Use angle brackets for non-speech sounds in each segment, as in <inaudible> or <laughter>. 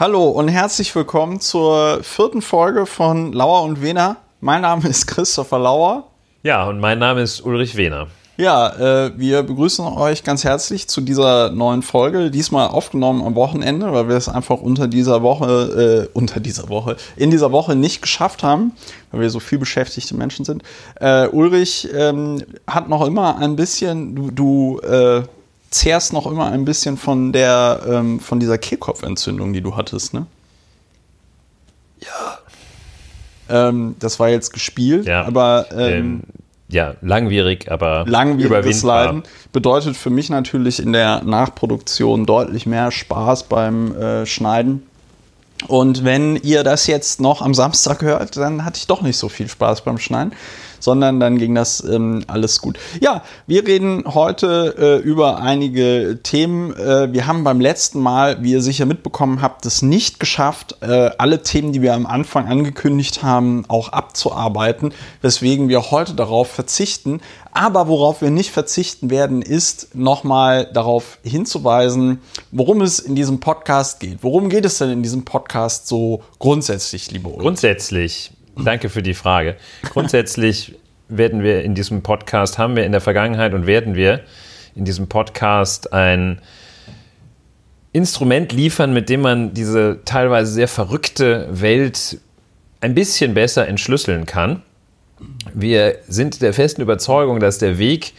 Hallo und herzlich willkommen zur vierten Folge von Lauer und Wehner. Mein Name ist Christopher Lauer. Ja, und mein Name ist Ulrich Wehner. Ja, äh, wir begrüßen euch ganz herzlich zu dieser neuen Folge. Diesmal aufgenommen am Wochenende, weil wir es einfach unter dieser Woche, äh, unter dieser Woche, in dieser Woche nicht geschafft haben, weil wir so viel beschäftigte Menschen sind. Äh, Ulrich ähm, hat noch immer ein bisschen, du, du äh, zehrst noch immer ein bisschen von der, ähm, von dieser Kehlkopfentzündung, die du hattest, ne? Ja. Ähm, das war jetzt gespielt, Ja. aber ähm, Ähm, ja, langwierig, aber langwieriges. Leiden bedeutet für mich natürlich in der Nachproduktion deutlich mehr Spaß beim äh, Schneiden. Und wenn ihr das jetzt noch am Samstag hört, dann hatte ich doch nicht so viel Spaß beim Schneiden, sondern dann ging das ähm, alles gut. Ja, wir reden heute äh, über einige Themen. Äh, wir haben beim letzten Mal, wie ihr sicher mitbekommen habt, es nicht geschafft, äh, alle Themen, die wir am Anfang angekündigt haben, auch abzuarbeiten, weswegen wir heute darauf verzichten. Aber worauf wir nicht verzichten werden, ist nochmal darauf hinzuweisen, worum es in diesem Podcast geht. Worum geht es denn in diesem Podcast so grundsätzlich, liebe Ulrich? Grundsätzlich, danke für die Frage. Grundsätzlich werden wir in diesem Podcast, haben wir in der Vergangenheit und werden wir in diesem Podcast ein Instrument liefern, mit dem man diese teilweise sehr verrückte Welt ein bisschen besser entschlüsseln kann. Wir sind der festen Überzeugung, dass der Weg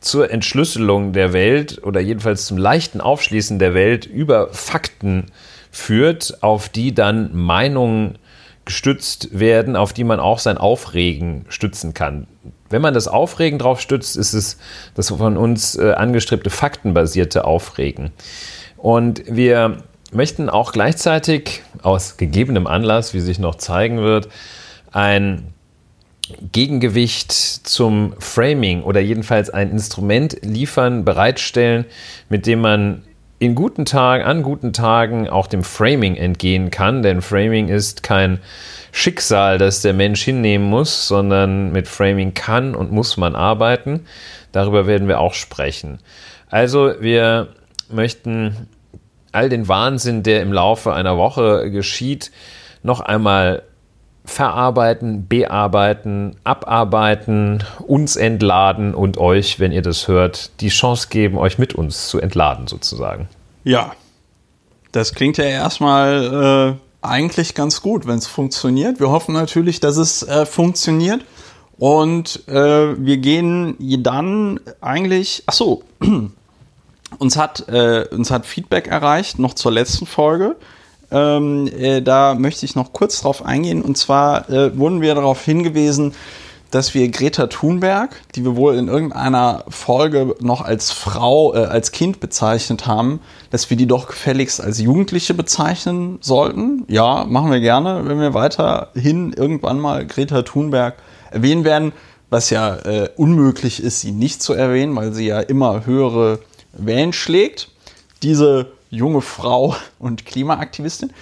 zur Entschlüsselung der Welt oder jedenfalls zum leichten Aufschließen der Welt über Fakten führt, auf die dann Meinungen gestützt werden, auf die man auch sein Aufregen stützen kann. Wenn man das Aufregen drauf stützt, ist es das von uns äh, angestrebte faktenbasierte Aufregen. Und wir möchten auch gleichzeitig aus gegebenem Anlass, wie sich noch zeigen wird, ein Gegengewicht zum Framing oder jedenfalls ein Instrument liefern, bereitstellen, mit dem man in guten Tagen, an guten Tagen auch dem Framing entgehen kann, denn Framing ist kein Schicksal, das der Mensch hinnehmen muss, sondern mit Framing kann und muss man arbeiten. Darüber werden wir auch sprechen. Also wir möchten all den Wahnsinn, der im Laufe einer Woche geschieht, noch einmal verarbeiten, bearbeiten, abarbeiten, uns entladen und euch, wenn ihr das hört, die Chance geben, euch mit uns zu entladen sozusagen. Ja, das klingt ja erstmal äh, eigentlich ganz gut, wenn es funktioniert. Wir hoffen natürlich, dass es äh, funktioniert. Und äh, wir gehen dann eigentlich, ach so, <clears throat> uns hat, äh, uns hat Feedback erreicht, noch zur letzten Folge. Ähm, äh, da möchte ich noch kurz drauf eingehen. Und zwar äh, wurden wir darauf hingewiesen, dass wir Greta Thunberg, die wir wohl in irgendeiner Folge noch als Frau, äh, als Kind bezeichnet haben, dass wir die doch gefälligst als Jugendliche bezeichnen sollten. Ja, machen wir gerne, wenn wir weiterhin irgendwann mal Greta Thunberg erwähnen werden, was ja äh, unmöglich ist, sie nicht zu erwähnen, weil sie ja immer höhere Wellen schlägt. Diese junge Frau und Klimaaktivistin.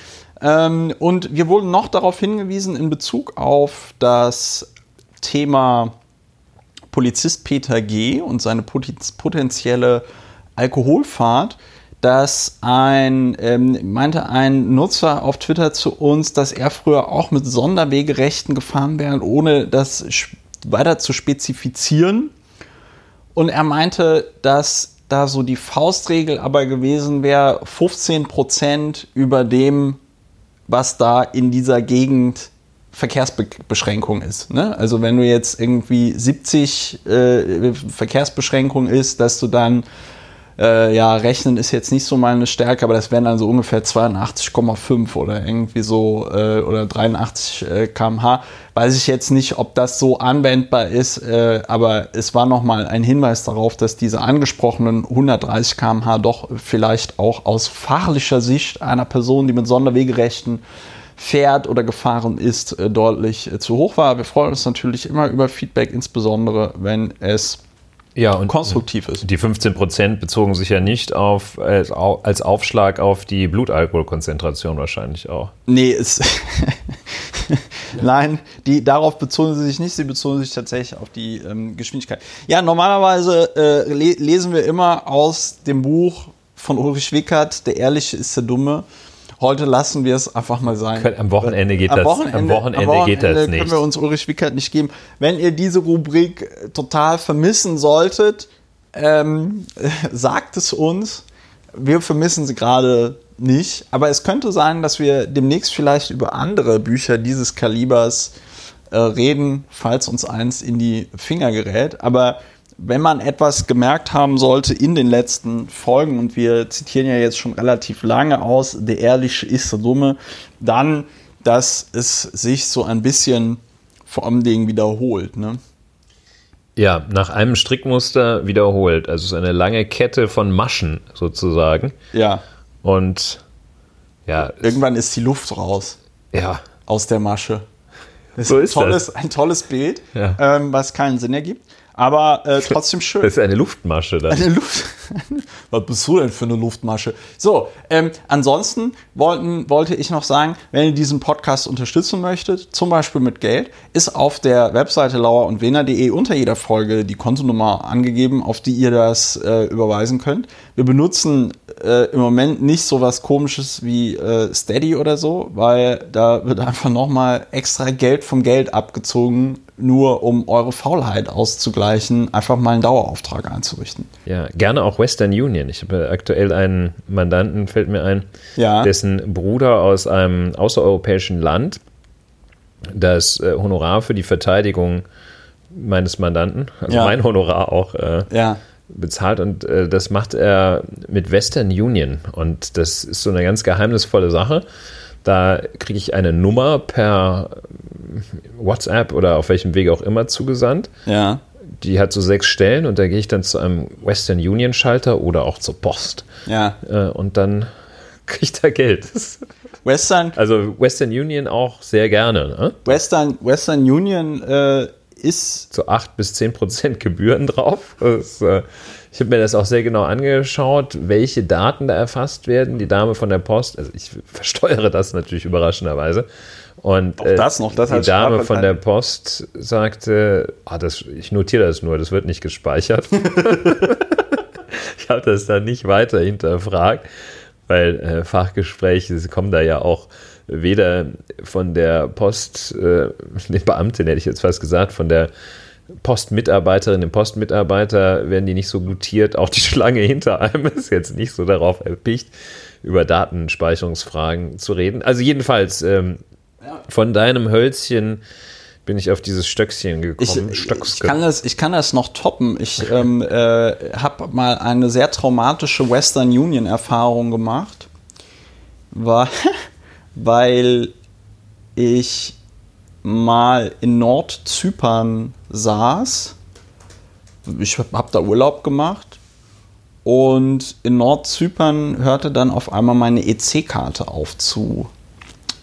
Ähm, und wir wurden noch darauf hingewiesen in Bezug auf das Thema Polizist Peter G. und seine potenzielle Alkoholfahrt, dass ein, ähm, meinte ein Nutzer auf Twitter zu uns, dass er früher auch mit Sonderwegerechten gefahren wäre, ohne das weiter zu spezifizieren. Und er meinte, dass da so die Faustregel aber gewesen wäre, 15 Prozent über dem, was da in dieser Gegend Verkehrsbeschränkung ist. Ne? Also wenn du jetzt irgendwie 70 äh, Verkehrsbeschränkung ist, dass du dann äh, ja, rechnen ist jetzt nicht so meine Stärke, aber das wären dann so ungefähr 82,5 oder irgendwie so äh, oder 83 äh, km/h. Weiß ich jetzt nicht, ob das so anwendbar ist, äh, aber es war nochmal ein Hinweis darauf, dass diese angesprochenen 130 km/h doch vielleicht auch aus fahrlicher Sicht einer Person, die mit Sonderwegerechten fährt oder gefahren ist, äh, deutlich äh, zu hoch war. Wir freuen uns natürlich immer über Feedback, insbesondere wenn es Ja, und konstruktiv ist. die 15 Prozent bezogen sich ja nicht auf, als, Au- als Aufschlag auf die Blutalkoholkonzentration wahrscheinlich auch. Nee, es. <laughs> Nein, die, darauf bezogen sie sich nicht, sie bezogen sich tatsächlich auf die ähm, Geschwindigkeit. Ja, normalerweise äh, le lesen wir immer aus dem Buch von Ulrich Wickert, Der Ehrliche ist der Dumme. Heute lassen wir es einfach mal sein. Am Wochenende geht, am das, Wochenende, am Wochenende, am geht das können nicht. wir uns Ulrich Wickert nicht geben. Wenn ihr diese Rubrik total vermissen solltet, ähm, <laughs> sagt es uns. Wir vermissen sie gerade nicht. Aber es könnte sein, dass wir demnächst vielleicht über andere Bücher dieses Kalibers äh, reden, falls uns eins in die Finger gerät. Aber wenn man etwas gemerkt haben sollte in den letzten Folgen, und wir zitieren ja jetzt schon relativ lange aus, der Ehrliche ist der Dumme, dann, dass es sich so ein bisschen vor allem Dingen wiederholt. Ne? Ja, nach einem Strickmuster wiederholt. Also es ist eine lange Kette von Maschen sozusagen. Ja. Und ja, Irgendwann ist die Luft raus ja, aus der Masche. Das So ein ist tolles, Ein tolles Bild, Ja. ähm, was keinen Sinn ergibt, aber äh, trotzdem <laughs> schön. das ist eine Luftmasche dann. Eine Luft. <laughs> Was bist du denn für eine Luftmasche? So, ähm, ansonsten wollten, wollte ich noch sagen, wenn ihr diesen Podcast unterstützen möchtet, zum Beispiel mit Geld, ist auf der Webseite lauer und unter jeder Folge die Kontonummer angegeben, auf die ihr das äh, überweisen könnt. Wir benutzen äh, im Moment nicht so was komisches wie äh, Steady oder so, weil da wird einfach nochmal extra Geld vom Geld abgezogen, nur um eure Faulheit auszugleichen, einfach mal einen Dauerauftrag einzurichten. Ja, gerne auch Western Union. Ich habe aktuell einen Mandanten, fällt mir ein, Ja. dessen Bruder aus einem außereuropäischen Land das äh, Honorar für die Verteidigung meines Mandanten, also Ja. mein Honorar auch, äh, Ja. bezahlt und äh, das macht er mit Western Union und das ist so eine ganz geheimnisvolle Sache. Da kriege ich eine Nummer per WhatsApp oder auf welchem Weg auch immer zugesandt. Ja. Die hat so sechs Stellen und da gehe ich dann zu einem Western Union Schalter oder auch zur Post Ja. äh, und dann <laughs> kriege ich da Geld. <laughs> Western, Also Western Union auch sehr gerne. Ne? Western, Western Union äh, ist. So 8 bis 10 Prozent Gebühren drauf. Das, äh, ich habe mir das auch sehr genau angeschaut, welche Daten da erfasst werden. Die Dame von der Post, also ich versteuere das natürlich überraschenderweise. Und Auch das noch, das die Dame von der Post sagte, ah, das, ich notiere das nur, das wird nicht gespeichert. <laughs> ich habe das dann nicht weiter hinterfragt, weil äh, Fachgespräche sie kommen da ja auch weder von der Post, äh, den Beamtin hätte ich jetzt fast gesagt, von der Postmitarbeiterin, dem Postmitarbeiter werden die nicht so gutiert. Auch die <laughs> Schlange hinter einem ist jetzt nicht so darauf erpicht, über Datenspeicherungsfragen zu reden. Also jedenfalls ähm, von deinem Hölzchen bin ich auf dieses Stöckchen Ich, gekommen. ich, Stöckske. kann das, ich kann das noch toppen. Ich ähm, äh, habe mal eine sehr traumatische Western Union Erfahrung gemacht, war, <laughs> weil ich mal in Nordzypern saß. Ich habe da Urlaub gemacht und in Nordzypern hörte dann auf einmal meine EC-Karte auf zu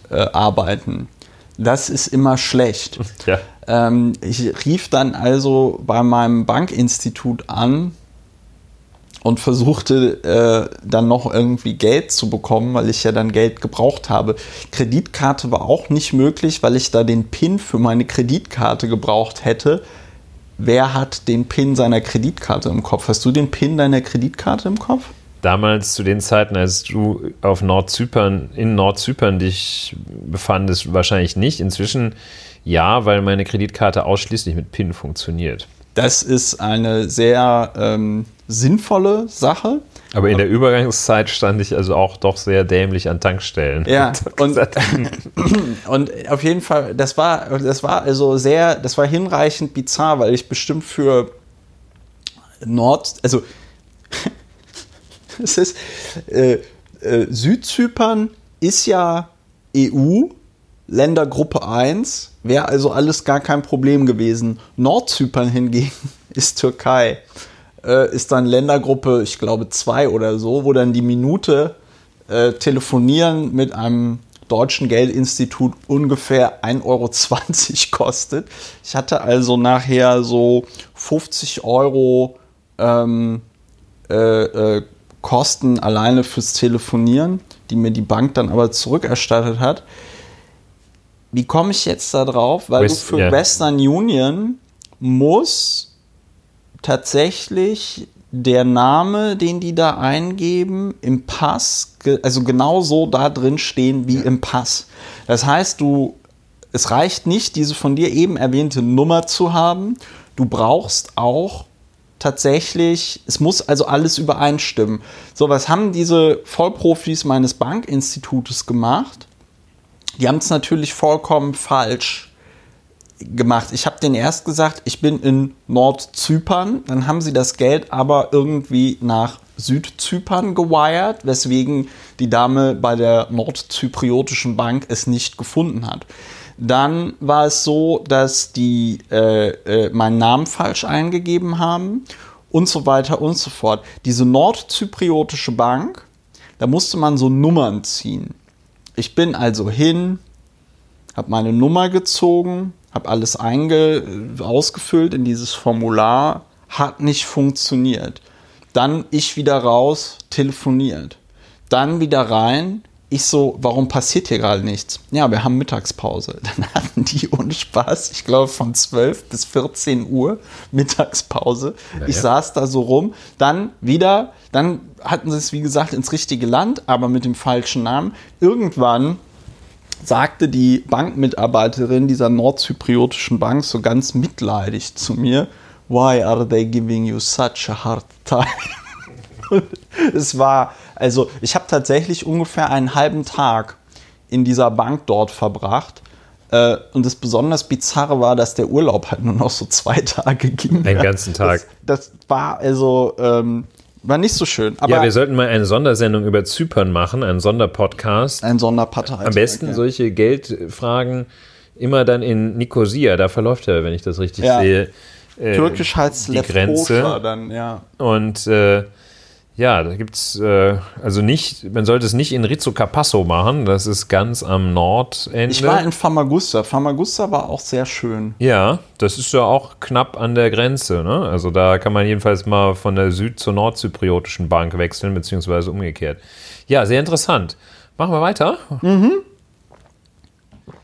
äh, arbeiten. Das ist immer schlecht. Ja. Ähm, ich rief dann also bei meinem Bankinstitut an und versuchte äh, dann noch irgendwie Geld zu bekommen, weil ich ja dann Geld gebraucht habe. Kreditkarte war auch nicht möglich, weil ich da den PIN für meine Kreditkarte gebraucht hätte. Wer hat den PIN seiner Kreditkarte im Kopf? Hast du den PIN deiner Kreditkarte im Kopf? Damals zu den Zeiten, als du auf Nordzypern, in Nordzypern dich befandest, wahrscheinlich nicht. Inzwischen ja, weil meine Kreditkarte ausschließlich mit PIN funktioniert. Das ist eine sehr ähm, sinnvolle Sache. Aber in der Übergangszeit stand ich also auch doch sehr dämlich an Tankstellen. Ja, <laughs> und, <clears throat> und auf jeden Fall, das war, das war also sehr, das war hinreichend bizarr, weil ich bestimmt für Nord, also <laughs> es ist, äh, äh, Südzypern ist ja EU, Ländergruppe 1, wäre also alles gar kein Problem gewesen. Nordzypern hingegen <laughs> ist Türkei, äh, ist dann Ländergruppe, ich glaube 2 oder so, wo dann die Minute äh, telefonieren mit einem deutschen Geldinstitut ungefähr 1,20 Euro <laughs> kostet. Ich hatte also nachher so 50 Euro ähm, äh, äh, Kosten alleine fürs Telefonieren, die mir die Bank dann aber zurückerstattet hat. Wie komme ich jetzt da drauf? Weil West- du für ja. Western Union muss tatsächlich der Name, den die da eingeben, im Pass, also genau so da drin stehen wie im Pass. Das heißt, du, es reicht nicht, diese von dir eben erwähnte Nummer zu haben. Du brauchst auch tatsächlich, es muss also alles übereinstimmen. So, was haben diese Vollprofis meines Bankinstitutes gemacht? Die haben es natürlich vollkommen falsch gemacht. Ich habe denen erst gesagt, ich bin in Nordzypern. Dann haben sie das Geld aber irgendwie nach Südzypern gewired, weswegen die Dame bei der nordzypriotischen Bank es nicht gefunden hat. Dann war es so, dass die äh, äh, meinen Namen falsch eingegeben haben und so weiter und so fort. Diese nordzypriotische Bank, da musste man so Nummern ziehen. Ich bin also hin, habe meine Nummer gezogen, habe alles einge ausgefüllt in dieses Formular, hat nicht funktioniert. Dann ich wieder raus, telefoniert. Dann wieder rein. Ich so, warum passiert hier gerade nichts? Ja, wir haben Mittagspause. <laughs> Dann hatten die ohne Spaß, ich glaube von 12 bis 14 Uhr Mittagspause. Ich ja. saß da so rum. Dann wieder, dann hatten sie es wie gesagt ins richtige Land, aber mit dem falschen Namen. Irgendwann sagte die Bankmitarbeiterin dieser nordzypriotischen Bank so ganz mitleidig zu mir, Why are they giving you such a hard time? Und <laughs> es war, also ich habe tatsächlich ungefähr einen halben Tag in dieser Bank dort verbracht. Äh, Und das besonders Bizarre war, dass der Urlaub halt nur noch so zwei Tage ging. Den ganzen Tag. Das, das war also, ähm, war nicht so schön. Aber ja, wir sollten mal eine Sondersendung über Zypern machen, einen Sonderpodcast. ein Sonderpartei. Am besten solche Geldfragen immer dann in Nikosia, da verläuft er, wenn ich das richtig Ja. sehe. äh, Türkisch heißt die Grenze. Dann, ja. Und äh, ja, da gibt's äh, also nicht, man sollte es nicht in Rizzo-Carpasso machen, das ist ganz am Nordende. Ich war in Famagusta. Famagusta war auch sehr schön. ja, das ist ja auch knapp an der Grenze. Ne? Also da kann man jedenfalls mal von der süd- zur nordzypriotischen Bank wechseln, beziehungsweise umgekehrt. Ja, sehr interessant. Machen wir weiter.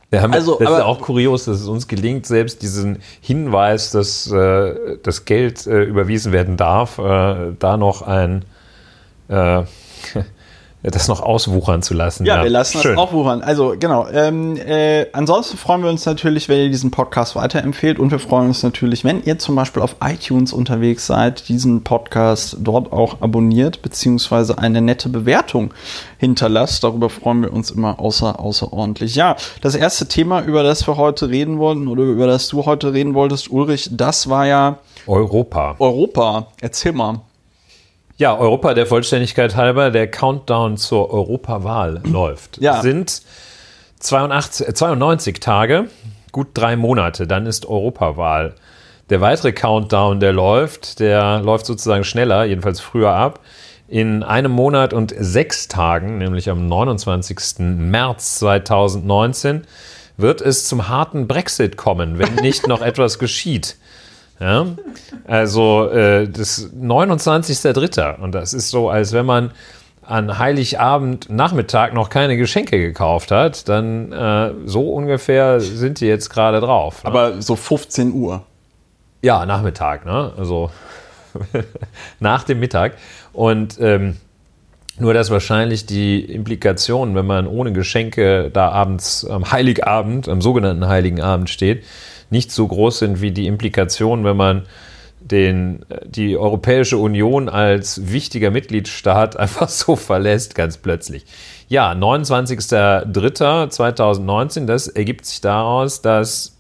Wir haben, Also, das ist auch kurios, dass es uns gelingt, selbst diesen Hinweis, dass äh, das Geld äh, überwiesen werden darf, äh, da noch ein äh, <laughs> das noch auswuchern zu lassen. Ja, wir lassen schön. das aufwuchern. Also genau. Ähm, äh, ansonsten freuen wir uns natürlich, wenn ihr diesen Podcast weiterempfehlt und wir freuen uns natürlich, wenn ihr zum Beispiel auf iTunes unterwegs seid, diesen Podcast dort auch abonniert beziehungsweise eine nette Bewertung hinterlasst. Darüber freuen wir uns immer außer außerordentlich. Ja, das erste Thema, über das wir heute reden wollten oder über das du heute reden wolltest, Ulrich, das war ja Europa. Europa. Erzähl mal. Ja, Europa der Vollständigkeit halber, der Countdown zur Europawahl läuft. Ja. Sind 82, äh, 92 Tage, gut drei Monate, dann ist Europawahl. Der weitere Countdown, der läuft, der läuft sozusagen schneller, jedenfalls früher ab. In einem Monat und sechs Tagen, nämlich am 29. März 2019, wird es zum harten Brexit kommen, wenn nicht noch <laughs> etwas geschieht. Ja? Also äh, das 29.03. Und das ist so, als wenn man an Heiligabend Nachmittag noch keine Geschenke gekauft hat, dann äh, so ungefähr sind die jetzt gerade drauf. Ne? Aber so 15 Uhr. Ja, Nachmittag, ne? Also <laughs> nach dem Mittag. Und ähm, nur, dass wahrscheinlich die Implikationen, wenn man ohne Geschenke da abends am Heiligabend, am sogenannten Heiligen Abend steht, nicht so groß sind wie die Implikationen, wenn man den, die Europäische Union als wichtiger Mitgliedstaat <laughs> einfach so verlässt, ganz plötzlich. Ja, 29.03.2019, das ergibt sich daraus, dass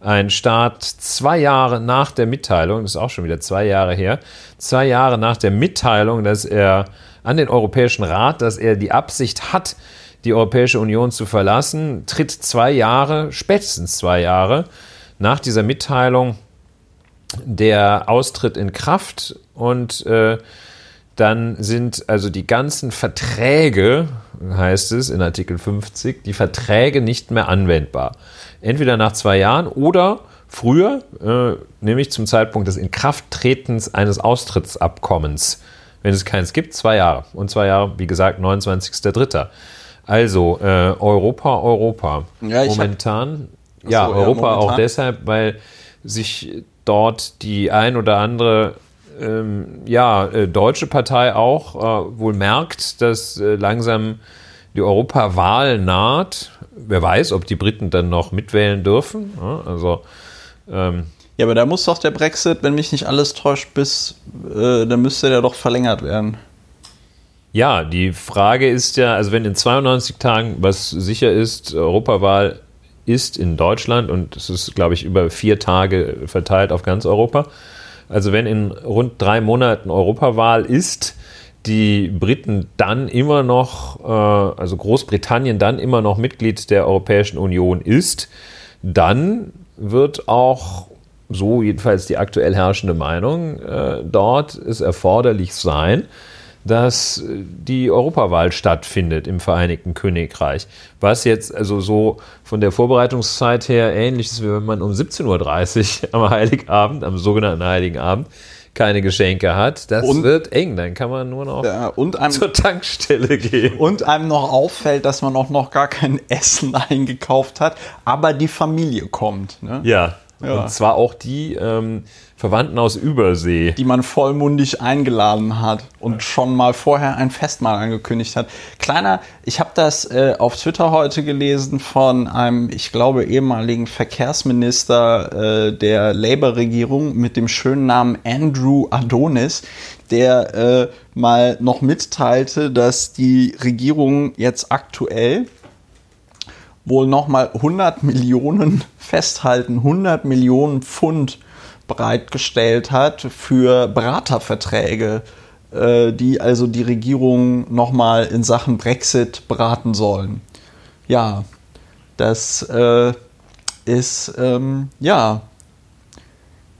ein Staat zwei Jahre nach der Mitteilung, das ist auch schon wieder zwei Jahre her, zwei Jahre nach der Mitteilung, dass er an den Europäischen Rat, dass er die Absicht hat, die Europäische Union zu verlassen, tritt zwei Jahre, spätestens zwei Jahre nach dieser Mitteilung der Austritt in Kraft und äh, dann sind also die ganzen Verträge, heißt es in Artikel 50, die Verträge nicht mehr anwendbar. Entweder nach zwei Jahren oder früher, äh, nämlich zum Zeitpunkt des Inkrafttretens eines Austrittsabkommens. Wenn es keins gibt, zwei Jahre. Und zwei Jahre, wie gesagt, 29.03. Also äh, Europa, Europa. Ja, momentan, Ach ja, Europa auch deshalb, weil sich dort die ein oder andere ähm, ja, äh, deutsche Partei auch äh, wohl merkt, dass äh, langsam die Europawahl naht. Wer weiß, ob die Briten dann noch mitwählen dürfen. Ja, also ähm, ja, aber da muss doch der Brexit, wenn mich nicht alles täuscht, bis, äh, dann müsste der doch verlängert werden. Ja, die Frage ist ja, also wenn in 92 Tagen, was sicher ist, Europawahl ist in Deutschland und es ist, glaube ich, über vier Tage verteilt auf ganz Europa. Also wenn in rund drei Monaten Europawahl ist, die Briten dann immer noch, äh, also Großbritannien dann immer noch Mitglied der Europäischen Union ist, dann wird auch, so jedenfalls die aktuell herrschende Meinung, äh, dort es erforderlich sein, dass die Europawahl stattfindet im Vereinigten Königreich. Was jetzt also so von der Vorbereitungszeit her ähnlich ist, wie wenn man um 17.30 Uhr <laughs> am Heiligabend, am sogenannten Heiligen Abend, keine Geschenke hat. Das und, wird eng, dann kann man nur noch ja, einem, zur Tankstelle gehen. Und einem noch auffällt, dass man auch noch gar kein <laughs> Essen eingekauft hat, aber die Familie kommt. Ne? Ja, ja. Und zwar auch die ähm, Verwandten aus Übersee. Die man vollmundig eingeladen hat und schon mal vorher ein Festmahl angekündigt hat. Kleiner, ich habe das äh, auf Twitter heute gelesen von einem, ich glaube, ehemaligen Verkehrsminister äh, der Labour-Regierung mit dem schönen Namen Andrew Adonis, der äh, mal noch mitteilte, dass die Regierung jetzt aktuell wohl nochmal 100 Millionen <laughs> festhalten, 100 Millionen Pfund bereitgestellt hat für Beraterverträge, äh, die also die Regierung nochmal in Sachen Brexit beraten sollen. Ja, das äh, ist, ähm, ja,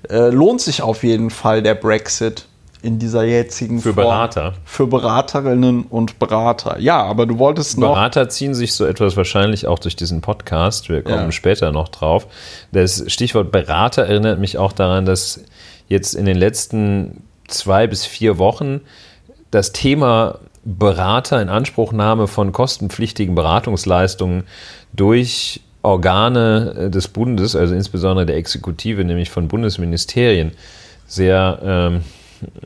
äh, lohnt sich auf jeden Fall der Brexit in dieser jetzigen Für Form. Berater. Für Beraterinnen und Berater. Ja, aber du wolltest noch. Berater ziehen sich so etwas wahrscheinlich auch durch diesen Podcast. Wir kommen ja. später noch drauf. Das Stichwort Berater erinnert mich auch daran, dass jetzt in den letzten zwei bis vier Wochen das Thema Berater in Anspruchnahme von kostenpflichtigen Beratungsleistungen durch Organe des Bundes, also insbesondere der Exekutive, nämlich von Bundesministerien, sehr ähm,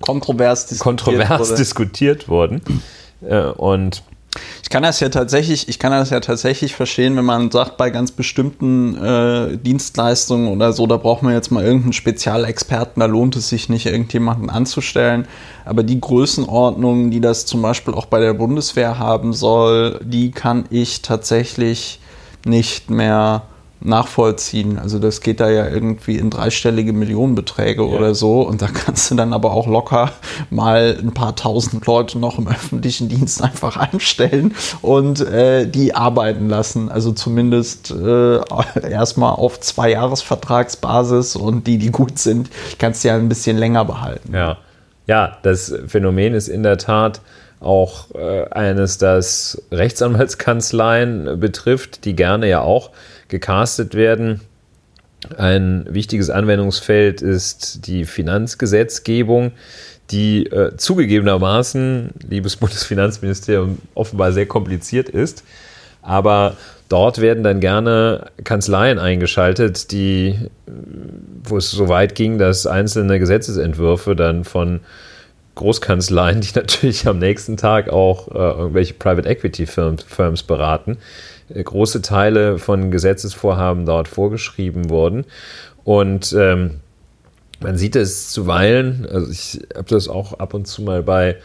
kontrovers diskutiert, kontrovers wurde. diskutiert worden. Äh, und ich kann das ja tatsächlich, ich kann das ja tatsächlich verstehen, wenn man sagt, bei ganz bestimmten äh, Dienstleistungen oder so, da braucht man jetzt mal irgendeinen Spezialexperten, da lohnt es sich nicht, irgendjemanden anzustellen. Aber die Größenordnung, die das zum Beispiel auch bei der Bundeswehr haben soll, die kann ich tatsächlich nicht mehr nachvollziehen. Also das geht da ja irgendwie in dreistellige Millionenbeträge ja. oder so und da kannst du dann aber auch locker mal ein paar tausend Leute noch im öffentlichen Dienst einfach einstellen und äh, die arbeiten lassen. Also zumindest äh, erstmal auf zwei Jahresvertragsbasis und die, die gut sind, kannst du ja ein bisschen länger behalten. Ja, ja das Phänomen ist in der Tat auch äh, eines, das Rechtsanwaltskanzleien betrifft, die gerne ja auch gecastet werden. Ein wichtiges Anwendungsfeld ist die Finanzgesetzgebung, die äh, zugegebenermaßen, liebes <laughs> Bundesfinanzministerium, offenbar sehr kompliziert ist. Aber dort werden dann gerne Kanzleien eingeschaltet, die, wo es so weit ging, dass einzelne Gesetzesentwürfe dann von Großkanzleien, <laughs> die natürlich am nächsten Tag auch äh, irgendwelche Private Equity Firms, Firms beraten, große Teile von Gesetzesvorhaben dort vorgeschrieben wurden. Und ähm, man sieht es zuweilen, also ich habe das auch ab und zu mal bei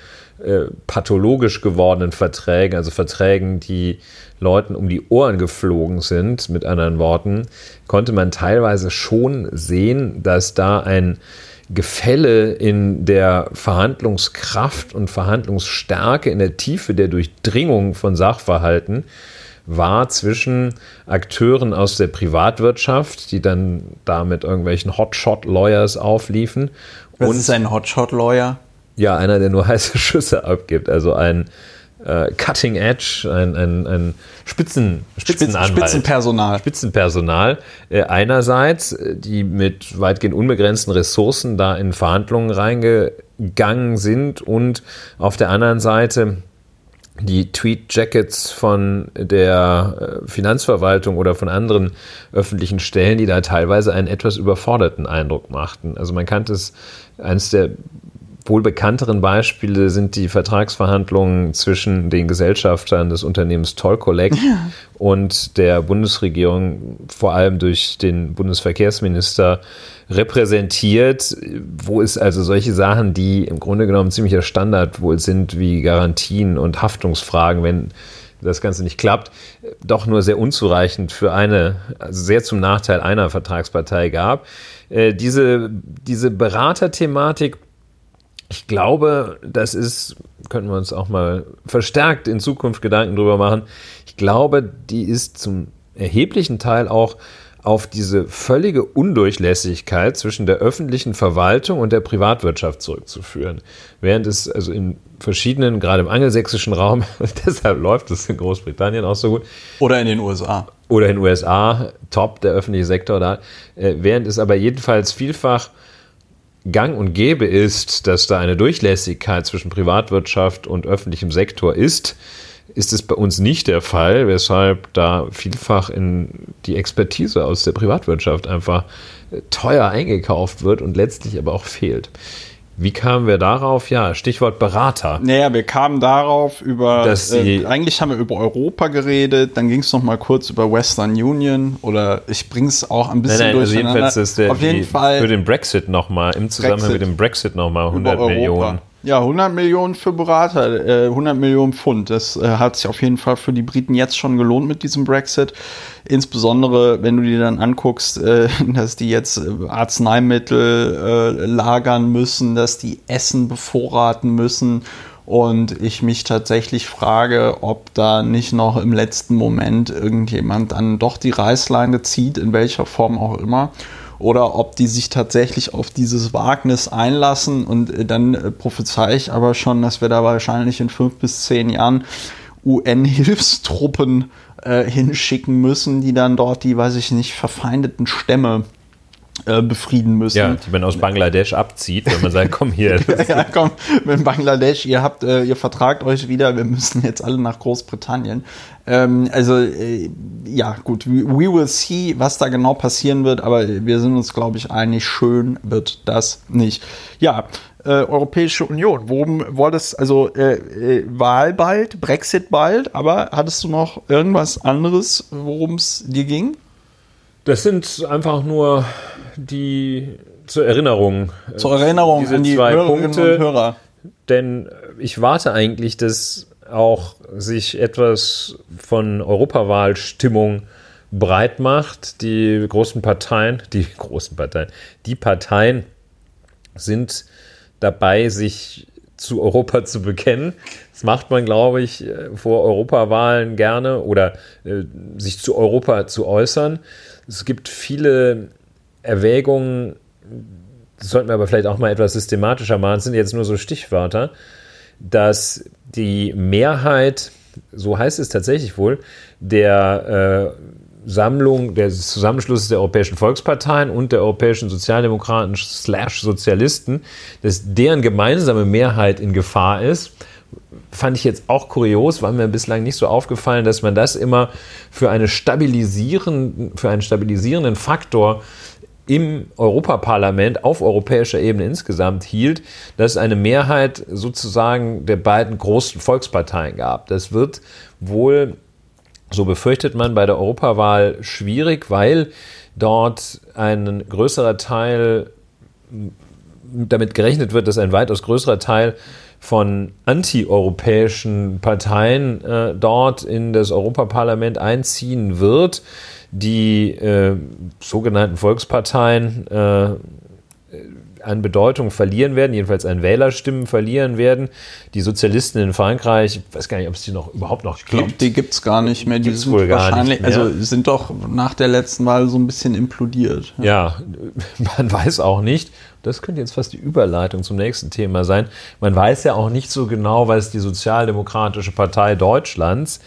äh, pathologisch gewordenen Verträgen, also Verträgen, die Leuten um die Ohren geflogen sind, mit anderen Worten, konnte man teilweise schon sehen, dass da ein Gefälle in der Verhandlungskraft und Verhandlungsstärke, in der Tiefe der Durchdringung von Sachverhalten war zwischen Akteuren aus der Privatwirtschaft, die dann da mit irgendwelchen Hotshot-Lawyers aufliefen. Was und, ist ein Hotshot-Lawyer? Ja, einer, der nur heiße <laughs> Schüsse abgibt, also ein äh, Cutting Edge, ein, ein, ein Spitzen, Spitzenanwalt. Spitzenpersonal. Spitzenpersonal. Äh, einerseits, äh, die mit weitgehend unbegrenzten Ressourcen da in Verhandlungen reingegangen sind und auf der anderen Seite die Tweet-Jackets von der äh, Finanzverwaltung oder von anderen öffentlichen Stellen, die da teilweise einen etwas überforderten Eindruck machten. Also man kannte es, eines der wohl bekannteren Beispiele sind die Vertragsverhandlungen zwischen den Gesellschaftern des Unternehmens Toll Collect ja. und der Bundesregierung, vor allem durch den Bundesverkehrsminister repräsentiert, wo es also solche Sachen, die im Grunde genommen ziemlicher Standard wohl sind, wie Garantien und Haftungsfragen, wenn das Ganze nicht klappt, doch nur sehr unzureichend für eine, also sehr zum Nachteil einer Vertragspartei gab. Äh, diese, diese Beraterthematik, ich glaube, das ist, könnten wir uns auch mal verstärkt in Zukunft Gedanken drüber machen. Ich glaube, die ist zum erheblichen Teil auch auf diese völlige Undurchlässigkeit zwischen der öffentlichen Verwaltung und der Privatwirtschaft zurückzuführen. Während es also in verschiedenen, gerade im angelsächsischen Raum, <laughs> deshalb läuft es in Großbritannien auch so gut. Oder in den USA. Oder in den USA, top, der öffentliche Sektor da. Äh, während es aber jedenfalls vielfach gang und gäbe ist, dass da eine Durchlässigkeit zwischen Privatwirtschaft und öffentlichem Sektor ist, ist es bei uns nicht der Fall, weshalb da vielfach in die Expertise aus der Privatwirtschaft einfach äh, teuer eingekauft wird und letztlich aber auch fehlt. Wie kamen wir darauf? Ja, Stichwort Berater. Naja, wir kamen darauf über, Dass äh, eigentlich haben wir über Europa geredet, dann ging es noch mal kurz über Western Union oder ich bringe es auch ein bisschen nein, nein, also jedenfalls ist der, Auf jeden die, Fall für den Brexit noch mal, im Zusammenhang Brexit, mit dem Brexit noch mal 100 Millionen. Ja, 100 Millionen für Berater, äh, 100 Millionen Pfund. Das äh, hat sich auf jeden Fall für die Briten jetzt schon gelohnt mit diesem Brexit. Insbesondere, wenn du dir dann anguckst, äh, <laughs> dass die jetzt äh, Arzneimittel äh, lagern müssen, dass die Essen bevorraten müssen. Und ich mich tatsächlich frage, ob da nicht noch im letzten Moment irgendjemand dann doch die Reißleine zieht, in welcher Form auch immer oder ob die sich tatsächlich auf dieses Wagnis einlassen. Und äh, dann äh, prophezei ich aber schon, dass wir da wahrscheinlich in fünf bis zehn Jahren UN-Hilfstruppen äh, hinschicken müssen, die dann dort die, weiß ich nicht, verfeindeten Stämme äh, befrieden müssen. Ja, die man aus Bangladesch abzieht, wenn man sagt, komm hier. <laughs> ja, komm, mit Bangladesch, ihr habt, äh, ihr vertragt euch wieder, wir müssen jetzt alle nach Großbritannien. Ähm, also, äh, ja, gut, we will see, was da genau passieren wird, aber wir sind uns, glaube ich, einig, schön wird das nicht. Ja, äh, Europäische Union, worum wolltest, also äh, äh, Wahl bald, Brexit bald, aber hattest du noch irgendwas anderes, worum es dir ging? Das sind einfach nur die zur Erinnerung. Zur Erinnerung diese an die zwei Hörerinnen Punkte, und Hörer. Denn ich warte eigentlich, dass auch sich etwas von Europawahlstimmung breit macht. Die großen Parteien, <laughs> die großen Parteien, die Parteien sind dabei, sich zu Europa zu bekennen. Das macht man, glaube ich, vor Europawahlen gerne oder äh, sich zu Europa zu äußern. Es gibt viele Erwägungen, das sollten wir aber vielleicht auch mal etwas systematischer machen, das sind jetzt nur so Stichwörter, dass die Mehrheit, so heißt es tatsächlich wohl, der äh, Sammlung, des Zusammenschlusses der Europäischen Volksparteien und der Europäischen Sozialdemokraten slash Sozialisten, dass deren gemeinsame Mehrheit in Gefahr ist fand ich jetzt auch kurios, war mir bislang nicht so aufgefallen, dass man das immer für, eine stabilisieren, für einen stabilisierenden Faktor im Europaparlament auf europäischer Ebene insgesamt hielt, dass es eine Mehrheit sozusagen der beiden großen Volksparteien gab. Das wird wohl, so befürchtet man, bei der Europawahl schwierig, weil dort ein größerer Teil damit gerechnet wird, dass ein weitaus größerer Teil von antieuropäischen Parteien äh, dort in das Europaparlament einziehen wird. Die äh, sogenannten Volksparteien äh, an Bedeutung verlieren werden, jedenfalls an Wählerstimmen verlieren werden. Die Sozialisten in Frankreich, ich weiß gar nicht, ob es die noch überhaupt noch gibt. Ich glaube, die gibt es gar nicht mehr. Die sind wohl wahrscheinlich, also sind doch nach der letzten Wahl so ein bisschen implodiert. Ja. ja, <laughs> man weiß auch nicht. Das könnte jetzt fast die Überleitung zum nächsten Thema sein. Man weiß ja auch nicht so genau, was die Sozialdemokratische Partei Deutschlands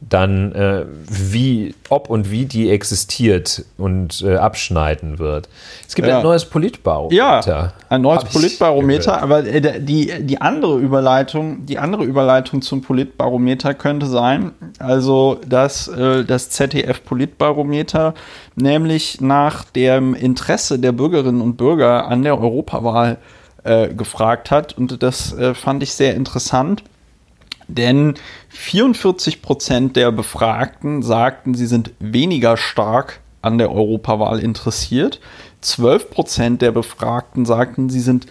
dann äh, wie, ob und wie die existiert und äh, abschneiden wird. Es gibt ja. ein neues Politbarometer. Ja, ein neues Politbarometer, aber äh, die, die andere Überleitung, die andere Überleitung zum Politbarometer könnte sein, also dass äh, das ZDF Politbarometer nämlich nach dem Interesse der Bürgerinnen und Bürger an der Europawahl äh, gefragt hat. Und das äh, fand ich sehr interessant. Denn 44 Prozent der Befragten sagten, sie sind weniger stark an der Europawahl interessiert. 12 Prozent der Befragten sagten, sie sind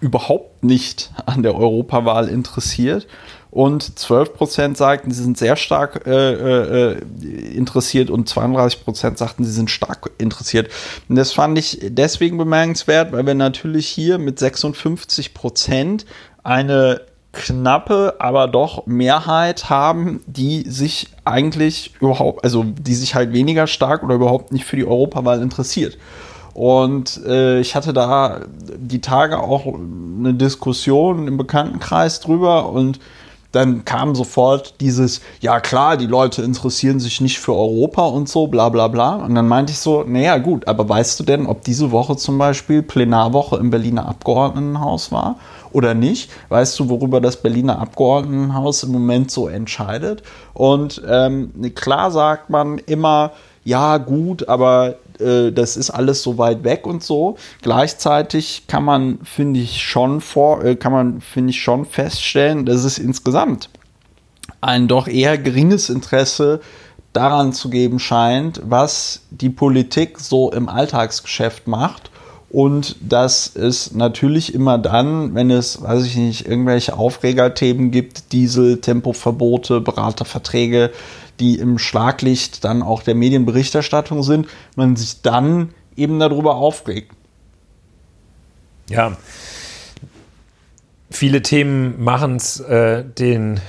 überhaupt nicht an der Europawahl interessiert. Und 12 Prozent sagten, sie sind sehr stark äh, äh, interessiert und 32 Prozent sagten, sie sind stark interessiert. Und das fand ich deswegen bemerkenswert, weil wir natürlich hier mit 56 Prozent eine knappe, aber doch Mehrheit haben, die sich eigentlich überhaupt, also die sich halt weniger stark oder überhaupt nicht für die Europawahl interessiert. Und äh, ich hatte da die Tage auch eine Diskussion im Bekanntenkreis drüber und dann kam sofort dieses, ja klar, die Leute interessieren sich nicht für Europa und so, bla bla bla. Und dann meinte ich so, naja gut, aber weißt du denn, ob diese Woche zum Beispiel Plenarwoche im Berliner Abgeordnetenhaus war oder nicht? Weißt du, worüber das Berliner Abgeordnetenhaus im Moment so entscheidet? Und ähm, klar sagt man immer, ja gut, aber äh, das ist alles so weit weg und so. Gleichzeitig kann man, finde ich, schon vor, äh, kann man, finde ich, schon feststellen, dass es insgesamt ein doch eher geringes Interesse daran zu geben scheint, was die Politik so im Alltagsgeschäft macht und dass es natürlich immer dann, wenn es, weiß ich nicht, irgendwelche Aufregerthemen gibt, Diesel, Tempoverbote, Beraterverträge, die im Schlaglicht dann auch der Medienberichterstattung sind, man sich dann eben darüber aufregt. Ja, viele Themen machen es äh, den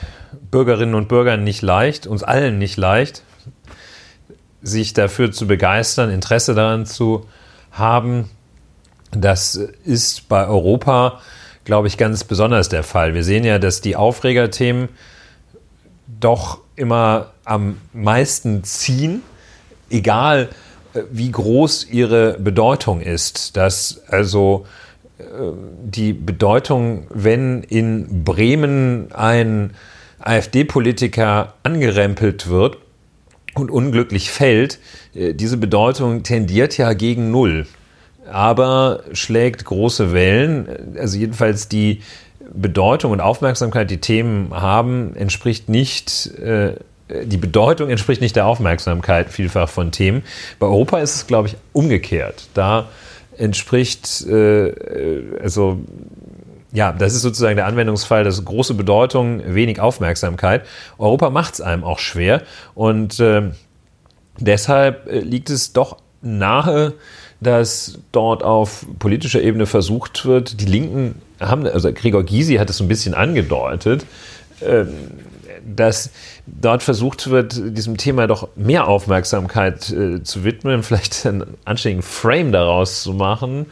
Bürgerinnen und Bürgern nicht leicht, uns allen nicht leicht, sich dafür zu begeistern, Interesse daran zu haben. Das ist bei Europa, glaube ich, ganz besonders der Fall. Wir sehen ja, dass die Aufregerthemen doch immer am meisten ziehen, egal äh, wie groß ihre Bedeutung ist. Dass also äh, die Bedeutung, wenn in Bremen ein AfD-Politiker angerempelt wird und unglücklich fällt, äh, diese Bedeutung tendiert ja gegen Null, aber schlägt große Wellen. Also jedenfalls die Bedeutung und Aufmerksamkeit, die Themen haben, entspricht nicht, äh, die Bedeutung entspricht nicht der Aufmerksamkeit vielfach von Themen. Bei Europa ist es, glaube ich, umgekehrt. Da entspricht, äh, also ja, das ist sozusagen der Anwendungsfall, dass große Bedeutung, wenig Aufmerksamkeit. Europa macht es einem auch schwer und äh, deshalb äh, liegt es doch nahe, dass dort auf politischer Ebene versucht wird, die Linken haben, also Gregor Gysi hat es so ein bisschen angedeutet, ähm, dass dort versucht wird, diesem Thema doch mehr Aufmerksamkeit äh, zu widmen, vielleicht einen anständigen Frame daraus zu machen,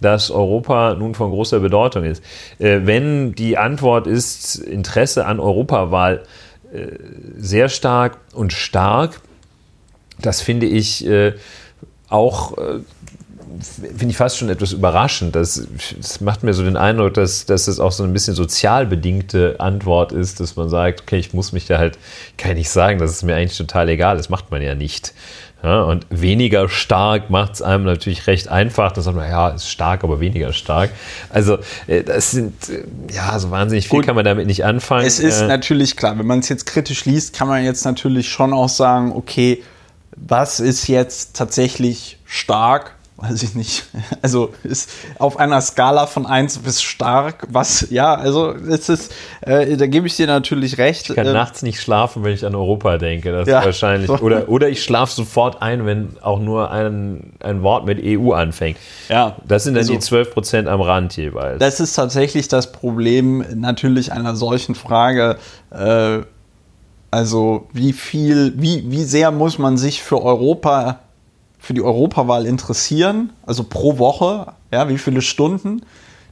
dass Europa nun von großer Bedeutung ist. Äh, wenn die Antwort ist Interesse an Europawahl äh, sehr stark und stark, das finde ich auch finde ich fast schon etwas überraschend. Das, das, macht mir so den Eindruck, dass, dass das auch so ein bisschen sozial bedingte Antwort ist, dass man sagt, okay, ich muss mich da halt, kann ich nicht sagen, das ist mir eigentlich total egal, das macht man ja nicht. Ja, und weniger stark macht es einem natürlich recht einfach. Da sagt man, ja, ist stark, aber weniger stark. Also, äh, das sind, äh, ja, so wahnsinnig viel Gut, kann man damit nicht anfangen. Es ist äh, natürlich klar, wenn man es jetzt kritisch liest, kann man jetzt natürlich schon auch sagen, okay, was ist jetzt tatsächlich stark weiß ich nicht. <laughs> Also ist auf einer Skala von 1 bis stark, was, ja, also es ist, äh, da gebe ich dir natürlich recht. Ich kann äh, nachts nicht schlafen, wenn ich an Europa denke. Das ja, ist wahrscheinlich. So. Oder, oder ich schlafe sofort ein, wenn auch nur ein, ein Wort mit EU anfängt. Ja. Das sind dann also, die 12 Prozent am Rand jeweils. Das ist tatsächlich das Problem natürlich einer solchen Frage. Äh, also wie viel, wie, wie sehr muss man sich für Europa für die Europawahl interessieren, also pro Woche, ja, wie viele Stunden,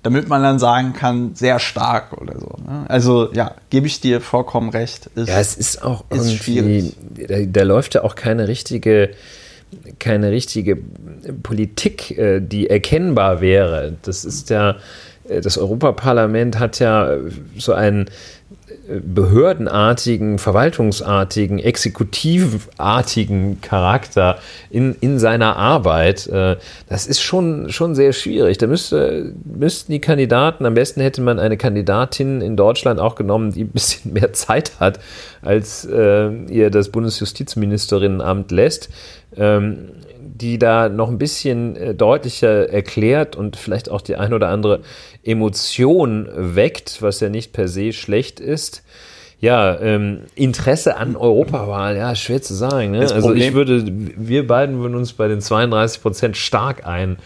damit man dann sagen kann, sehr stark oder so. Ne? Also ja, gebe ich dir vollkommen recht. Ist, ja, es ist auch ist irgendwie, da, da, läuft ja auch keine richtige, keine richtige Politik, äh, die erkennbar wäre. Das ist ja, äh, das Europaparlament hat ja so ein behördenartigen, verwaltungsartigen, exekutivartigen Charakter in, in seiner Arbeit, äh, das ist schon, schon sehr schwierig. Da müsste, müssten die Kandidaten, am besten hätte man eine Kandidatin in Deutschland auch genommen, die ein bisschen mehr Zeit hat, als äh, ihr das Bundesjustizministerinnenamt lässt. Ähm, die da noch ein bisschen äh, deutlicher erklärt und vielleicht auch die ein oder andere Emotion weckt, was ja nicht per se schlecht ist. Ja, ähm, Interesse an Europawahl, ja, schwer zu sagen. Ne? Also ich würde, wir beiden würden uns bei den 32 Prozent stark ein,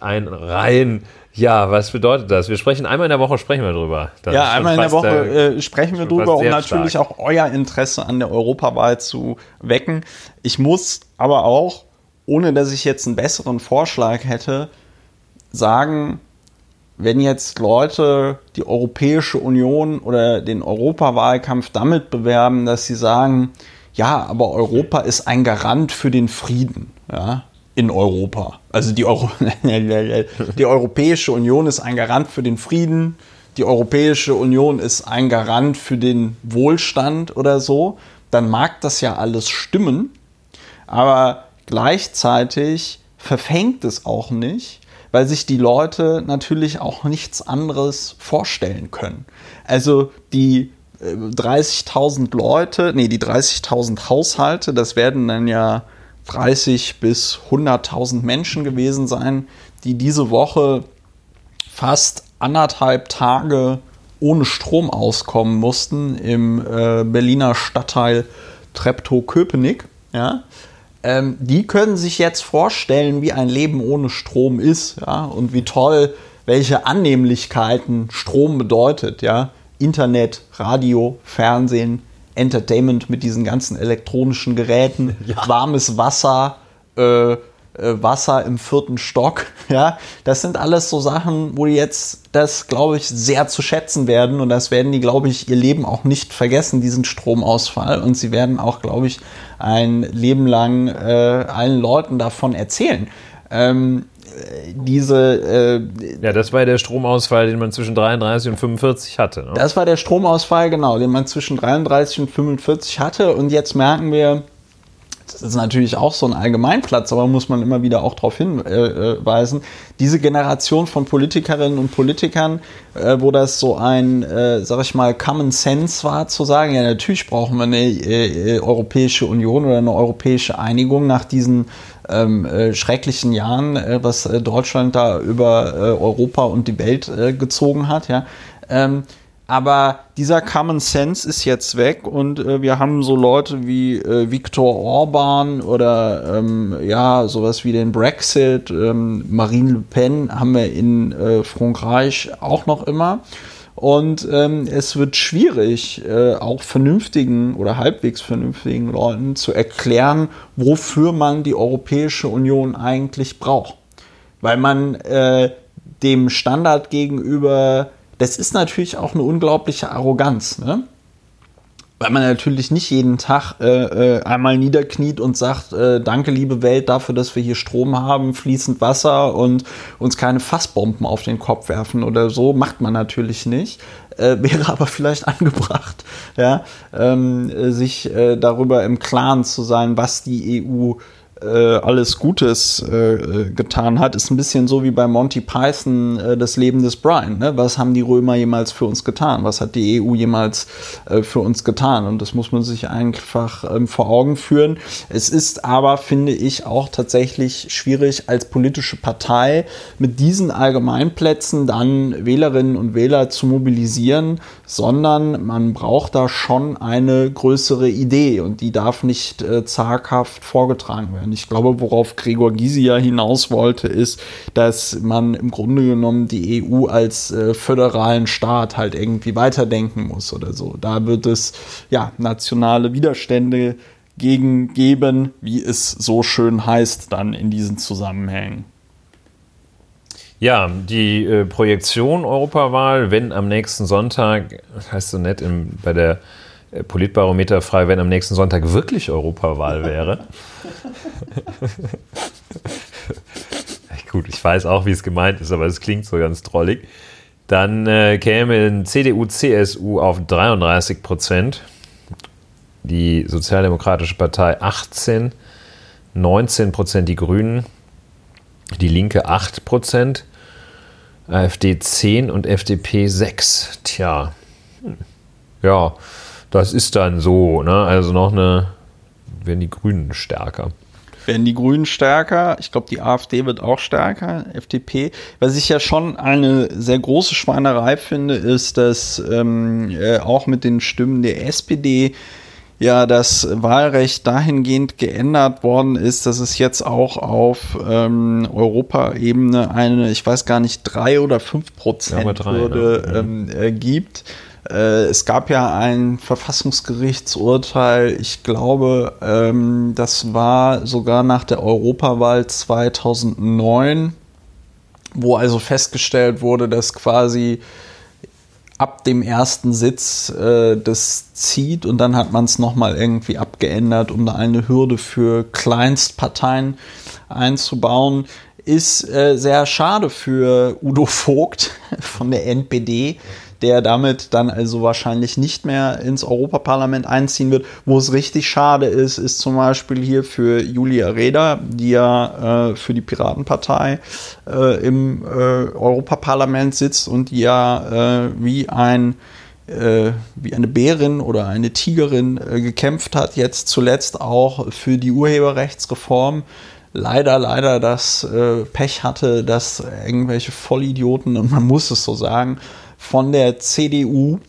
einreihen. Ja, was bedeutet das? Wir sprechen einmal in der Woche, sprechen wir drüber. Das ja, einmal in der Woche äh, sprechen wir drüber, um natürlich stark. auch euer Interesse an der Europawahl zu wecken. Ich muss aber auch ohne dass ich jetzt einen besseren Vorschlag hätte, sagen, wenn jetzt Leute die Europäische Union oder den Europawahlkampf damit bewerben, dass sie sagen, ja, aber Europa ist ein Garant für den Frieden, ja, in Europa. Also die, Euro <laughs> die Europäische Union ist ein Garant für den Frieden, die Europäische Union ist ein Garant für den Wohlstand oder so, dann mag das ja alles stimmen, aber Gleichzeitig verfängt es auch nicht, weil sich die Leute natürlich auch nichts anderes vorstellen können. Also die 30.000 äh, Leute, nee, die 30.000 Haushalte, das werden dann ja 30 bis 100.000 Menschen gewesen sein, die diese Woche fast anderthalb Tage ohne Strom auskommen mussten im äh, Berliner Stadtteil Treptow-Köpenick. Ja? Ähm, die können sich jetzt vorstellen, wie ein Leben ohne Strom ist, ja, und wie toll, welche Annehmlichkeiten Strom bedeutet, ja. Internet, Radio, Fernsehen, Entertainment mit diesen ganzen elektronischen Geräten, <laughs> ja. warmes Wasser, äh, äh, Wasser im vierten Stock. <laughs> Ja, das sind alles so Sachen, wo die jetzt das, glaube ich, sehr zu schätzen werden. Und das werden die, glaube ich, ihr Leben auch nicht vergessen, diesen Stromausfall. Und sie werden auch, glaube ich, ein Leben lang äh, allen Leuten davon erzählen. Ähm, diese. Äh, ja, das war der Stromausfall, den man zwischen 33 und 45 hatte. Ne? Das war der Stromausfall, genau, den man zwischen 33 und 45 hatte. Und jetzt merken wir, das ist natürlich auch so ein Allgemeinplatz, aber muss man immer wieder auch darauf hinweisen, diese Generation von Politikerinnen und Politikern, äh, wo das so ein, äh, sag ich mal, Common Sense war, zu sagen, ja, natürlich brauchen wir eine äh, Europäische Union oder eine europäische Einigung nach diesen ähm, äh, schrecklichen Jahren, äh, was äh, Deutschland da über Europa und die Welt gezogen hat, ja. Ähm, aber dieser Common Sense ist jetzt weg und äh, wir haben so Leute wie äh, Viktor Orban oder ähm, ja, sowas wie den Brexit, ähm, Marine Le Pen haben wir in äh, Frankreich auch noch immer. Und ähm, es wird schwierig, äh, auch vernünftigen oder halbwegs vernünftigen Leuten zu erklären, wofür man die Europäische Union eigentlich braucht. Weil man äh, dem Standard gegenüber das ist natürlich auch eine unglaubliche Arroganz, ne? Weil man natürlich nicht jeden Tag äh, äh, einmal niederkniet und sagt, äh, danke liebe Welt dafür, dass wir hier Strom haben, fließend Wasser und uns keine Fassbomben auf den Kopf werfen oder so, macht man natürlich nicht. Äh, wäre aber vielleicht <laughs> angebracht, ja, ähm, sich äh, darüber im Klaren zu sein, was die EU äh, alles Gutes äh, getan hat, ist ein bisschen so wie bei Monty Python äh, das Leben des Brian. Ne? Was haben die Römer jemals für uns getan? Was hat die EU jemals äh, für uns getan? Und das muss man sich einfach ähm, vor Augen führen. Es ist aber, finde ich, auch tatsächlich schwierig als politische Partei mit diesen Allgemeinplätzen dann Wählerinnen und Wähler zu mobilisieren, sondern man braucht da schon eine größere Idee und die darf nicht äh, zaghaft vorgetragen werden. Ich glaube, worauf Gregor Gysi ja hinaus wollte, ist, dass man im Grunde genommen die EU als äh, föderalen Staat halt irgendwie weiterdenken muss oder so. Da wird es ja nationale Widerstände gegen geben, wie es so schön heißt dann in diesen Zusammenhängen. Ja, die äh, Projektion Europawahl, wenn am nächsten Sonntag, das heißt so nett im, bei der äh, Politbarometer frei, wenn am nächsten Sonntag wirklich Europawahl wäre. <laughs> Gut, ich weiß auch, wie es gemeint ist, aber es klingt so ganz drollig. Dann äh, kämen CDU, CSU auf 33 Prozent, die Sozialdemokratische Partei 18, 19 Prozent die Grünen, die Linke 8 Prozent, AfD 10 und FDP 6. Tja, hm. ja, das ist dann so. Ne? Also noch eine, werden die Grünen stärker werden die Grünen stärker. Ich glaube, die AfD wird auch stärker, FDP. Was ich ja schon eine sehr große Schweinerei finde, ist, dass ähm, äh, auch mit den Stimmen der SPD ja das Wahlrecht dahingehend geändert worden ist, dass es jetzt auch auf ähm, Europaebene eine, ich weiß gar nicht, drei oder fünf Prozent ja, Hürde ne? ähm, äh, gibt. Äh, es gab ja ein Verfassungsgerichtsurteil, ich glaube, ähm, das war sogar nach der Europawahl 2009, wo also festgestellt wurde, dass quasi ab dem ersten Sitz äh, das zieht und dann hat man es nochmal irgendwie abgeändert, um da eine Hürde für Kleinstparteien einzubauen. Ist äh, sehr schade für Udo Vogt <laughs> von der NPD, der damit dann also wahrscheinlich nicht mehr ins Europaparlament einziehen wird. Wo es richtig schade ist, ist zum Beispiel hier für Julia Reda, die ja äh, für die Piratenpartei äh, im äh, Europaparlament sitzt und die ja äh, wie ein äh, wie eine Bärin oder eine Tigerin äh, gekämpft hat, jetzt zuletzt auch für die Urheberrechtsreform leider, leider das Pech hatte, dass irgendwelche Vollidioten, und man muss es so sagen, von der CDU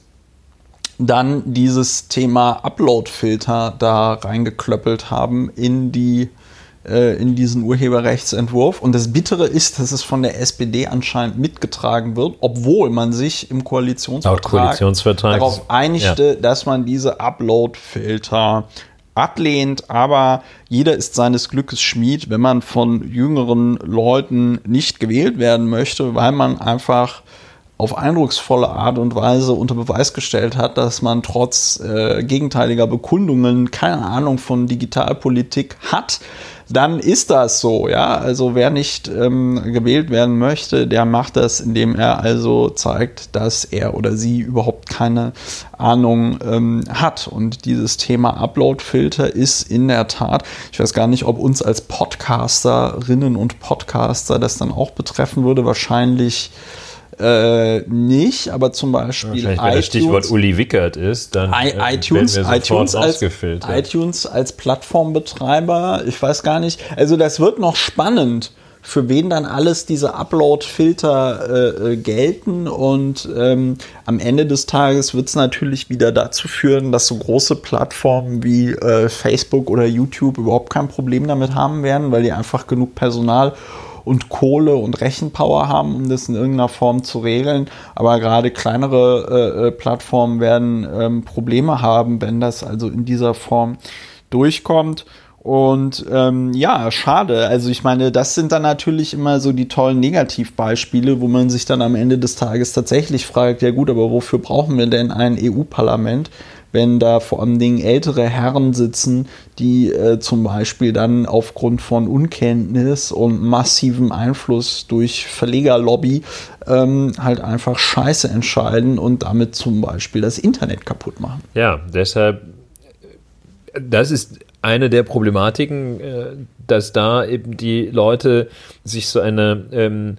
dann dieses Thema Upload-Filter da reingeklöppelt haben in die äh, in diesen Urheberrechtsentwurf. Und das Bittere ist, dass es von der SPD anscheinend mitgetragen wird, obwohl man sich im Koalitionsvertrag, Koalitionsvertrag darauf einigte, ja. dass man diese Upload-Filter ablehnt, aber jeder ist seines Glückes Schmied, wenn man von jüngeren Leuten nicht gewählt werden möchte, weil man einfach auf eindrucksvolle Art und Weise unter Beweis gestellt hat, dass man trotz äh, gegenteiliger Bekundungen keine Ahnung von Digitalpolitik hat, dann ist das so, ja. Also wer nicht ähm, gewählt werden möchte, der macht das, indem er also zeigt, dass er oder sie überhaupt keine Ahnung ähm, hat. Und dieses Thema Upload-Filter ist in der Tat, ich weiß gar nicht, ob uns als Podcasterinnen und Podcaster das dann auch betreffen würde, wahrscheinlich äh, nicht, aber zum Beispiel ja, wenn das Stichwort Uli Wickert ist, dann I äh, iTunes, iTunes, als, iTunes als Plattformbetreiber, ich weiß gar nicht, also das wird noch spannend für wen dann alles diese Upload-Filter äh, äh, gelten. Und ähm, am Ende des Tages wird es natürlich wieder dazu führen, dass so große Plattformen wie äh, Facebook oder YouTube überhaupt kein Problem damit haben werden, weil die einfach genug Personal und Kohle und Rechenpower haben, um das in irgendeiner Form zu regeln. Aber gerade kleinere äh, äh, Plattformen werden ähm, Probleme haben, wenn das also in dieser Form durchkommt. Und ähm, ja, schade. Also ich meine, das sind dann natürlich immer so die tollen Negativbeispiele, wo man sich dann am Ende des Tages tatsächlich fragt, ja gut, aber wofür brauchen wir denn ein EU-Parlament? Wenn da vor allen Dingen ältere Herren sitzen, die äh, zum Beispiel dann aufgrund von Unkenntnis und massivem Einfluss durch Verlegerlobby ähm, halt einfach Scheiße entscheiden und damit zum Beispiel das Internet kaputt machen. Ja, deshalb, das ist eine der Problematiken, äh, dass da eben die Leute sich so eine ähm,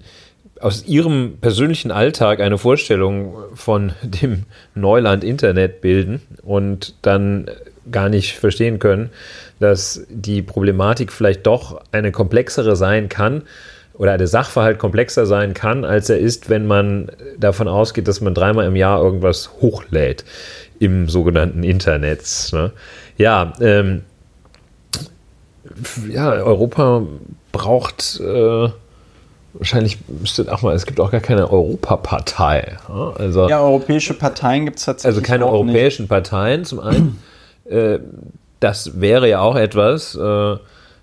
aus Ihrem persönlichen Alltag eine Vorstellung von dem Neuland Internet bilden und dann gar nicht verstehen können, dass die Problematik vielleicht doch eine komplexere sein kann oder der Sachverhalt komplexer sein kann, als er ist, wenn man davon ausgeht, dass man dreimal im Jahr irgendwas hochlädt im sogenannten Internet. Ne? Ja, ähm, ja, Europa braucht äh, Wahrscheinlich müsste auch mal, es gibt auch gar keine Europapartei. Also, ja, europäische Parteien gibt es tatsächlich. Also keine europäischen nicht. Parteien zum einen. <clears throat> äh, das wäre ja auch etwas, äh,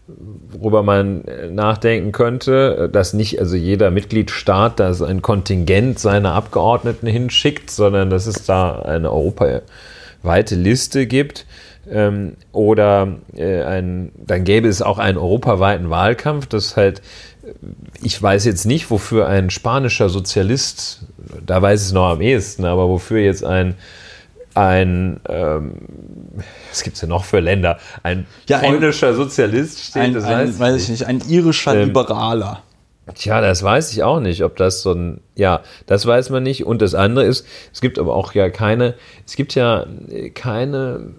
worüber man nachdenken könnte, dass nicht also jeder Mitgliedstaat da ein Kontingent seiner Abgeordneten hinschickt, sondern dass es da eine europaweite Liste gibt. Ähm, oder äh, ein, dann gäbe es auch einen europaweiten Wahlkampf, das halt, ich weiß jetzt nicht, wofür ein spanischer Sozialist, da weiß ich es noch am ehesten, aber wofür jetzt ein ein, ähm, was gibt es denn noch für Länder? Ein Ja, ein- polnischer Sozialist steht, Ein, das ein, weiß, weiß ich nicht, ein irischer Ähm, Liberaler. Tja, das weiß ich auch nicht, ob das so ein, ja, das weiß man nicht. Und das andere ist, es gibt aber auch ja keine, es gibt ja keine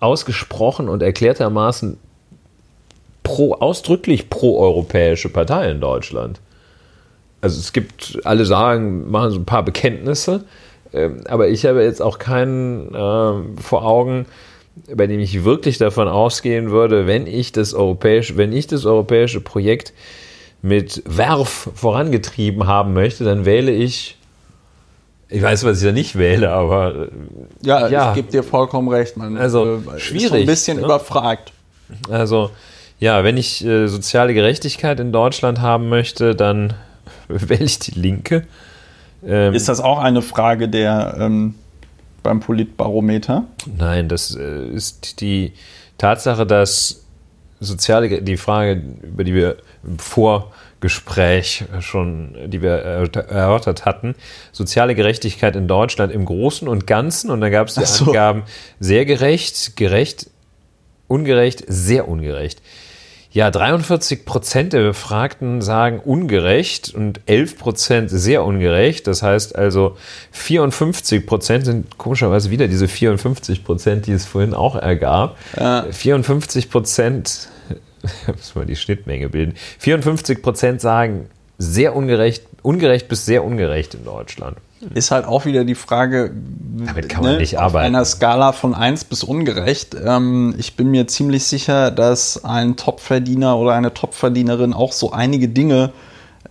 ausgesprochen und erklärtermaßen pro, ausdrücklich pro-europäische Partei in Deutschland. Also es gibt, alle sagen, machen so ein paar Bekenntnisse, ähm, aber ich habe jetzt auch keinen ähm, vor Augen, bei dem ich wirklich davon ausgehen würde, wenn ich das europäische, wenn ich das europäische Projekt mit Werf vorangetrieben haben möchte, dann wähle ich, ich weiß, was ich da nicht wähle, aber äh, Ja, ja. ich gebe dir vollkommen recht. Man Also, äh, Ist schwierig, ein bisschen ne? überfragt. Also, ja, wenn ich äh, soziale Gerechtigkeit in Deutschland haben möchte, dann <laughs> wähle ich die Linke. Ähm, Ist das auch eine Frage der ähm, beim Politbarometer? nein, das äh, ist die Tatsache, dass soziale, die Frage, über die wir im Vorgespräch schon, die wir erörter- erörtert hatten, soziale Gerechtigkeit in Deutschland im Großen und Ganzen, und da gab es die so. Angaben, sehr gerecht, gerecht, ungerecht, sehr ungerecht. Ja, 43 Prozent der Befragten sagen ungerecht und 11 Prozent sehr ungerecht. Das heißt also 54 Prozent sind komischerweise wieder diese 54 Prozent, die es vorhin auch ergab. Ja. 54 Prozent, <laughs> muss man die Schnittmenge bilden. 54 Prozent sagen sehr ungerecht, ungerecht bis sehr ungerecht in Deutschland. Ist halt auch wieder die Frage, Damit kann man nicht auf arbeiten. einer Skala von 1 bis ungerecht. Ähm, ich bin mir ziemlich sicher, dass ein Topverdiener oder eine Topverdienerin auch so einige Dinge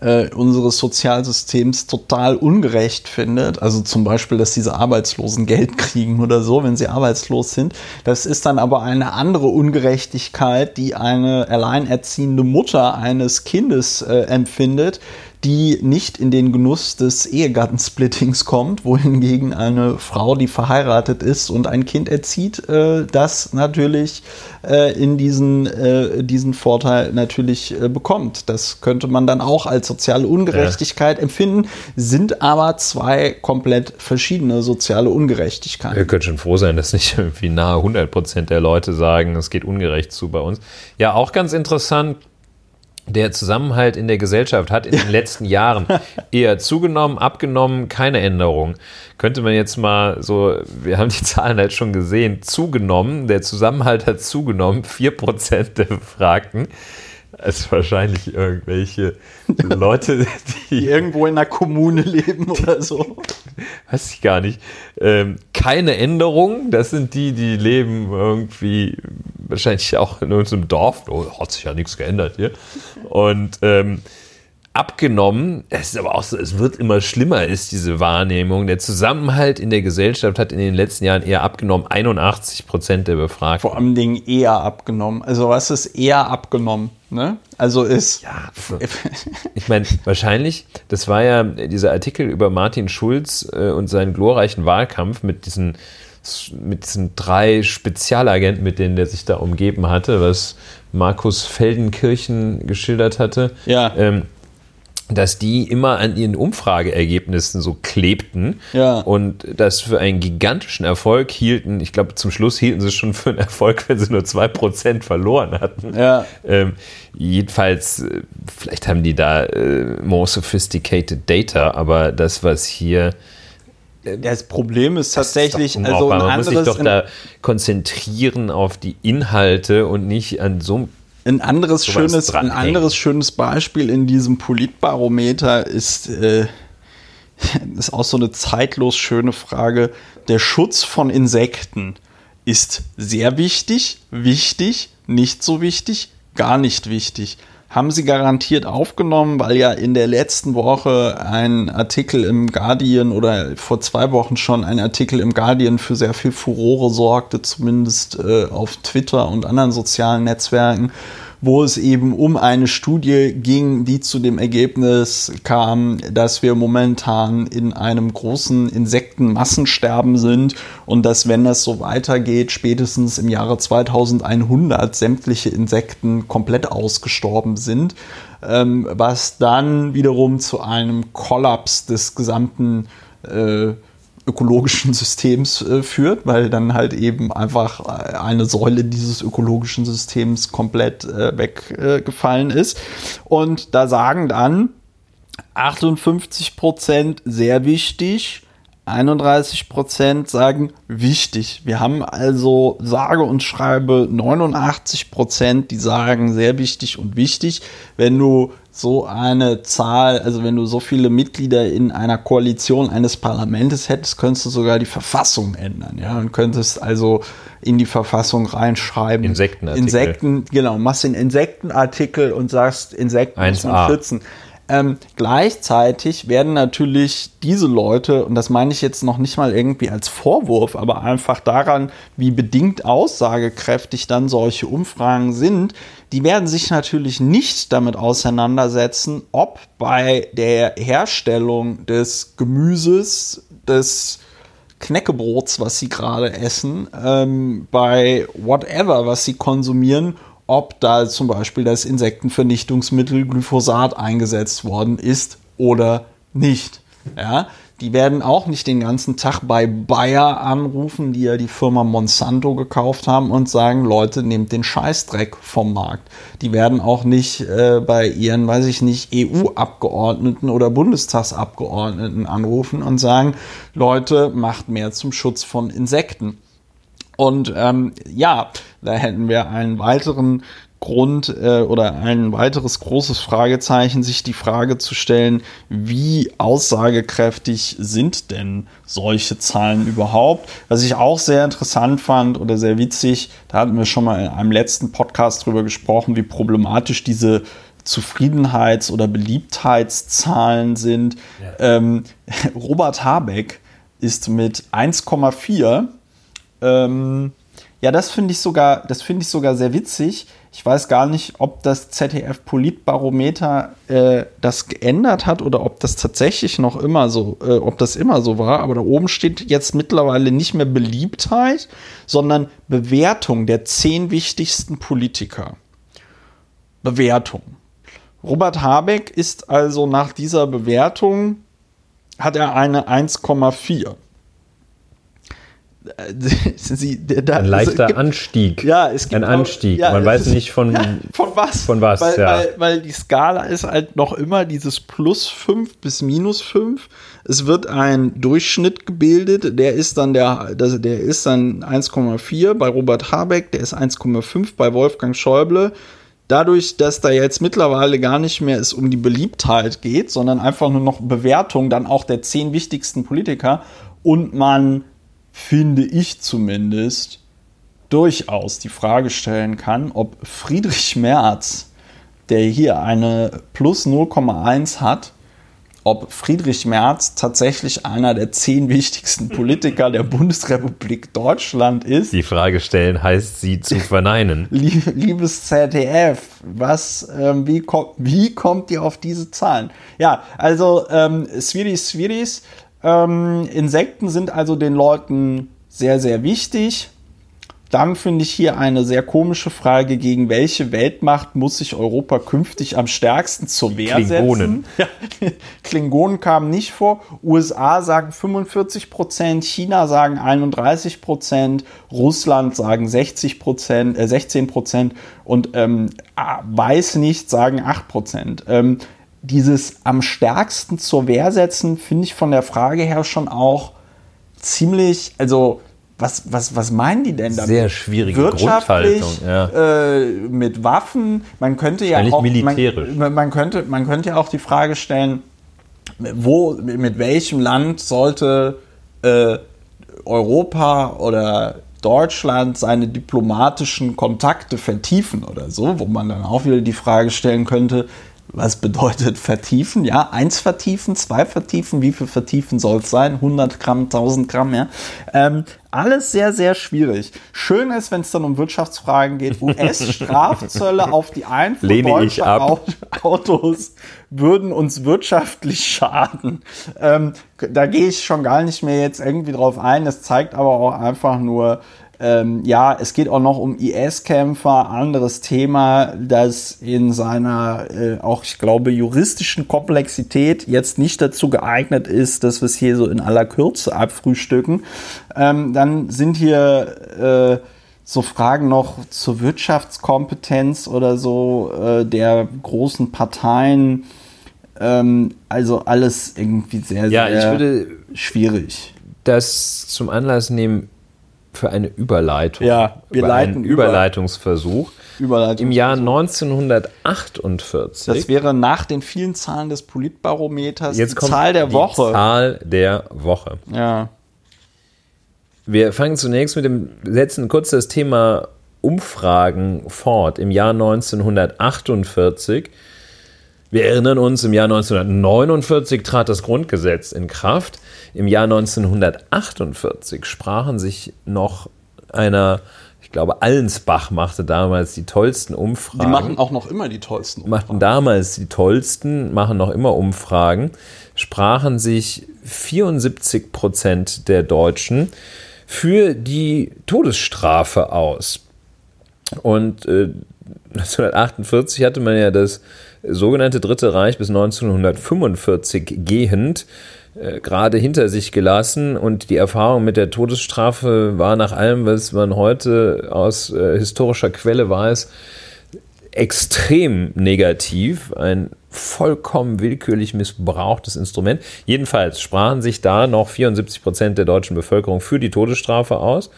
äh, unseres Sozialsystems total ungerecht findet. Also zum Beispiel, dass diese Arbeitslosen Geld kriegen oder so, wenn sie arbeitslos sind. Das ist dann aber eine andere Ungerechtigkeit, die eine alleinerziehende Mutter eines Kindes äh, empfindet, die nicht in den Genuss des Ehegattensplittings kommt, wohingegen eine Frau, die verheiratet ist und ein Kind erzieht, äh, das natürlich äh, in diesen, äh, diesen Vorteil natürlich äh, bekommt. Das könnte man dann auch als soziale Ungerechtigkeit empfinden, sind aber zwei komplett verschiedene soziale Wir Ungerechtigkeiten. können schon froh sein, dass nicht irgendwie nahe 100 Prozent der Leute sagen, es geht ungerecht zu bei uns. Ja, auch ganz interessant. Der Zusammenhalt in der Gesellschaft hat in den <laughs> letzten Jahren eher zugenommen, abgenommen, keine Änderung. Könnte man jetzt mal so, wir haben die Zahlen halt schon gesehen, zugenommen, der Zusammenhalt hat zugenommen, 4% der Befragten. Also wahrscheinlich irgendwelche <laughs> Leute, Die die irgendwo in einer Kommune leben oder so. weiß ich gar nicht. Ähm, keine Änderung. Das sind die, die leben irgendwie wahrscheinlich auch in irgendeinem Dorf. Oh, hat sich ja nichts geändert hier. Und ähm, abgenommen, es ist aber auch so, es wird immer schlimmer, ist diese Wahrnehmung. Der Zusammenhalt in der Gesellschaft hat in den letzten Jahren eher abgenommen. 81 Prozent der Befragten. Vor allem Dingen eher abgenommen. Also was ist eher abgenommen? Ne? Also ist Ja, Ich meine, wahrscheinlich, das war ja dieser Artikel über Martin Schulz äh, und seinen glorreichen Wahlkampf mit diesen, mit diesen drei Spezialagenten, mit denen der sich da umgeben hatte, was Markus Feldenkirchen geschildert hatte. Ja. Ähm, dass die immer an ihren Umfrageergebnissen so klebten Ja. und das für einen gigantischen Erfolg hielten. Ich glaube, zum Schluss hielten sie es schon für einen Erfolg, wenn sie nur 2% verloren hatten. Ja. Ähm, jedenfalls, äh, vielleicht haben die da äh, more sophisticated data, aber das, was hier. Das Problem ist tatsächlich, ist also ein man muss sich doch da konzentrieren auf die Inhalte und nicht an so einem ein anderes sowas schönes, ein anderes schönes Beispiel in diesem Politbarometer ist, äh, <laughs> ist auch so eine zeitlos schöne Frage. Der Schutz von Insekten ist sehr wichtig, wichtig, nicht so wichtig, gar nicht wichtig. Haben Sie garantiert aufgenommen, weil ja in der letzten Woche ein Artikel im Guardian oder vor zwei Wochen schon ein Artikel im Guardian für sehr viel Furore sorgte, zumindest äh, auf Twitter und anderen sozialen Netzwerken, wo es eben um eine Studie ging, die zu dem Ergebnis kam, dass wir momentan in einem großen Insektenmassensterben sind und dass, wenn das so weitergeht, spätestens im Jahre 2100 sämtliche Insekten komplett ausgestorben sind, ähm, was dann wiederum zu einem Kollaps des gesamten äh, ökologischen Systems äh, führt, weil dann halt eben einfach äh, eine Säule dieses ökologischen Systems komplett äh, weggefallen ist. Und da sagen dann 58 Prozent sehr wichtig, 31 Prozent sagen wichtig. Wir haben also sage und schreibe 89 Prozent, die sagen sehr wichtig und wichtig. Wenn du so eine Zahl, also wenn du so viele Mitglieder in einer Koalition eines Parlaments hättest, könntest du sogar die Verfassung ändern, ja, und könntest also in die Verfassung reinschreiben. Insektenartikel. Insekten, genau, machst den Insektenartikel und sagst, Insekten 1a. muss man schützen. Ähm, gleichzeitig werden natürlich diese Leute, und das meine ich jetzt noch nicht mal irgendwie als Vorwurf, aber einfach daran, wie bedingt aussagekräftig dann solche Umfragen sind, die werden sich natürlich nicht damit auseinandersetzen, ob bei der Herstellung des Gemüses, des Knäckebrots, was sie gerade essen, ähm, bei whatever, was sie konsumieren, ob da zum Beispiel das Insektenvernichtungsmittel Glyphosat eingesetzt worden ist oder nicht. Ja, die werden auch nicht den ganzen Tag bei Bayer anrufen, die ja die Firma Monsanto gekauft haben und sagen, Leute, nehmt den Scheißdreck vom Markt. Die werden auch nicht äh, bei ihren, weiß ich nicht, EU-Abgeordneten oder Bundestagsabgeordneten anrufen und sagen, Leute, macht mehr zum Schutz von Insekten. Und ähm, ja, da hätten wir einen weiteren Grund äh, oder ein weiteres großes Fragezeichen, sich die Frage zu stellen, wie aussagekräftig sind denn solche Zahlen überhaupt? Was ich auch sehr interessant fand oder sehr witzig, da hatten wir schon mal in einem letzten Podcast drüber gesprochen, wie problematisch diese Zufriedenheits- oder Beliebtheitszahlen sind. Ja. Ähm, <laughs> Robert Habeck ist mit 1,4 ähm, ja, das finde ich sogar, das finde ich sogar sehr witzig. Ich weiß gar nicht, ob das ZDF Politbarometer äh, das geändert hat oder ob das tatsächlich noch immer so, äh, ob das immer so war. Aber da oben steht jetzt mittlerweile nicht mehr Beliebtheit, sondern Bewertung der zehn wichtigsten Politiker. Bewertung. Robert Habeck ist also nach dieser Bewertung hat er eine 1,4. <laughs> Sie, da, ein leichter gibt, Anstieg. Ja, es gibt ein Anstieg. Ja, Man weiß nicht von, <laughs> ja, von was. Von was, weil, ja. weil, weil, die Skala ist halt noch immer dieses plus 5 bis minus 5. Es wird ein Durchschnitt gebildet, der ist dann der, der ist dann 1,4 bei Robert Habeck, der ist 1,5 bei Wolfgang Schäuble. Dadurch, dass da jetzt mittlerweile gar nicht mehr es um die Beliebtheit geht, sondern einfach nur noch Bewertung dann auch der zehn wichtigsten Politiker und man finde ich zumindest, durchaus die Frage stellen kann, ob Friedrich Merz, der hier eine plus 0,1 hat, ob Friedrich Merz tatsächlich einer der zehn wichtigsten <laughs> Politiker der Bundesrepublik Deutschland ist. Die Frage stellen heißt, sie zu <laughs> verneinen. Liebes ZDF, was, ähm, wie, kommt, wie kommt ihr auf diese Zahlen? Ja, also ähm, Swiris Swiris, ähm, Insekten sind also den Leuten sehr, sehr wichtig. Dann finde ich hier eine sehr komische Frage, gegen welche Weltmacht muss sich Europa künftig am stärksten zur Wehr Klingonen. setzen? <laughs> Ja. Klingonen kamen nicht vor. USA sagen 45 Prozent, China sagen 31 Prozent, Russland sagen 60 Prozent, äh 16 Prozent und ähm, weiß nicht sagen 8 Prozent. Ähm, dieses am stärksten zur Wehr setzen, finde ich von der Frage her schon auch ziemlich, also was, was, was meinen die denn damit? Sehr schwierige Grundhaltung. Ja. Äh, mit Waffen. Man könnte ja auch militärisch. Man, man, könnte, man könnte ja auch die Frage stellen, wo, mit welchem Land sollte äh, Europa oder Deutschland seine diplomatischen Kontakte vertiefen oder so, wo man dann auch wieder die Frage stellen könnte, was bedeutet vertiefen? Ja, eins vertiefen, zwei vertiefen, wie viel vertiefen soll es sein? 100 Gramm, 1000 Gramm, ja. Ähm, alles sehr, sehr schwierig. Schön ist, wenn es dann um Wirtschaftsfragen geht. US-Strafzölle auf die Einfuhr. Au- Autos würden uns wirtschaftlich schaden. Ähm, da gehe ich schon gar nicht mehr jetzt irgendwie drauf ein. Das zeigt aber auch einfach nur, ähm, ja, es geht auch noch um IS-Kämpfer, anderes Thema, das in seiner äh, auch, ich glaube, juristischen Komplexität jetzt nicht dazu geeignet ist, dass wir es hier so in aller Kürze abfrühstücken. Ähm, dann sind hier äh, so Fragen noch zur Wirtschaftskompetenz oder so äh, der großen Parteien. Ähm, also alles irgendwie sehr, Ja, sehr ich würde schwierig. das zum Anlass nehmen für eine Überleitung. Ja, wir Über leiten über. Überleitungsversuch. Überleitung. Im Jahr 1948. Das wäre nach den vielen Zahlen des Politbarometers Jetzt die Zahl der die Woche. Zahl der Woche. Ja. Wir fangen zunächst mit dem, setzen kurz das Thema Umfragen fort. Im Jahr 1948, wir erinnern uns, im Jahr 1949 trat das Grundgesetz in Kraft. Im Jahr 1948 sprachen sich noch einer, ich glaube, Allensbach machte damals die tollsten Umfragen. Die machen auch noch immer die tollsten machten damals die tollsten, machen noch immer Umfragen, sprachen sich 74 Prozent der Deutschen für die Todesstrafe aus. Und äh, 1948 hatte man ja das sogenannte Dritte Reich bis 1945 gehend gerade hinter sich gelassen und die Erfahrung mit der Todesstrafe war nach allem, was man heute aus äh, historischer Quelle weiß, extrem negativ, ein vollkommen willkürlich missbrauchtes Instrument. Jedenfalls sprachen sich da noch 74 Prozent der deutschen Bevölkerung für die Todesstrafe aus.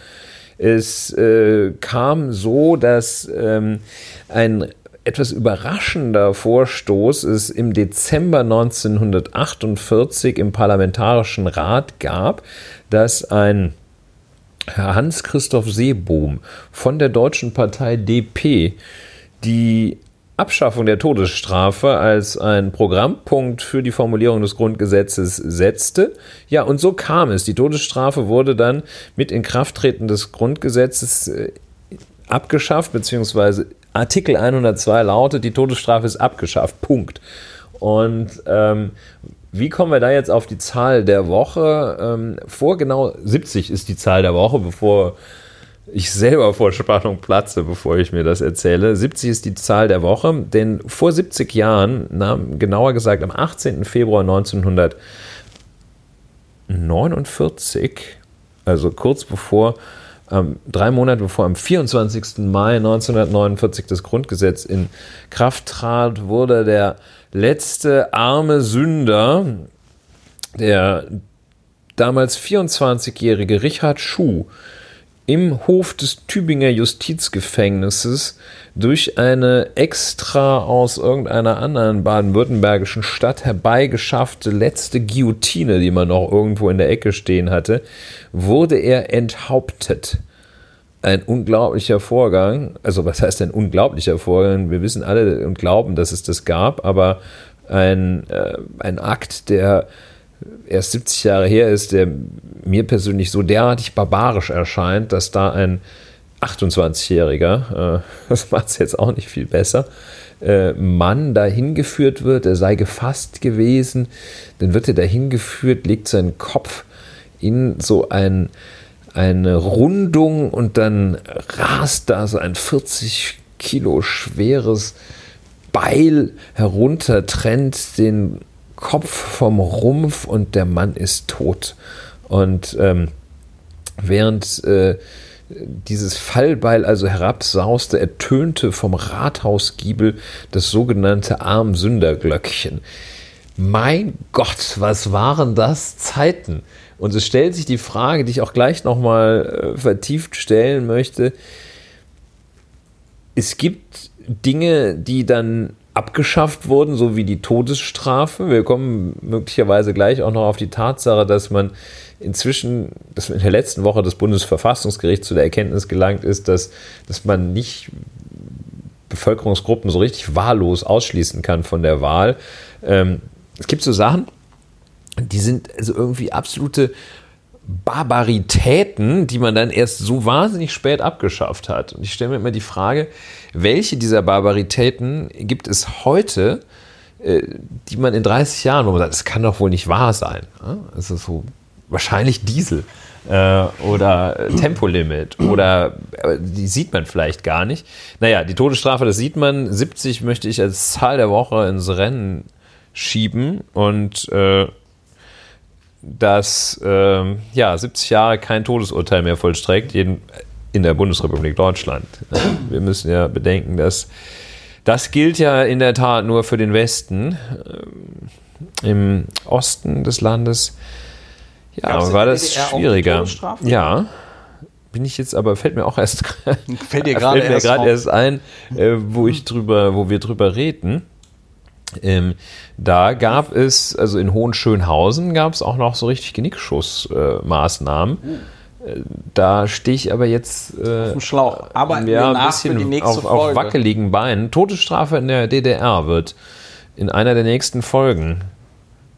Es äh, kam so, dass ähm, ein etwas überraschender Vorstoß es im Dezember 1948 im Parlamentarischen Rat gab, dass ein Herr Hans-Christoph Seebohm von der deutschen Partei DP die Abschaffung der Todesstrafe als ein Programmpunkt für die Formulierung des Grundgesetzes setzte. Ja, und so kam es. Die Todesstrafe wurde dann mit Inkrafttreten des Grundgesetzes äh, abgeschafft, beziehungsweise Artikel 102 lautet, die Todesstrafe ist abgeschafft. Punkt. Und ähm, wie kommen wir da jetzt auf die Zahl der Woche? Ähm, vor genau 70 ist die Zahl der Woche, bevor ich selber vor Spannung platze, bevor ich mir das erzähle. 70 ist die Zahl der Woche, denn vor 70 Jahren, nahm, genauer gesagt am 18. Februar 1949, also kurz bevor, ähm, drei Monate bevor am 24. Mai 1949 das Grundgesetz in Kraft trat, wurde der letzte arme Sünder, der damals 24-jährige Richard Schuh, im Hof des Tübinger Justizgefängnisses durch eine extra aus irgendeiner anderen baden-württembergischen Stadt herbeigeschaffte letzte Guillotine, die man noch irgendwo in der Ecke stehen hatte, wurde er enthauptet. Ein unglaublicher Vorgang, also was heißt ein unglaublicher Vorgang? Wir wissen alle und glauben, dass es das gab, aber ein, äh, ein Akt, der erst 70 Jahre her ist, der mir persönlich so derartig barbarisch erscheint, dass da ein 28-Jähriger, äh, <laughs> das macht es jetzt auch nicht viel besser, äh, Mann dahin geführt wird, er sei gefasst gewesen, dann wird er dahin geführt, legt seinen Kopf in so ein, eine Rundung und dann rast da so ein 40 Kilo schweres Beil herunter, trennt den Kopf vom Rumpf und der Mann ist tot. Und ähm, während äh, dieses Fallbeil also herabsauste, ertönte vom Rathausgiebel das sogenannte Armsünderglöckchen. Mein Gott, was waren das Zeiten? Und es stellt sich die Frage, die ich auch gleich nochmal äh, vertieft stellen möchte. Es gibt Dinge, die dann abgeschafft wurden, so wie die Todesstrafe. Wir kommen möglicherweise gleich auch noch auf die Tatsache, dass man inzwischen, dass in der letzten Woche das Bundesverfassungsgericht zu der Erkenntnis gelangt ist, dass, dass man nicht Bevölkerungsgruppen so richtig wahllos ausschließen kann von der Wahl. Ähm, es gibt so Sachen, die sind also irgendwie absolute Barbaritäten, die man dann erst so wahnsinnig spät abgeschafft hat. Und ich stelle mir immer die Frage, welche dieser Barbaritäten gibt es heute, äh, die man in 30 Jahren, wo man sagt, das kann doch wohl nicht wahr sein. Es ist so wahrscheinlich Diesel äh, oder Tempolimit oder die sieht man vielleicht gar nicht. Naja, die Todesstrafe, das sieht man. 70 möchte ich als Zahl der Woche ins Rennen schieben und äh, dass äh, ja, 70 Jahre kein Todesurteil mehr vollstreckt, jeden, in der Bundesrepublik Deutschland. Wir müssen ja bedenken, dass das gilt ja in der Tat nur für den Westen. Ähm, Im Osten des Landes ja, aber war das schwieriger. Ja. Bin ich jetzt, aber fällt mir auch erst <laughs> fällt dir gerade erst, erst ein, äh, wo ich drüber, wo wir drüber reden. Ähm, da gab es, also in Hohenschönhausen gab es auch noch so richtig Genickschussmaßnahmen. Äh, da stehe ich aber jetzt äh, auf dem Schlauch. Aber ja, ein bisschen auf, auf, wackeligen Beinen. Todesstrafe in der DDR wird in einer der nächsten Folgen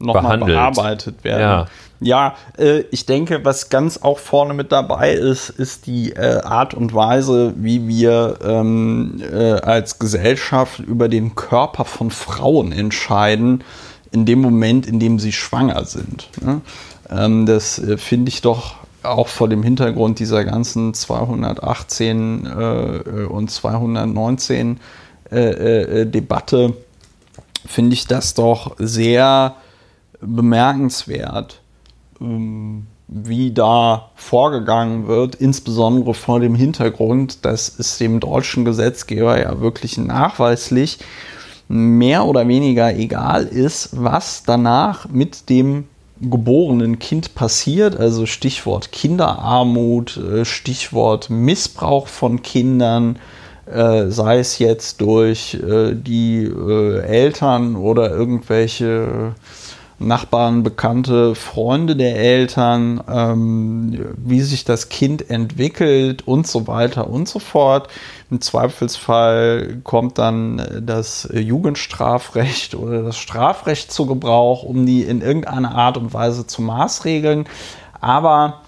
nochmal bearbeitet werden. Ja. Ja, äh, ich denke, was ganz auch vorne mit dabei ist, ist die äh, Art und Weise, wie wir ähm, äh, als Gesellschaft über den Körper von Frauen entscheiden, in dem Moment, in dem sie schwanger sind. Ne? Ähm, das äh, finde ich doch auch vor dem Hintergrund dieser ganzen 218 äh, und 219 äh, Debatte, finde ich das doch sehr bemerkenswert, ähm, wie da vorgegangen wird, insbesondere vor dem Hintergrund, dass es dem deutschen Gesetzgeber ja wirklich nachweislich mehr oder weniger egal ist, was danach mit dem geborenen Kind passiert, also Stichwort Kinderarmut, äh, Stichwort Missbrauch von Kindern, äh, sei es jetzt durch äh, die Eltern oder irgendwelche Nachbarn, Bekannte, Freunde der Eltern, ähm, wie sich das Kind entwickelt und so weiter und so fort. Im Zweifelsfall kommt dann das Jugendstrafrecht <laughs> oder das Strafrecht zu Gebrauch, um die in irgendeiner Art und Weise zu maßregeln. Aber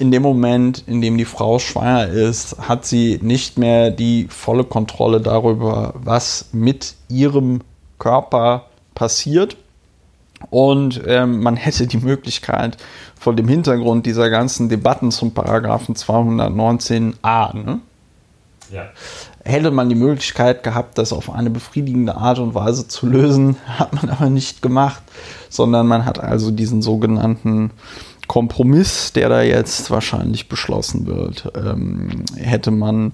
in dem Moment, in dem die Frau schwanger ist, hat sie nicht mehr die volle Kontrolle darüber, was mit ihrem Körper passiert. Und ähm, man hätte die Möglichkeit, vor dem Hintergrund dieser ganzen Debatten zum Paragraphen 219a, ne? ja. hätte man die Möglichkeit gehabt, das auf eine befriedigende Art und Weise zu lösen, <laughs> hat man aber nicht gemacht, sondern man hat also diesen sogenannten Kompromiss, der da jetzt wahrscheinlich beschlossen wird, ähm, hätte man,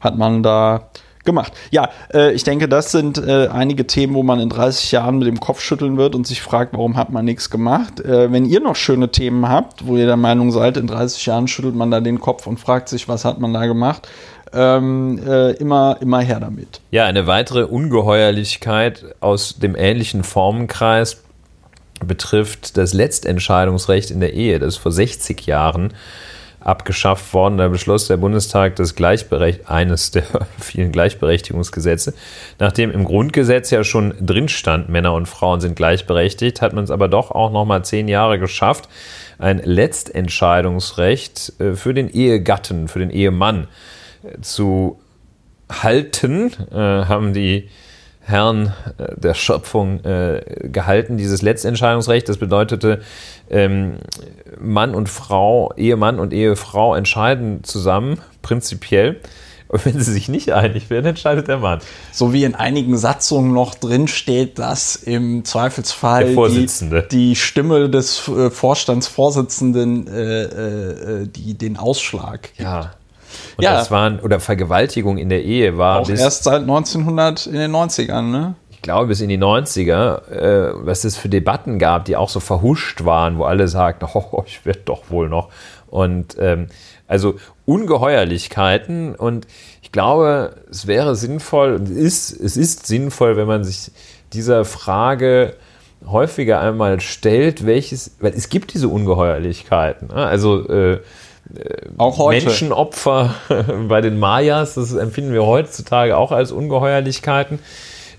hat man da gemacht. Ja, äh, ich denke, das sind äh, einige Themen, wo man in 30 Jahren mit dem Kopf schütteln wird und sich fragt, warum hat man nichts gemacht. Äh, wenn ihr noch schöne Themen habt, wo ihr der Meinung seid, in 30 Jahren schüttelt man da den Kopf und fragt sich, was hat man da gemacht, ähm, äh, immer, immer her damit. Ja, eine weitere Ungeheuerlichkeit aus dem ähnlichen Formenkreis betrifft das Letztentscheidungsrecht in der Ehe, das vor 60 Jahren abgeschafft worden. Da beschloss der Bundestag das Gleichberecht eines der <laughs> vielen Gleichberechtigungsgesetze. Nachdem im Grundgesetz ja schon drin stand, Männer und Frauen sind gleichberechtigt, hat man es aber doch auch noch mal zehn Jahre geschafft, ein Letztentscheidungsrecht äh, für den Ehegatten, für den Ehemann äh, zu halten, äh, haben die Herren äh, der Schöpfung äh, gehalten, dieses Letztentscheidungsrecht. Das bedeutete, ähm, Mann und Frau, Ehemann und Ehefrau entscheiden zusammen, prinzipiell. Und wenn sie sich nicht einig werden, entscheidet der Mann. So wie in einigen Satzungen noch drin steht, dass im Zweifelsfall die, die, Stimme des äh, Vorstandsvorsitzenden äh, äh, die den Ausschlag gibt. Ja. Und ja. das waren, oder Vergewaltigung in der Ehe war. Auch erst seit 1900 in den 90ern, ne? Ich glaube, bis in die 90er, äh, was es für Debatten gab, die auch so verhuscht waren, wo alle sagten, <laughs> oh, ich werde doch wohl noch. Und ähm, also Ungeheuerlichkeiten und ich glaube, es wäre sinnvoll, es ist, es ist sinnvoll, wenn man sich dieser Frage häufiger einmal stellt, welches, weil es gibt diese Ungeheuerlichkeiten. Ne? Also äh, auch heute. Menschenopfer <laughs> bei den Mayas, das empfinden wir heutzutage auch als Ungeheuerlichkeiten.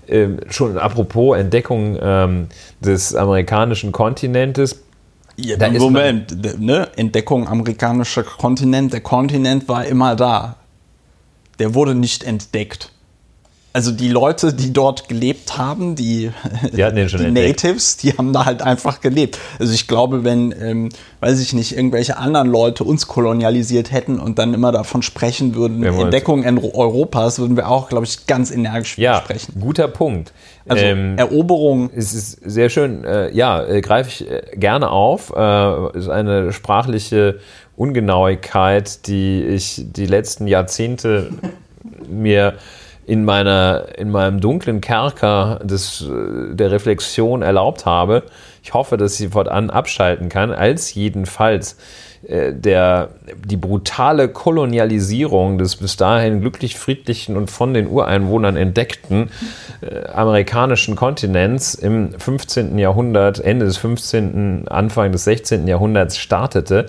Ähm, schon apropos Entdeckung ähm, des amerikanischen Kontinentes. Ja, Moment, ne? Entdeckung amerikanischer Kontinent. Der Kontinent war immer da. Der wurde nicht entdeckt also die Leute, die dort gelebt haben, die, die, hatten den schon die Natives, die haben da halt einfach gelebt. Also ich glaube, wenn, ähm, weiß ich nicht, irgendwelche anderen Leute uns kolonialisiert hätten und dann immer davon sprechen würden, Entdeckung in Europas, würden wir auch, glaube ich, ganz energisch ja, sprechen. Guter Punkt. Also ähm, Eroberung. Es ist sehr schön, äh, ja, äh, greife ich äh, gerne auf. Äh, ist eine sprachliche Ungenauigkeit, die ich die letzten Jahrzehnte <laughs> mir in, meiner, in meinem dunklen Kerker des, der Reflexion erlaubt habe. Ich hoffe, dass ich fortan abschalten kann, als jedenfalls äh, der, die brutale Kolonialisierung des bis dahin glücklich friedlichen und von den Ureinwohnern entdeckten äh, amerikanischen Kontinents im 15. Jahrhundert, Ende des 15., Anfang des 16. Jahrhunderts startete,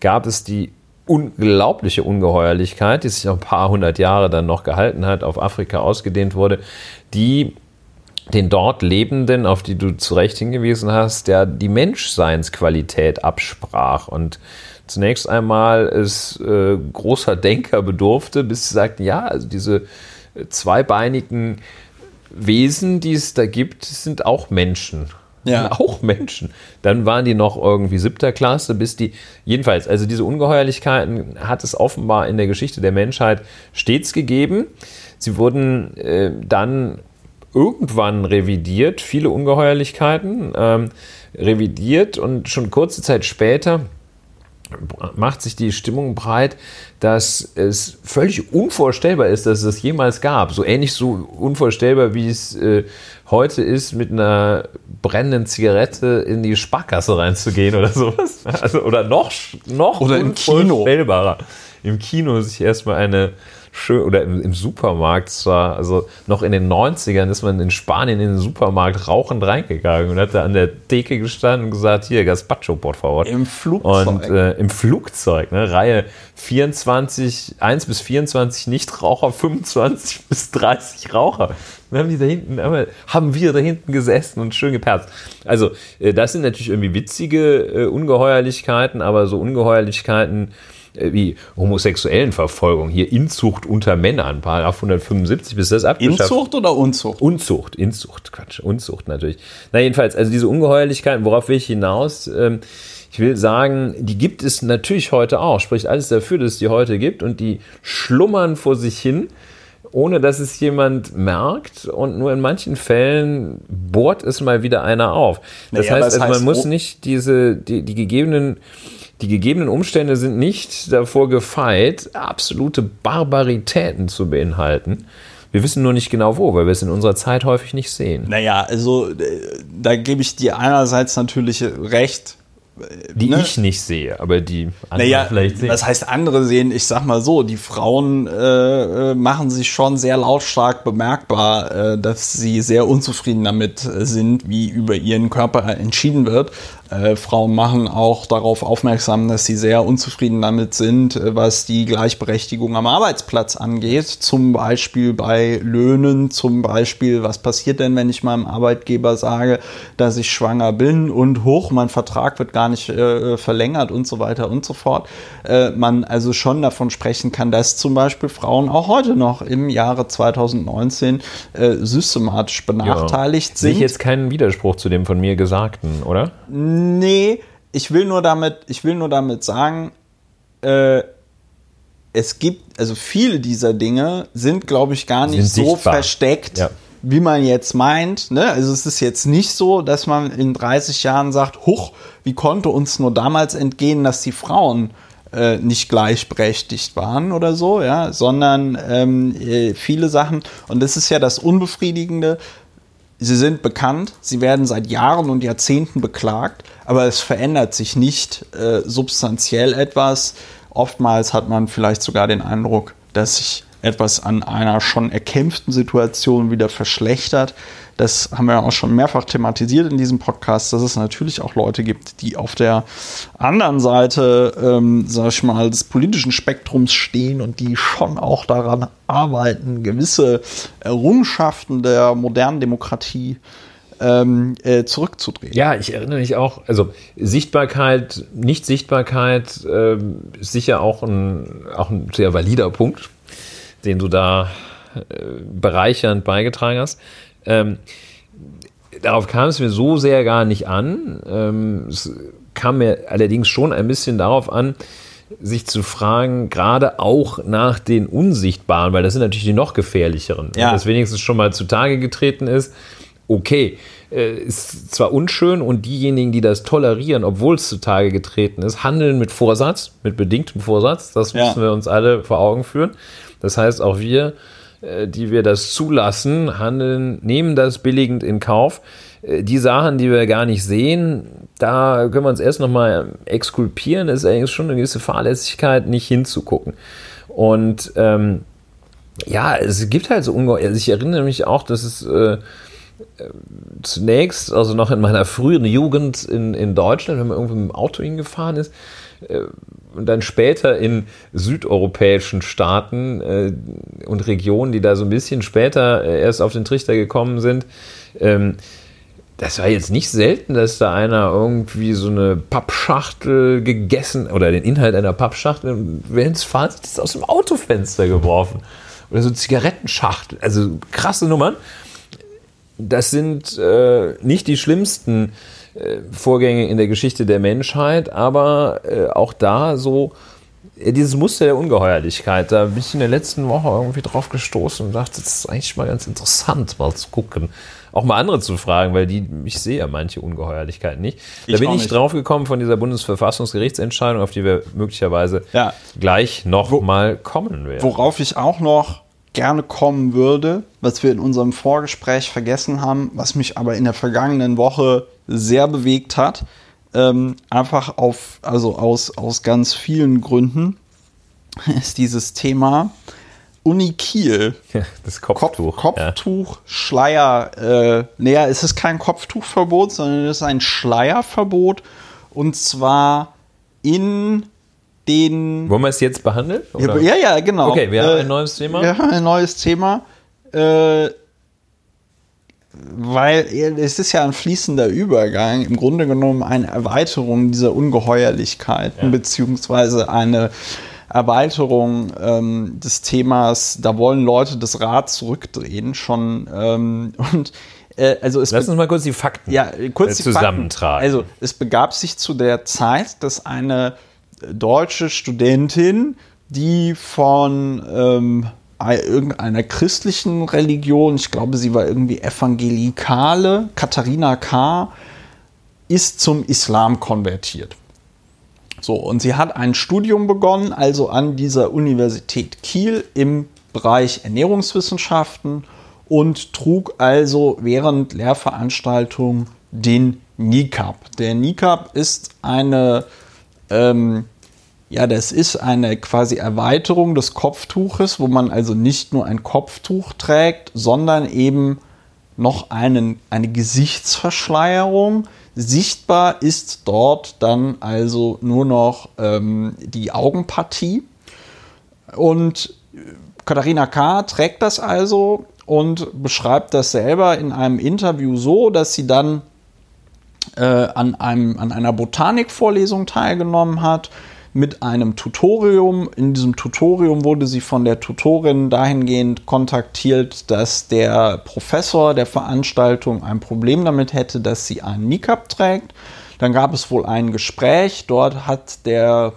gab es die unglaubliche Ungeheuerlichkeit, die sich ein paar hundert Jahre dann noch gehalten hat, auf Afrika ausgedehnt wurde, die den dort Lebenden, auf die du zu Recht hingewiesen hast, der die Menschseinsqualität absprach. Und zunächst einmal es äh, großer Denker bedurfte, bis sie sagten, ja, also diese zweibeinigen Wesen, die es da gibt, sind auch Menschen ja. <laughs> auch Menschen. Dann waren die noch irgendwie siebter Klasse, bis die, jedenfalls, also diese Ungeheuerlichkeiten hat es offenbar in der Geschichte der Menschheit stets gegeben. Sie wurden äh, dann irgendwann revidiert, viele Ungeheuerlichkeiten ähm, revidiert und schon kurze Zeit später macht sich die Stimmung breit, dass es völlig unvorstellbar ist, dass es das jemals gab. So ähnlich so unvorstellbar, wie es äh, heute ist, mit einer brennenden Zigarette in die Sparkasse reinzugehen oder sowas. Also, oder noch, noch oder im Kino. Im Kino sich erstmal eine schön, oder im, im, Supermarkt zwar, also noch in den 90ern ist man in Spanien in den Supermarkt rauchend reingegangen und hat da an der Theke gestanden und gesagt, hier, Gazpacho, por favor. Im Flugzeug. Und äh, im Flugzeug, ne, Reihe 24, 1 bis 24 Nichtraucher, 25 <laughs> bis 30 Raucher. Dann haben die da hinten, haben wir da hinten gesessen und schön geperzt. Also, äh, das sind natürlich irgendwie witzige äh, Ungeheuerlichkeiten, aber so Ungeheuerlichkeiten, äh, wie homosexuellen Verfolgung, hier Inzucht unter Männern, Paragraph 175, bis das abgeschafft. Inzucht oder Unzucht? Unzucht, Inzucht, Quatsch, Unzucht natürlich. Na jedenfalls, also diese Ungeheuerlichkeiten, worauf will ich hinaus? Ähm, ich will sagen, die gibt es natürlich heute auch, spricht alles dafür, dass es die heute gibt und die schlummern vor sich hin, ohne dass es jemand merkt und nur in manchen Fällen bohrt es mal wieder einer auf. Das naja, heißt, also, man heißt, muss nicht diese, die, die gegebenen die gegebenen Umstände sind nicht davor gefeit, absolute Barbaritäten zu beinhalten. Wir wissen nur nicht genau wo, weil wir es in unserer Zeit häufig nicht sehen. Naja, also äh, da gebe ich dir einerseits natürlich recht. Die ne? ich nicht sehe, aber die andere naja, vielleicht sehen. Das heißt, andere sehen, ich sag mal so, die Frauen äh, äh machen sich schon sehr lautstark bemerkbar, äh, dass sie sehr unzufrieden damit sind, wie über ihren Körper entschieden wird. Äh, Frauen machen auch darauf aufmerksam, dass sie sehr unzufrieden damit sind, äh, was die Gleichberechtigung am Arbeitsplatz angeht. Zum Beispiel bei Löhnen, zum Beispiel, was passiert denn, wenn ich meinem Arbeitgeber sage, dass ich schwanger bin und hoch, mein Vertrag wird gar nicht äh, verlängert und so weiter und so fort. Äh, man also schon davon sprechen kann, dass zum Beispiel Frauen auch heute noch im Jahre 2019 äh, systematisch benachteiligt ja. sind. Sehe ich jetzt keinen Widerspruch zu dem von mir Gesagten, oder? Nee, ich will nur damit, ich will nur damit sagen, äh, es gibt, also viele dieser Dinge sind, glaube ich, gar nicht so sichtbar. versteckt, ja. wie man jetzt meint. Ne? Also es ist jetzt nicht so, dass man in 30 Jahren sagt, huch, wie konnte uns nur damals entgehen, dass die Frauen äh, nicht gleichberechtigt waren oder so, ja, sondern ähm, äh, viele Sachen, und das ist ja das Unbefriedigende, Sie sind bekannt, sie werden seit Jahren und Jahrzehnten beklagt, aber es verändert sich nicht äh, substanziell etwas. Oftmals hat man vielleicht sogar den Eindruck, dass sich etwas an einer schon erkämpften Situation wieder verschlechtert das haben wir auch schon mehrfach thematisiert in diesem Podcast, dass es natürlich auch Leute gibt, die auf der anderen Seite, ähm, sag ich mal, des politischen Spektrums stehen und die schon auch daran arbeiten, gewisse Errungenschaften der modernen Demokratie ähm, äh, zurückzudrehen. Ja, ich erinnere mich auch, also Sichtbarkeit, Nicht-Sichtbarkeit ähm, ist sicher auch ein, auch ein sehr valider Punkt, den du da äh, bereichernd beigetragen hast. Ähm, darauf kam es mir so sehr gar nicht an. Ähm, es kam mir allerdings schon ein bisschen darauf an, sich zu fragen, gerade auch nach den Unsichtbaren, weil das sind natürlich die noch gefährlicheren. Ja. Das wenigstens schon mal zutage getreten ist, okay, äh, ist zwar unschön und diejenigen, die das tolerieren, obwohl es zutage getreten ist, handeln mit Vorsatz, mit bedingtem Vorsatz. Das Ja. müssen wir uns alle vor Augen führen. Das heißt, auch wir, die wir das zulassen, handeln, nehmen das billigend in Kauf. Äh, Die Sachen, die wir gar nicht sehen, da können wir uns erst nochmal exkulpieren. Es ist eigentlich schon eine gewisse Fahrlässigkeit, nicht hinzugucken. Und ähm, ja, es gibt halt so ungeheuer. Also ich erinnere mich auch, dass es äh, zunächst, also noch in meiner frühen Jugend in, in Deutschland, wenn man irgendwo mit dem Auto hingefahren ist, äh, und dann später in südeuropäischen Staaten äh, und Regionen, die da so ein bisschen später äh, erst auf den Trichter gekommen sind, ähm, das war jetzt nicht selten, dass da einer irgendwie so eine Pappschachtel gegessen oder den Inhalt einer Pappschachtel während des Fahrens aus dem Autofenster geworfen. Oder so Zigarettenschachtel. Also krasse Nummern. Das sind äh, nicht die schlimmsten äh, Vorgänge in der Geschichte der Menschheit, aber äh, auch da so äh, dieses Muster der Ungeheuerlichkeit, da bin ich in der letzten Woche irgendwie drauf gestoßen und dachte, das ist eigentlich mal ganz interessant, mal zu gucken. Auch mal andere zu fragen, weil die, ich sehe ja manche Ungeheuerlichkeiten nicht. Da Ich bin ich nicht. drauf gekommen von dieser Bundesverfassungsgerichtsentscheidung, auf die wir möglicherweise Ja. gleich noch Wo- mal kommen werden. Worauf ich auch noch gerne kommen würde, was wir in unserem Vorgespräch vergessen haben, was mich aber in der vergangenen Woche sehr bewegt hat, ähm, einfach auf, also aus, aus ganz vielen Gründen, <laughs> ist dieses Thema Uni Kiel. das Kopf, Kopftuch. ja. Kopftuch, Schleier. Äh, naja, es ist kein Kopftuchverbot, sondern es ist ein Schleierverbot. Und zwar in den. Wollen wir es jetzt behandeln? Ja, oder? ja, ja, genau. Okay, wir haben ein neues Thema. Wir haben ein neues Thema. Äh, weil es ist ja ein fließender Übergang, im Grunde genommen eine Erweiterung dieser Ungeheuerlichkeiten, Ja. beziehungsweise eine Erweiterung ähm, des Themas, da wollen Leute das Rad zurückdrehen schon. Ähm, <laughs> und äh, also es Lass uns mal kurz die Fakten ja, kurz äh, die zusammentragen. Fakten. Also, es begab sich zu der Zeit, dass eine deutsche Studentin, die von ähm, ei- irgendeiner christlichen Religion, ich glaube, sie war irgendwie evangelikale, Katharina K., ist zum Islam konvertiert. So, und sie hat ein Studium begonnen, also an dieser Universität Kiel im Bereich Ernährungswissenschaften und trug also während Lehrveranstaltungen den Niqab. Der Niqab ist eine, ähm, ja, das ist eine quasi Erweiterung des Kopftuches, wo man also nicht nur ein Kopftuch trägt, sondern eben noch einen, eine Gesichtsverschleierung. Sichtbar ist dort dann also nur noch ähm, die Augenpartie. Und äh, Katharina K. trägt das also und beschreibt das selber in einem Interview so, dass sie dann äh, an, einem, an einer Botanikvorlesung teilgenommen hat mit einem Tutorium. In diesem Tutorium wurde sie von der Tutorin dahingehend kontaktiert, dass der Professor der Veranstaltung ein Problem damit hätte, dass sie einen Niqab trägt. Dann gab es wohl ein Gespräch. Dort hat der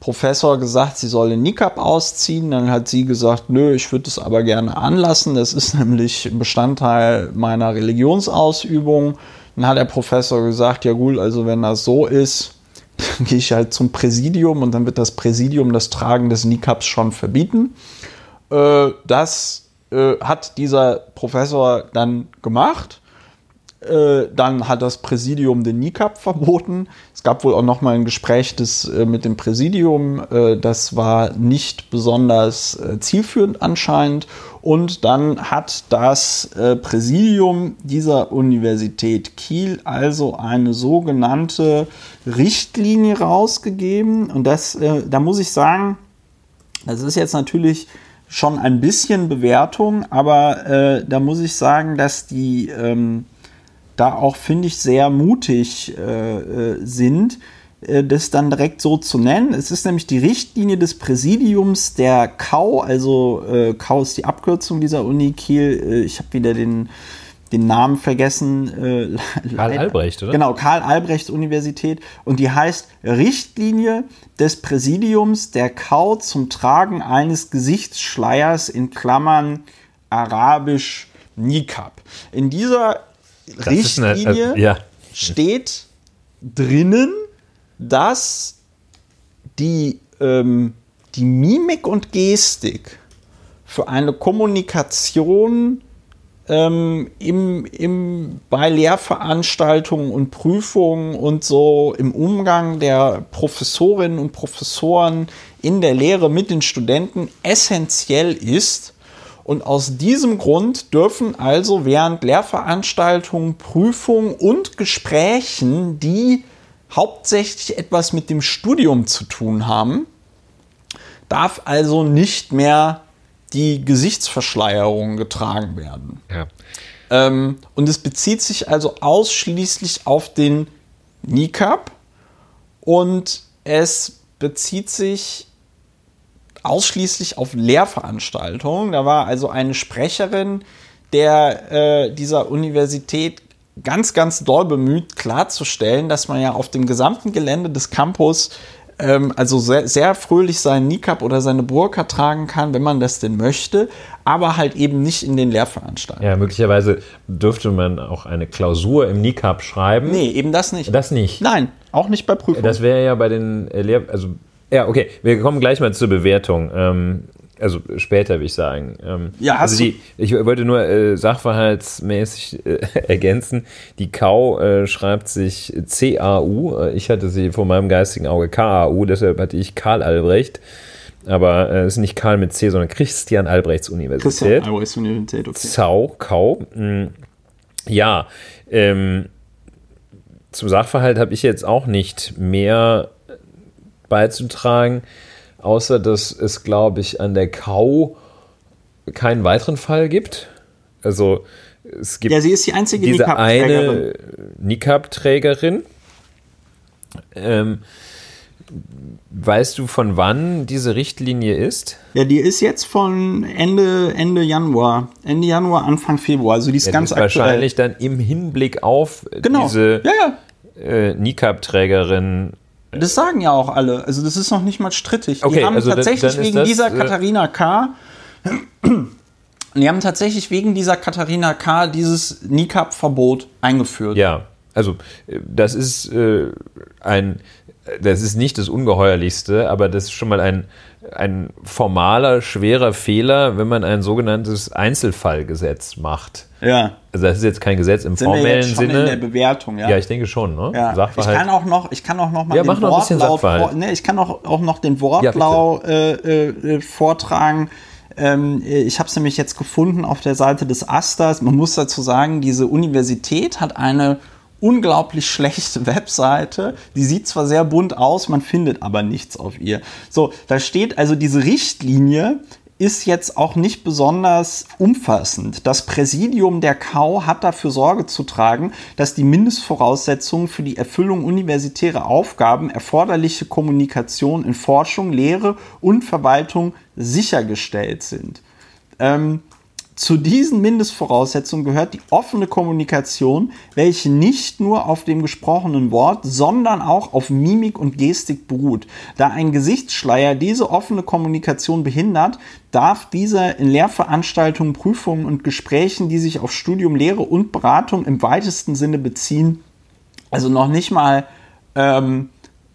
Professor gesagt, sie solle Niqab ausziehen. Dann hat sie gesagt, nö, ich würde es aber gerne anlassen. Das ist <laughs> nämlich Bestandteil meiner Religionsausübung. Dann hat der Professor gesagt, ja gut, also wenn das so ist, dann gehe ich halt zum Präsidium und dann wird das Präsidium das Tragen des Niqabs schon verbieten. Äh, das äh, hat dieser Professor dann gemacht. Äh, dann hat das Präsidium den Niqab verboten. Es gab wohl auch noch mal ein Gespräch des, äh, mit dem Präsidium. Äh, das war nicht besonders äh, zielführend anscheinend. Und dann hat das äh, Präsidium dieser Universität Kiel also eine sogenannte Richtlinie rausgegeben. Und das, äh, da muss ich sagen, das ist jetzt natürlich schon ein bisschen Bewertung, aber äh, da muss ich sagen, dass die ähm, da auch, finde ich, sehr mutig äh, äh, sind, äh, das dann direkt so zu nennen. Es ist nämlich die Richtlinie des Präsidiums der KAU, also äh, KAU ist die Abkürzung dieser Uni Kiel. Äh, ich habe wieder den den Namen vergessen. Äh, <laughs> Karl Albrecht, oder? Genau, Karl Albrecht Universität. Und die heißt Richtlinie des Präsidiums der KAU zum Tragen eines Gesichtsschleiers in Klammern arabisch Nikab. In dieser Richtlinie eine, äh, ja. steht drinnen, dass die, ähm, die Mimik und Gestik für eine Kommunikation ähm, im, im, bei Lehrveranstaltungen und Prüfungen und so im Umgang der Professorinnen und Professoren in der Lehre mit den Studenten essentiell ist. Und aus diesem Grund dürfen also während Lehrveranstaltungen, Prüfungen und Gesprächen, die hauptsächlich etwas mit dem Studium zu tun haben, darf also nicht mehr die Gesichtsverschleierung getragen werden. Ja. Ähm, und es bezieht sich also ausschließlich auf den Niqab und es bezieht sich ausschließlich auf Lehrveranstaltungen. Da war also eine Sprecherin der äh, dieser Universität ganz, ganz doll bemüht, klarzustellen, dass man ja auf dem gesamten Gelände des Campus ähm, also sehr, sehr fröhlich seinen Nikab oder seine Burka tragen kann, wenn man das denn möchte, aber halt eben nicht in den Lehrveranstaltungen. Ja, möglicherweise dürfte man auch eine Klausur im Nikab schreiben. Nee, eben das nicht. Das nicht. Nein, auch nicht bei Prüfungen. Das wäre ja bei den Lehr... Also, ja, okay, wir kommen gleich mal zur Bewertung. Ähm, also später, würde ich sagen. Ähm, ja, hast also die, Ich wollte nur äh, sachverhaltsmäßig äh, <laughs> ergänzen. Die Kau äh, schreibt sich C-A-U. Äh, ich hatte sie vor meinem geistigen Auge K-A-U, deshalb hatte ich Karl Albrecht. Aber äh, es ist nicht Karl mit C, sondern Christian Albrechts Universität. Christian Albrechts Universität, okay. Zau, Kau. Mh, hm. ja, ähm, zum Sachverhalt habe ich jetzt auch nicht mehr beizutragen außer dass es, glaube ich, an der Kau keinen weiteren Fall gibt. Also es gibt ja, sie ist die einzige diese eine Nikab-Trägerin. Ähm, weißt du, von wann diese Richtlinie ist? Ja, die ist jetzt von Ende, Ende Januar. Ende Januar, Anfang Februar. Also die ist ja, ganz ist aktuell. Wahrscheinlich dann im Hinblick auf genau. diese ja, ja. Äh, Nikab-Trägerin das sagen ja auch alle. Also das ist noch nicht mal strittig. Okay, die haben also tatsächlich wegen das, dieser äh, Katharina K. Die haben tatsächlich wegen dieser Katharina K. dieses Nikab-Verbot eingeführt. Ja, also äh, das ist äh, ein, das ist nicht das Ungeheuerlichste, aber das ist schon mal ein, ein formaler, schwerer Fehler, wenn man ein sogenanntes Einzelfallgesetz macht. Ja. Also das ist jetzt kein Gesetz im Sind formellen wir Sinne. In der Bewertung, ja. Ja, ich denke schon, ne? Ja. Sachverhalt. Ich kann auch noch, ich kann auch noch mal ja, den Wortlaut, vor, ne, ich kann auch, auch noch den Wortlaut äh, äh, vortragen. Ähm, ich habe es nämlich jetzt gefunden auf der Seite des Asters. Man muss dazu sagen, diese Universität hat eine unglaublich schlechte <laughs> Webseite. Die sieht zwar sehr bunt aus, man findet aber nichts auf ihr. So, da steht also diese Richtlinie ist jetzt auch nicht besonders umfassend. Das Präsidium der KAU hat dafür Sorge zu tragen, dass die Mindestvoraussetzungen für die Erfüllung universitärer Aufgaben, erforderliche Kommunikation in Forschung, Lehre und Verwaltung sichergestellt sind. Ähm, zu diesen Mindestvoraussetzungen gehört die offene Kommunikation, welche nicht nur auf dem gesprochenen Wort, sondern auch auf Mimik und Gestik beruht. Da ein Gesichtsschleier diese offene Kommunikation behindert, darf dieser in Lehrveranstaltungen, Prüfungen und Gesprächen, die sich auf Studium, Lehre und Beratung im weitesten Sinne beziehen, also noch nicht mal ähm,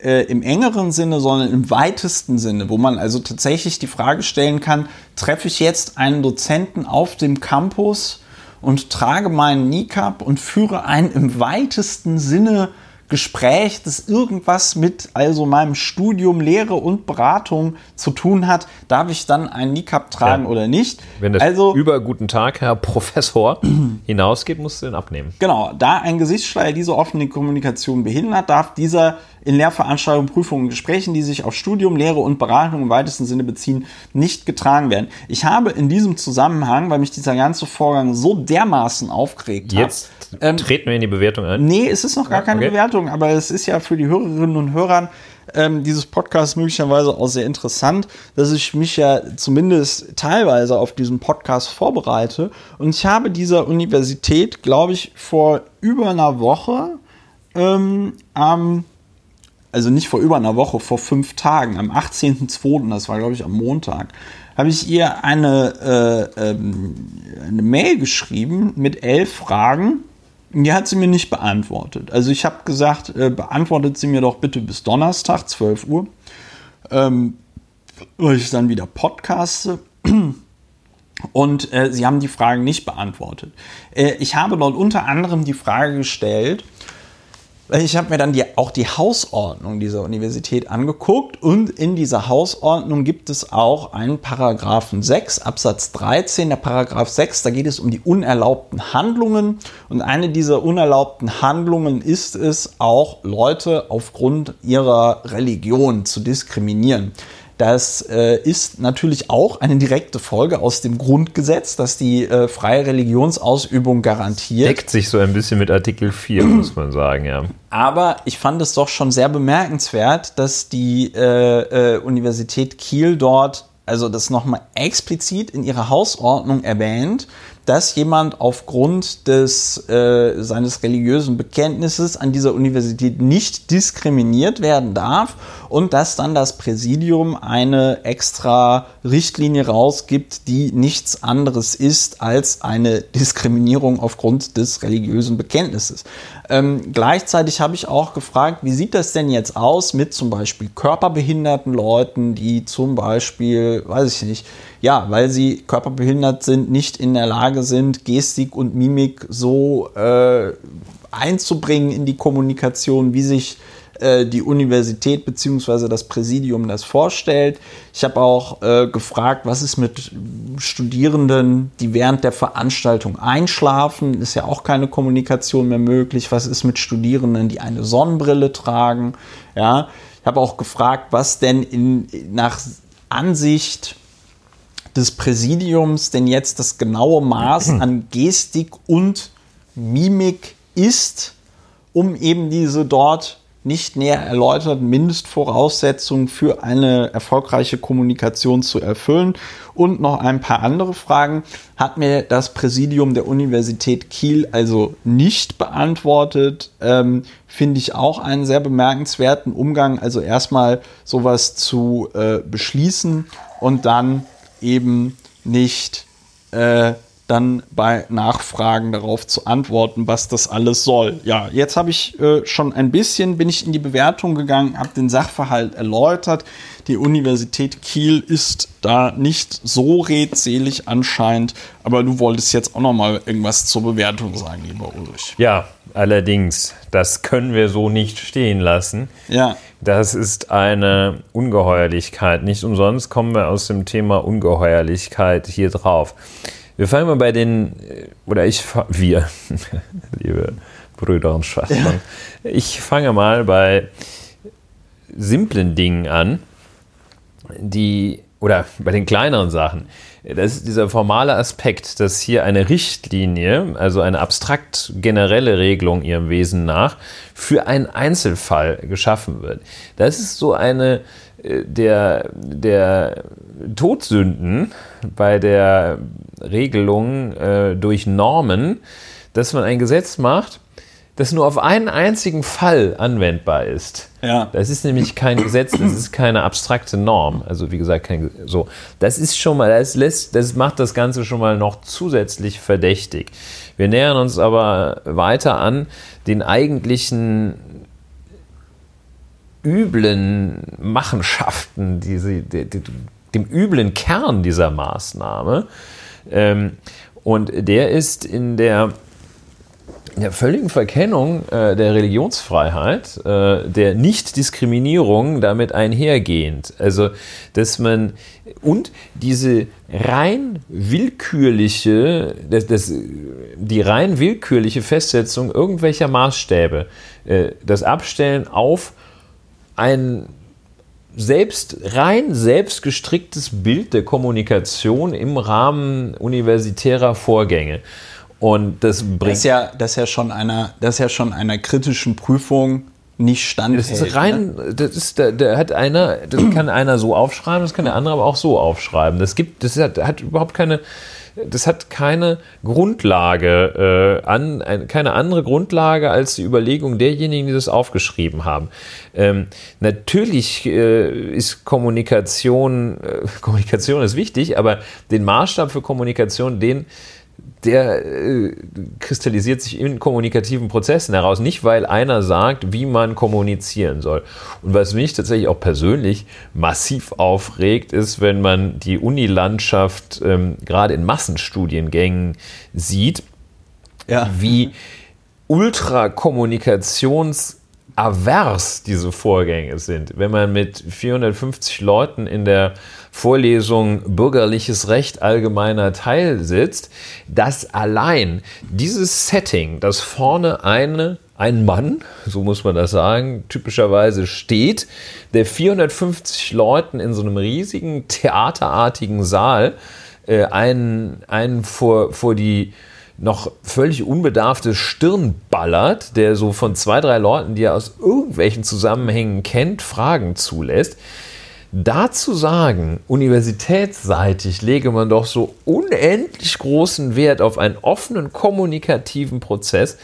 äh, im engeren Sinne, sondern im weitesten Sinne, wo man also tatsächlich die Frage stellen kann, treffe ich jetzt einen Dozenten auf dem Campus und trage meinen Nikab und führe ein im weitesten Sinne Gespräch, das irgendwas mit also meinem Studium, Lehre und Beratung zu tun hat, darf ich dann ein Nikab tragen ja. oder nicht? Wenn das also, über Guten Tag, Herr Professor, <clears throat> hinausgeht, musst du den abnehmen. Genau, da ein Gesichtsschleier diese offene Kommunikation behindert, darf dieser in Lehrveranstaltungen, Prüfungen, Gesprächen, die sich auf Studium, Lehre und Beratung im weitesten Sinne beziehen, nicht getragen werden. Ich habe in diesem Zusammenhang, weil mich dieser ganze Vorgang so dermaßen aufgeregt hat. Jetzt ähm, treten wir in die Bewertung ein. Nee, es ist noch gar keine okay. Bewertung, aber es ist ja für die Hörerinnen und Hörer ähm, dieses Podcast möglicherweise auch sehr interessant, dass ich mich ja zumindest teilweise auf diesen Podcast vorbereite. Und ich habe dieser Universität, glaube ich, vor über einer Woche ähm, am also nicht vor über einer Woche, vor fünf Tagen, am 18.02., das war glaube ich am Montag, habe ich ihr eine, äh, ähm, eine Mail geschrieben mit elf Fragen, die hat sie mir nicht beantwortet. Also ich habe gesagt, äh, beantwortet sie mir doch bitte bis Donnerstag, 12 Uhr, ähm, weil ich dann wieder podcaste. Und äh, sie haben die Fragen nicht beantwortet. Äh, ich habe dort unter anderem die Frage gestellt, ich habe mir dann die, auch die Hausordnung dieser Universität angeguckt und in dieser Hausordnung gibt es auch einen Paragraphen 6 Absatz 13. Der Paragraph 6, da geht es um die unerlaubten Handlungen und eine dieser unerlaubten Handlungen ist es auch Leute aufgrund ihrer Religion zu diskriminieren. Das äh, ist natürlich auch eine direkte Folge aus dem Grundgesetz, das die äh, freie Religionsausübung garantiert. Deckt sich so ein bisschen mit Artikel 4, <clears throat> muss man sagen, ja. Aber ich fand es doch schon sehr bemerkenswert, dass die äh, äh Universität Kiel dort also das nochmal explizit in ihrer Hausordnung erwähnt, dass jemand aufgrund des, äh, seines religiösen Bekenntnisses an dieser Universität nicht diskriminiert werden darf und dass dann das Präsidium eine extra Richtlinie rausgibt, die nichts anderes ist als eine Diskriminierung aufgrund des religiösen Bekenntnisses. Ähm, gleichzeitig habe ich auch gefragt, wie sieht das denn jetzt aus mit zum Beispiel körperbehinderten Leuten, die zum Beispiel, weiß ich nicht, ja, weil sie körperbehindert sind, nicht in der Lage sind, Gestik und Mimik so äh, einzubringen in die Kommunikation, wie sich äh, die Universität bzw. das Präsidium das vorstellt. Ich habe auch äh, gefragt, was ist mit Studierenden, die während der Veranstaltung einschlafen? Ist ja auch keine Kommunikation mehr möglich. Was ist mit Studierenden, die eine Sonnenbrille tragen? Ja, ich habe auch gefragt, was denn in, nach Ansicht des Präsidiums denn jetzt das genaue Maß an Gestik und Mimik ist, um eben diese dort nicht näher erläuterten Mindestvoraussetzungen für eine erfolgreiche Kommunikation zu erfüllen. Und noch ein paar andere Fragen hat mir das Präsidium der Universität Kiel also nicht beantwortet. Ähm, Finde ich auch einen sehr bemerkenswerten Umgang. Also erstmal sowas zu äh, beschließen und dann eben nicht äh, dann bei Nachfragen darauf zu antworten, was das alles soll. Ja, jetzt habe ich äh, schon ein bisschen, bin ich in die Bewertung gegangen, habe den Sachverhalt erläutert. Die Universität Kiel ist da nicht so redselig anscheinend, aber du wolltest jetzt auch noch mal irgendwas zur Bewertung sagen, lieber Ulrich. Ja, allerdings, das können wir so nicht stehen lassen. Ja. Das ist eine Ungeheuerlichkeit. Nicht umsonst kommen wir aus dem Thema Ungeheuerlichkeit hier drauf. Wir fangen mal bei den, äh, oder ich, wir, <laughs> liebe Brüder und Schwestern, ja. ich fange mal bei simplen Dingen an, die, oder bei den kleineren Sachen. Das ist dieser formale Aspekt, dass hier eine Richtlinie, also eine abstrakt generelle Regelung ihrem Wesen nach, für einen Einzelfall geschaffen wird. Das ist so eine der, der Todsünden bei der Regelung äh, durch Normen, dass man ein Gesetz macht, das nur auf einen einzigen Fall anwendbar ist. Ja. Das ist nämlich kein Gesetz, das ist keine abstrakte Norm. Also wie gesagt, kein, so. Das ist schon mal, das lässt, das macht das Ganze schon mal noch zusätzlich verdächtig. Wir nähern uns aber weiter an den eigentlichen üblen Machenschaften, diese, die, die, dem üblen Kern dieser Maßnahme. Ähm, und der ist in der, in der völligen Verkennung äh, der Religionsfreiheit, äh, der Nichtdiskriminierung damit einhergehend. Also, dass man und diese rein willkürliche, das, das, die rein willkürliche Festsetzung irgendwelcher Maßstäbe, äh, das Abstellen auf ein selbst, rein selbstgestricktes Bild der Kommunikation im Rahmen universitärer Vorgänge. Und das bringt. Das ist ja, das ist ja schon einer, das ja schon einer kritischen Prüfung nicht standhält. Das ist rein, ne? das ist, da, da, hat einer, das kann einer so aufschreiben, das kann der andere aber auch so aufschreiben. Das gibt, das hat, hat überhaupt keine, das hat keine Grundlage, äh, an, ein, keine andere Grundlage als die Überlegung derjenigen, die das aufgeschrieben haben. Ähm, natürlich äh, ist Kommunikation, äh, <laughs> Kommunikation ist wichtig, aber den Maßstab für Kommunikation, den der äh, kristallisiert sich in kommunikativen Prozessen heraus, nicht weil einer sagt, wie man kommunizieren soll. Und was mich tatsächlich auch persönlich massiv aufregt, ist, wenn man die Unilandschaft ähm, gerade in Massenstudiengängen sieht, ja. wie ultrakommunikations avers diese Vorgänge sind. Wenn man mit 450 Leuten in der Vorlesung Bürgerliches Recht allgemeiner Teil sitzt, dass allein dieses Setting, dass vorne eine ein Mann, so muss man das sagen, typischerweise steht, der 450 Leuten in so einem riesigen theaterartigen Saal äh, einen, einen vor, vor die noch völlig unbedarfte Stirn ballert, der so von zwei, drei Leuten, die er aus irgendwelchen Zusammenhängen kennt, Fragen zulässt. Dazu sagen, universitätsseitig lege man doch so unendlich großen Wert auf einen offenen kommunikativen Prozess,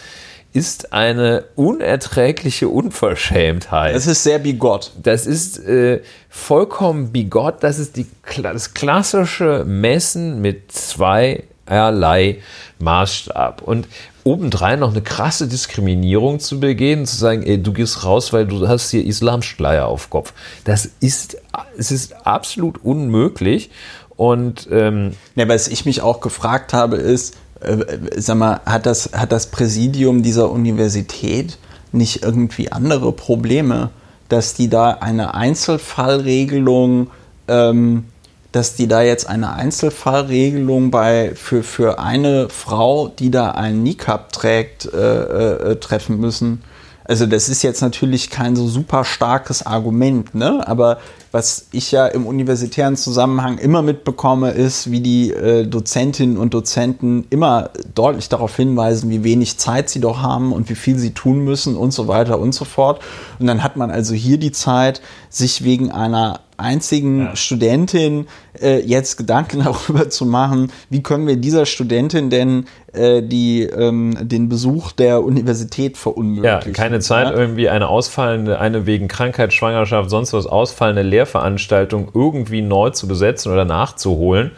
ist eine unerträgliche Unverschämtheit. Das ist sehr bigott. Das ist äh, vollkommen bigott. Das ist die, das klassische Messen mit zweierlei Maßstab. Und obendrein noch eine krasse Diskriminierung zu begehen, zu sagen, ey, du gehst raus, weil du hast hier Islamschleier auf Kopf. Das ist, es ist absolut unmöglich. Und ähm, ja, was ich mich auch gefragt habe, ist, äh, sag mal, hat das, hat das Präsidium dieser Universität nicht irgendwie andere Probleme, dass die da eine Einzelfallregelung ähm, dass die da jetzt eine Einzelfallregelung bei, für, für eine Frau, die da einen Niqab trägt, äh, äh, treffen müssen. Also das ist jetzt natürlich kein so super starkes Argument, ne? aber was ich ja im universitären Zusammenhang immer mitbekomme, ist, wie die äh, Dozentinnen und Dozenten immer deutlich darauf hinweisen, wie wenig Zeit sie doch haben und wie viel sie tun müssen und so weiter und so fort. Und dann hat man also hier die Zeit, sich wegen einer einzigen ja. Studentin äh, jetzt Gedanken <laughs> darüber zu machen, wie können wir dieser Studentin denn äh, die, ähm, den Besuch der Universität verunmöglichen. Ja, keine Zeit, ja? irgendwie eine ausfallende, eine wegen Krankheit, Schwangerschaft, sonst was ausfallende Lehrveranstaltung irgendwie neu zu besetzen oder nachzuholen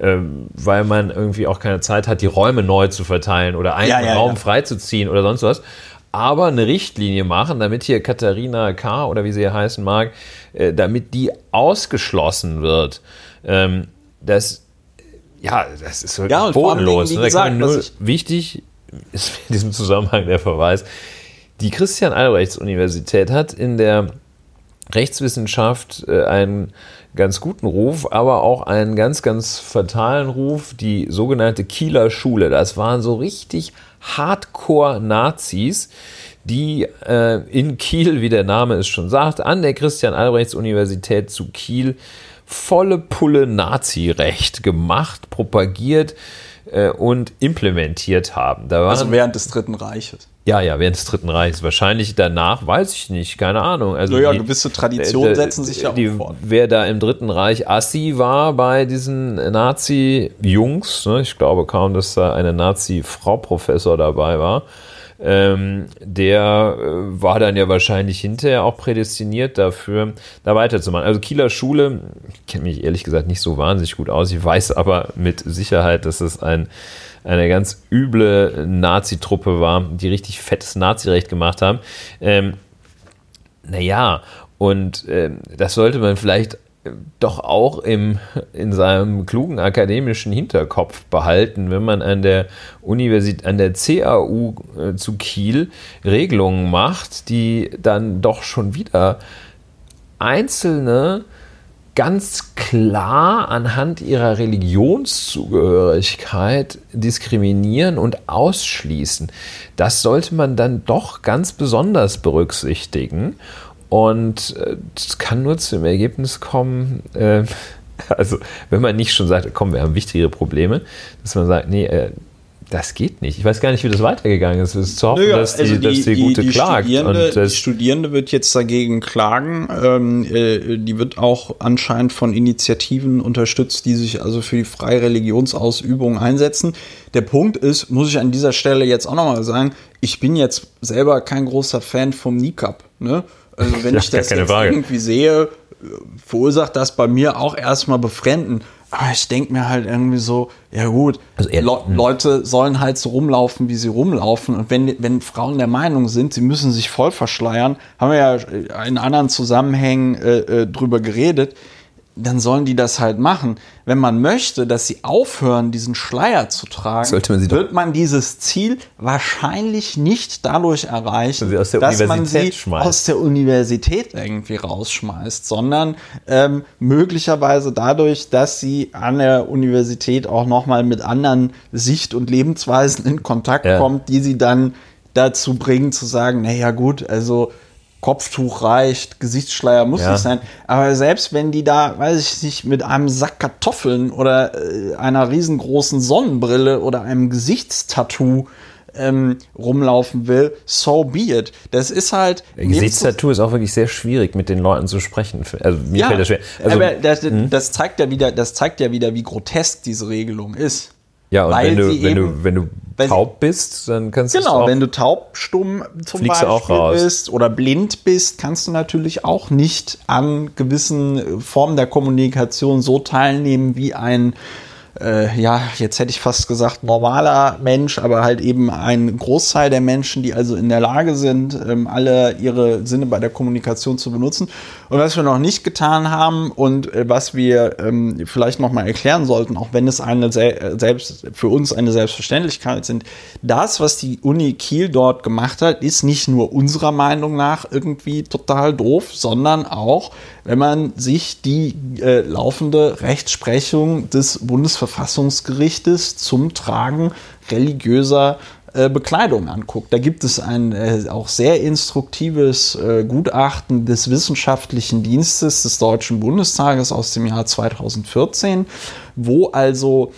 ähm, weil man irgendwie auch keine Zeit hat, die Räume neu zu verteilen oder einen ja, ja, Raum ja. freizuziehen oder sonst was. Aber eine Richtlinie machen, damit hier Katharina K. oder wie sie hier heißen mag, äh, damit die ausgeschlossen wird. Ähm, das, ja, das ist wirklich ja, bodenlos. Ne? Gesagt, nur, wichtig ist in diesem Zusammenhang der Verweis, die Christian-Albrechts-Universität hat in der Rechtswissenschaft äh, einen ganz guten Ruf, aber auch einen ganz, ganz fatalen Ruf, die sogenannte Kieler Schule. Das waren so richtig Hardcore-Nazis, die äh, in Kiel, wie der Name es schon sagt, an der Christian-Albrechts-Universität zu Kiel volle Pulle Nazirecht gemacht, propagiert äh, und implementiert haben. Also während des Dritten Reiches. Ja, ja, während des Dritten Reichs. Wahrscheinlich danach, weiß ich nicht, keine Ahnung. Also naja, die, gewisse Traditionen setzen sich ja auch fort. Wer da im Dritten Reich Assi war bei diesen Nazi-Jungs, ne, ich glaube kaum, dass da eine Nazi-Frau-Professor dabei war, ähm, der äh, war dann ja wahrscheinlich hinterher auch prädestiniert dafür, da weiterzumachen. Also Kieler Schule, ich kenne mich ehrlich gesagt nicht so wahnsinnig gut aus, ich weiß aber mit Sicherheit, dass es ein eine ganz üble Nazi-Truppe war, die richtig fettes Nazirecht gemacht haben. Ähm, naja, und äh, das sollte man vielleicht doch auch im, in seinem klugen akademischen Hinterkopf behalten, wenn man an der Universität, an der CAU äh, zu Kiel Regelungen macht, die dann doch schon wieder einzelne ganz klar anhand ihrer Religionszugehörigkeit diskriminieren und ausschließen. Das sollte man dann doch ganz besonders berücksichtigen. und äh, kann nur zu dem Ergebnis kommen, äh, <laughs> also wenn man nicht schon sagt, komm, wir haben wichtigere Probleme, dass man sagt, nee, äh, das geht nicht. Ich weiß gar nicht, wie das weitergegangen ist. Es ist zu hoffen, naja, dass, die, also die, dass die, die Gute die klagt. Studierende, die Studierende wird jetzt dagegen klagen. Ähm, äh, die wird auch anscheinend von Initiativen unterstützt, die sich also für die freie Religionsausübung einsetzen. Der Punkt ist, muss ich an dieser Stelle jetzt auch nochmal sagen, ich bin jetzt selber kein großer Fan vom Niqab. Ne? Also wenn <laughs> ja, ich das irgendwie sehe, verursacht das bei mir auch erstmal Befremden. Aber ich denke mir halt irgendwie so, ja gut, also Le hm. Leute sollen halt so rumlaufen, wie sie rumlaufen. Und wenn, wenn Frauen der Meinung sind, sie müssen sich voll verschleiern, haben wir ja in anderen Zusammenhängen äh, äh drüber geredet, dann sollen die das halt machen. Wenn man möchte, dass sie aufhören, diesen Schleier zu tragen, man wird man dieses Ziel wahrscheinlich nicht dadurch erreichen, dass man sie schmeißt. aus der Universität irgendwie rausschmeißt, sondern ähm, möglicherweise dadurch, dass sie an der Universität auch nochmal mit anderen Sicht- und Lebensweisen in Kontakt ja. kommt, die sie dann dazu bringen zu sagen, naja gut, also Kopftuch reicht, Gesichtsschleier muss ja. nicht sein. Aber selbst wenn die da, weiß ich nicht, mit einem Sack Kartoffeln oder äh, einer riesengroßen Sonnenbrille oder einem Gesichtstattoo ähm, rumlaufen will, so be it. Das ist halt. Gesichtstattoo ist auch wirklich sehr schwierig, mit den Leuten zu sprechen. Also mir ja, fällt das schwer. Also, aber das, hm? das, zeigt ja wieder, das zeigt ja wieder, wie grotesk diese Regelung ist. Ja, und wenn du, wenn, du, wenn du taub bist, dann kannst du Genau, wenn du taubstumm zum Beispiel bist oder blind bist, kannst du natürlich auch nicht an gewissen Formen der Kommunikation so teilnehmen wie ein äh, ja, jetzt hätte ich fast gesagt, normaler Mensch, aber halt eben ein Großteil der Menschen, die also in der Lage sind, ähm, alle ihre Sinne bei der Kommunikation zu benutzen. Und was wir noch nicht getan haben und äh, was wir ähm, vielleicht noch mal erklären sollten, auch wenn es eine se selbst für uns eine Selbstverständlichkeit sind, das, was die Uni Kiel dort gemacht hat, ist nicht nur unserer Meinung nach irgendwie total doof, sondern auch wenn man sich die äh, laufende Rechtsprechung des Bundesverfassungsgerichtes zum Tragen religiöser äh, Bekleidung anguckt. Da gibt es ein äh, auch sehr instruktives äh, Gutachten des Wissenschaftlichen Dienstes des Deutschen Bundestages aus dem Jahr 2014, wo also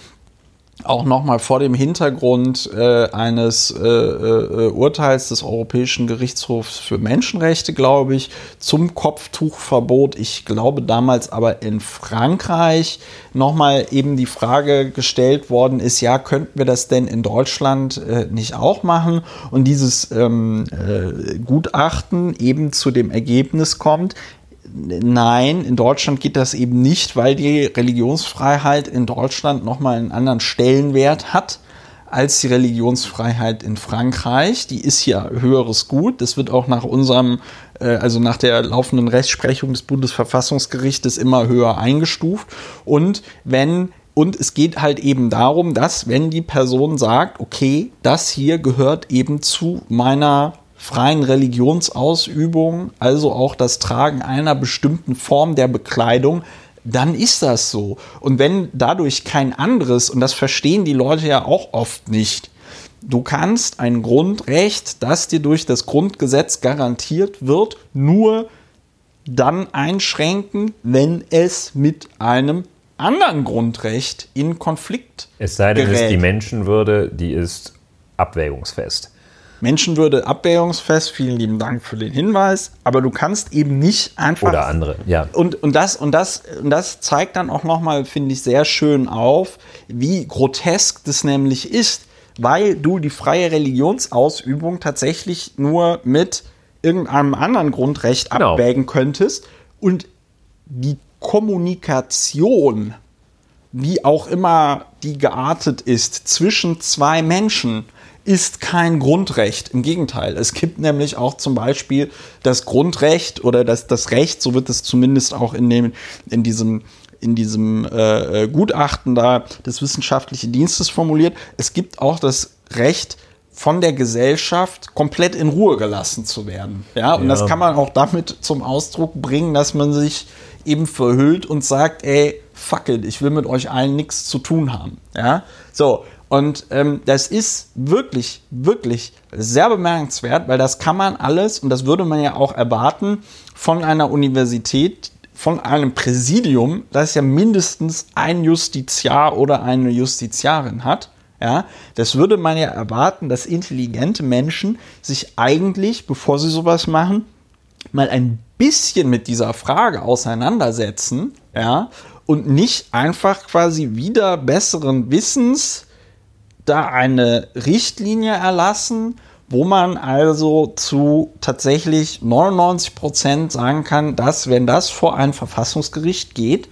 auch nochmal vor dem Hintergrund äh, eines äh, äh, Urteils des Europäischen Gerichtshofs für Menschenrechte, glaube ich, zum Kopftuchverbot. Ich glaube damals aber in Frankreich nochmal eben die Frage gestellt worden ist, ja, könnten wir das denn in Deutschland äh, nicht auch machen? Und dieses ähm, äh, Gutachten eben zu dem Ergebnis kommt, nein, in Deutschland geht das eben nicht, weil die Religionsfreiheit in Deutschland nochmal einen anderen Stellenwert hat als die Religionsfreiheit in Frankreich. Die ist ja höheres Gut. Das wird auch nach unserem, äh, also nach der laufenden Rechtsprechung des Bundesverfassungsgerichtes immer höher eingestuft. Und wenn und es geht halt eben darum, dass wenn die Person sagt, okay, das hier gehört eben zu meiner freien Religionsausübung, also auch das Tragen einer bestimmten Form der Bekleidung, dann ist das so. Und wenn dadurch kein anderes, und das verstehen die Leute ja auch oft nicht, du kannst ein Grundrecht, das dir durch das Grundgesetz garantiert wird, nur dann einschränken, wenn es mit einem anderen Grundrecht in Konflikt Es sei denn, es ist die Menschenwürde, die ist abwägungsfest. Menschenwürde abwägungsfest. Vielen lieben Dank für den Hinweis. Aber du kannst eben nicht einfach. Oder andere, ja. Und, und, das, und, das, und das zeigt dann auch nochmal, finde ich, sehr schön auf, wie grotesk das nämlich ist, weil du die freie Religionsausübung tatsächlich nur mit irgendeinem anderen Grundrecht genau. abwägen könntest. Und die Kommunikation, wie auch immer die geartet ist, zwischen zwei Menschen, ist kein Grundrecht. Im Gegenteil, es gibt nämlich auch zum Beispiel das Grundrecht oder das, das Recht, so wird es zumindest auch in, dem, in diesem, in diesem äh, Gutachten da des wissenschaftlichen Dienstes formuliert. Es gibt auch das Recht, von der Gesellschaft komplett in Ruhe gelassen zu werden. Ja, und ja. das kann man auch damit zum Ausdruck bringen, dass man sich eben verhüllt und sagt, ey, fuck it, ich will mit euch allen nichts zu tun haben. Ja, so. Und ähm, das ist wirklich, wirklich sehr bemerkenswert, weil das kann man alles, und das würde man ja auch erwarten, von einer Universität, von einem Präsidium, das ja mindestens ein Justiziar oder eine Justiziarin hat. Ja, das würde man ja erwarten, dass intelligente Menschen sich eigentlich, bevor sie sowas machen, mal ein bisschen mit dieser Frage auseinandersetzen, ja, und nicht einfach quasi wieder besseren Wissens da eine Richtlinie erlassen, wo man also zu tatsächlich 99 Prozent sagen kann, dass wenn das vor ein Verfassungsgericht geht,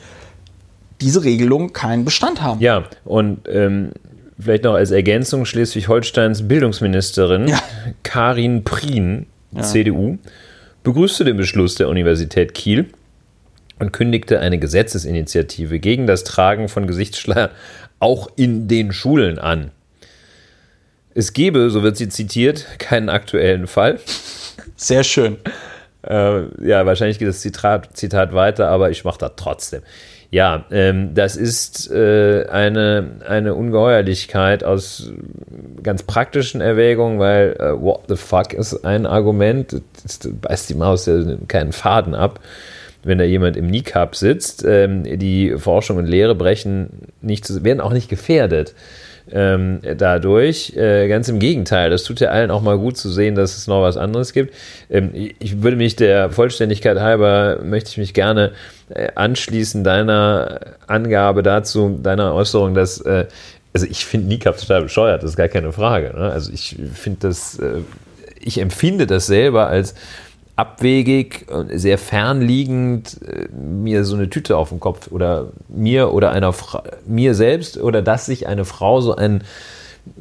diese Regelungen keinen Bestand haben. Ja, und ähm, vielleicht noch als Ergänzung Schleswig-Holsteins Bildungsministerin ja. Karin Prien, ja. CDU, begrüßte den Beschluss der Universität Kiel und kündigte eine Gesetzesinitiative gegen das Tragen von Gesichtsschleier auch in den Schulen an. Es gebe, so wird sie zitiert, keinen aktuellen Fall. Sehr schön. Äh, ja, wahrscheinlich geht das Zitat, Zitat weiter, aber ich mache das trotzdem. Ja, ähm, das ist äh, eine, eine Ungeheuerlichkeit aus ganz praktischen Erwägungen, weil äh, what the fuck ist ein Argument, das beißt die Maus ja keinen Faden ab. Wenn da jemand im Kneecap sitzt, ähm, die Forschung und Lehre brechen nicht, werden auch nicht gefährdet ähm, dadurch. Äh, ganz im Gegenteil, das tut ja allen auch mal gut zu sehen, dass es noch was anderes gibt. Ähm, ich würde mich der Vollständigkeit halber, möchte ich mich gerne äh, anschließen deiner Angabe dazu, deiner Äußerung, dass äh, also ich finde Nikab total bescheuert, das ist gar keine Frage. Ne? Also ich finde das, äh, ich empfinde das selber als abwegig und sehr fernliegend äh, mir so eine Tüte auf dem Kopf oder mir oder einer Fra mir selbst oder dass sich eine Frau so einen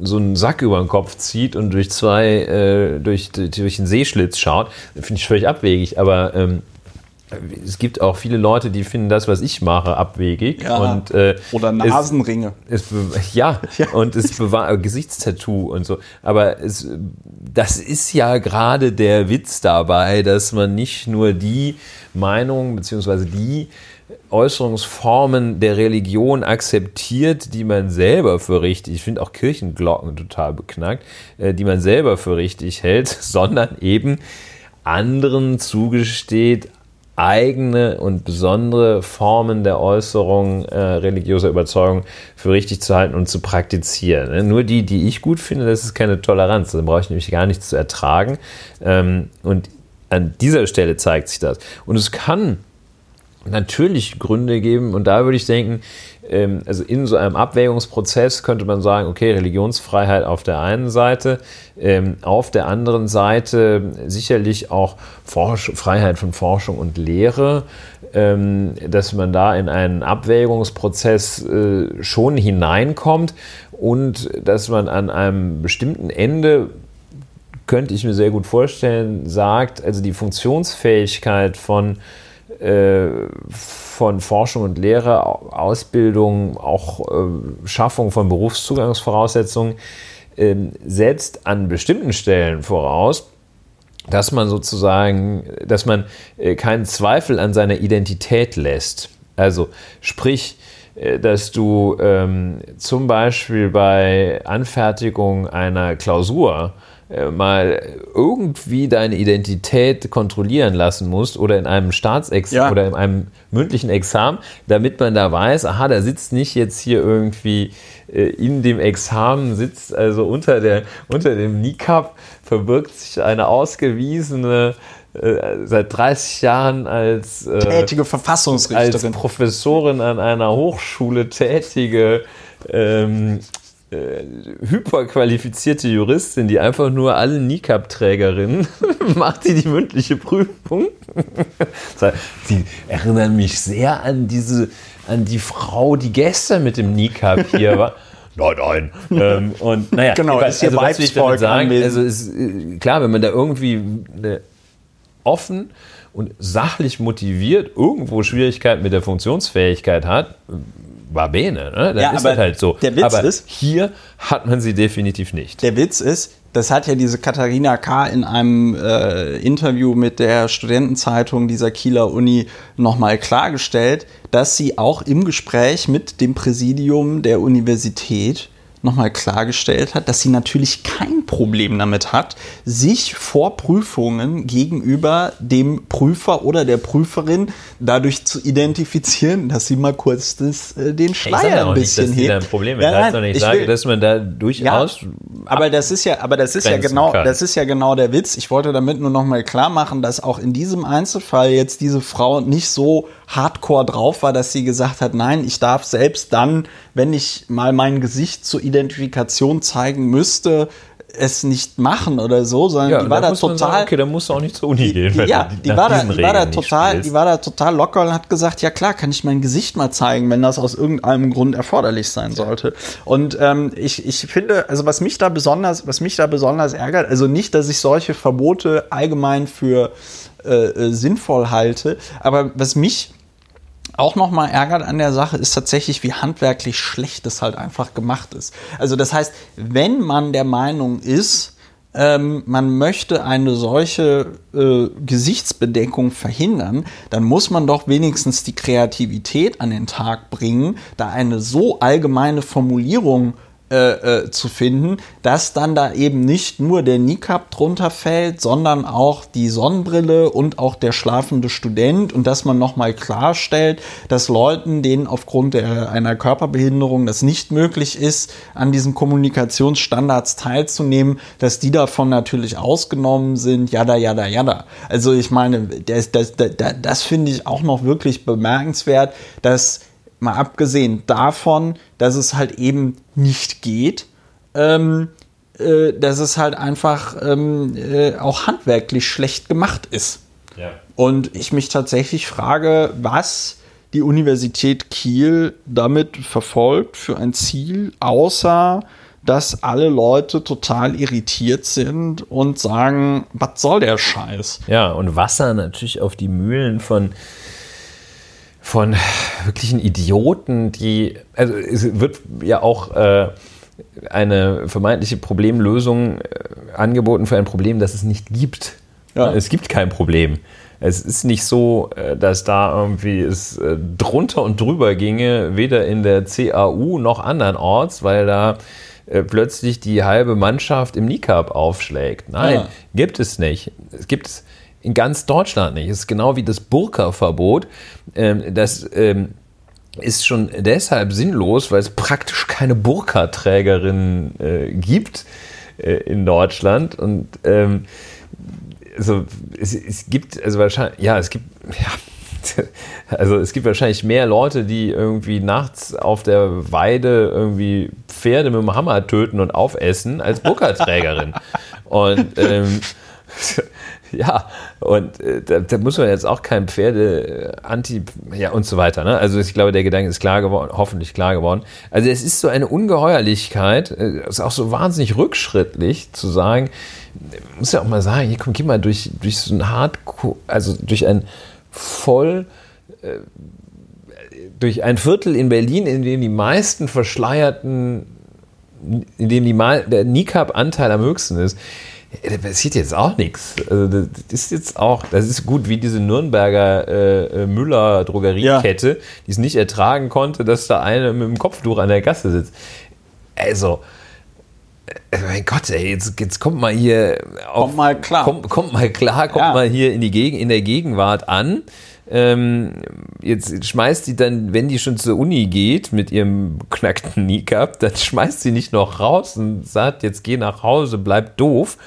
so einen Sack über den Kopf zieht und durch zwei äh, durch durch den Seeschlitz schaut, finde ich völlig abwegig. Aber ähm, es gibt auch viele Leute, die finden das, was ich mache, abwegig. Ja, und, äh, oder Nasenringe. Es, es ja, <laughs> ja, und es bewahrt Gesichtstattoo und so. Aber es, das ist ja gerade der Witz dabei, dass man nicht nur die Meinung bzw. die Äußerungsformen der Religion akzeptiert, die man selber für richtig, ich finde auch Kirchenglocken total beknackt, äh, die man selber für richtig hält, <laughs> sondern eben anderen zugesteht, eigene und besondere Formen der Äußerung äh, religiöser Überzeugung für richtig zu halten und zu praktizieren. Ne? Nur die, die ich gut finde, das ist keine Toleranz. Da brauche ich nämlich gar nichts zu ertragen. Ähm, und an dieser Stelle zeigt sich das. Und es kann natürlich Gründe geben, und da würde ich denken, ähm, also in so einem Abwägungsprozess könnte man sagen, okay, Religionsfreiheit auf der einen Seite, ähm, auf der anderen Seite sicherlich auch Forsch Freiheit von Forschung und Lehre, ähm, dass man da in einen Abwägungsprozess äh, schon hineinkommt und dass man an einem bestimmten Ende könnte ich mir sehr gut vorstellen, sagt, also die Funktionsfähigkeit von äh, von Forschung und Lehre, Ausbildung, auch äh, Schaffung von Berufszugangsvoraussetzungen äh, setzt an bestimmten Stellen voraus, dass man sozusagen, dass man äh, keinen Zweifel an seiner Identität lässt. Also sprich, äh, dass du ähm, zum Beispiel bei Anfertigung einer Klausur äh, mal irgendwie deine Identität kontrollieren lassen musst oder in einem Staatsexamen ja. oder in einem mündlichen Examen, damit man da weiß, aha, da sitzt nicht jetzt hier irgendwie äh, in dem Examen sitzt, also unter, der, unter dem NICAP verbirgt sich eine ausgewiesene äh, seit 30 Jahren als äh, tätige Verfassungsrichterin, als Professorin an einer Hochschule tätige ähm, äh, hyperqualifizierte Juristin, die einfach nur alle NICAP-Trägerinnen <laughs> macht sie die mündliche Prüfung. <laughs> Sie erinnern mich sehr an diese, an die Frau, die gestern mit dem NICAP hier war. <laughs> Nein, nein. Ähm, und naja, genau, ist also, was will ich damit sagen? Also ist, äh, klar, wenn man da irgendwie eine offen und sachlich motiviert irgendwo Schwierigkeiten mit der Funktionsfähigkeit hat, war bene, ne? Dann ja, ist das halt so. Der Witz aber ist, hier hat man sie definitiv nicht. Der Witz ist, das hat ja diese Katharina K. in einem äh, Interview mit der Studentenzeitung dieser Kieler Uni nochmal klargestellt, dass sie auch im Gespräch mit dem Präsidium der Universität nochmal klargestellt hat, dass sie natürlich kein Problem damit hat, sich vor Prüfungen gegenüber dem Prüfer oder der Prüferin dadurch zu identifizieren, dass sie mal kurz das, äh, den Schleier ein bisschen nicht, dass hebt. Ein Problem mit ja, nein, ich sage, will, dass man da durchaus. Ja, aber das ist ja, aber das ist ja genau, kann. das ist ja genau der Witz. Ich wollte damit nur nochmal klar machen, dass auch in diesem Einzelfall jetzt diese Frau nicht so hardcore drauf war, dass sie gesagt hat, nein, ich darf selbst dann, wenn ich mal mein Gesicht zur Identifikation zeigen müsste, es nicht machen oder so, sondern ja, die war da total. Sagen, okay, dann musst du auch nicht zur Uni gehen. Die, ja, die, war da, die war da total, die war da total locker und hat gesagt, ja klar, kann ich mein Gesicht mal zeigen, wenn das aus irgendeinem Grund erforderlich sein sollte. Und ähm, ich, ich finde, also was mich da besonders, was mich da besonders ärgert, also nicht, dass ich solche Verbote allgemein für äh, äh sinnvoll halte, aber was mich auch nochmal ärgert an der Sache ist tatsächlich, wie handwerklich schlecht es halt einfach gemacht ist. Also das heißt, wenn man der Meinung ist, ähm, man möchte eine solche äh, Gesichtsbedeckung verhindern, dann muss man doch wenigstens die Kreativität an den Tag bringen, da eine so allgemeine Formulierung äh, äh, äh, zu finden, dass dann da eben nicht nur der Niqab drunter fällt, sondern auch die Sonnenbrille und auch der schlafende Student und dass man nochmal klarstellt, dass Leuten, denen aufgrund der, einer Körperbehinderung das nicht möglich ist, an diesen Kommunikationsstandards teilzunehmen, dass die davon natürlich ausgenommen sind, jada, jada, jada. Also ich meine, das, das, das, das finde ich auch noch wirklich bemerkenswert, dass mal abgesehen davon, dass es halt eben nicht geht, ähm, äh, dass es halt einfach ähm, äh, auch handwerklich schlecht gemacht ist. Ja. Und ich mich tatsächlich frage, was die Universität Kiel damit verfolgt für ein Ziel, außer dass alle Leute total irritiert sind und sagen, was soll der Scheiß? Ja, und Wasser natürlich auf die Mühlen von von wirklichen Idioten, die, also es wird ja auch äh, eine vermeintliche Problemlösung äh, angeboten für ein Problem, das es nicht gibt. Ja. Es gibt kein Problem. Es ist nicht so, äh, dass da irgendwie es äh, drunter und drüber ginge, weder in der CAU noch andernorts, weil da äh, plötzlich die halbe Mannschaft im Niqab aufschlägt. Nein, ja. gibt es nicht. Es gibt es in ganz Deutschland nicht. Es ist genau wie das Burka-Verbot. Ähm, das ähm, ist schon deshalb sinnlos, weil es praktisch keine Burka-Trägerin äh, gibt äh, in Deutschland. Und ähm, also, es, es, gibt, also wahrscheinlich, ja, es gibt, ja, <laughs> also es gibt wahrscheinlich mehr Leute, die irgendwie nachts auf der Weide irgendwie Pferde mit dem Hammer töten und aufessen, als Burka-Trägerin. <laughs> und ähm, Ja, und äh, da, da, muss man jetzt auch kein Pferde äh, ja und so weiter. Ne? Also ich glaube, der Gedanke ist klar geworden, hoffentlich klar geworden. Also es ist so eine Ungeheuerlichkeit, äh, es ist auch so wahnsinnig rückschrittlich zu sagen, muss ja auch mal sagen, hier komm, geh mal durch, durch so ein Hardcore, also durch ein voll, äh, durch ein Viertel in Berlin, in dem die meisten verschleierten, in dem die, der Niqab-Anteil am höchsten ist da passiert jetzt auch nichts. Also das ist jetzt auch, das ist gut wie diese Nürnberger äh, äh Müller Drogeriekette, ja. die es nicht ertragen konnte, dass da einer mit dem Kopftuch an der Gasse sitzt. Also, äh, mein Gott, ey, jetzt, jetzt kommt mal hier auf, kommt mal klar. Kommt, kommt mal klar, kommt ja. mal hier in die Gegen, in der Gegenwart an. Ähm, jetzt schmeißt sie dann, wenn die schon zur Uni geht mit ihrem knackten Kneecap, dann <laughs> schmeißt sie nicht noch raus und sagt, jetzt geh nach Hause, bleib doof.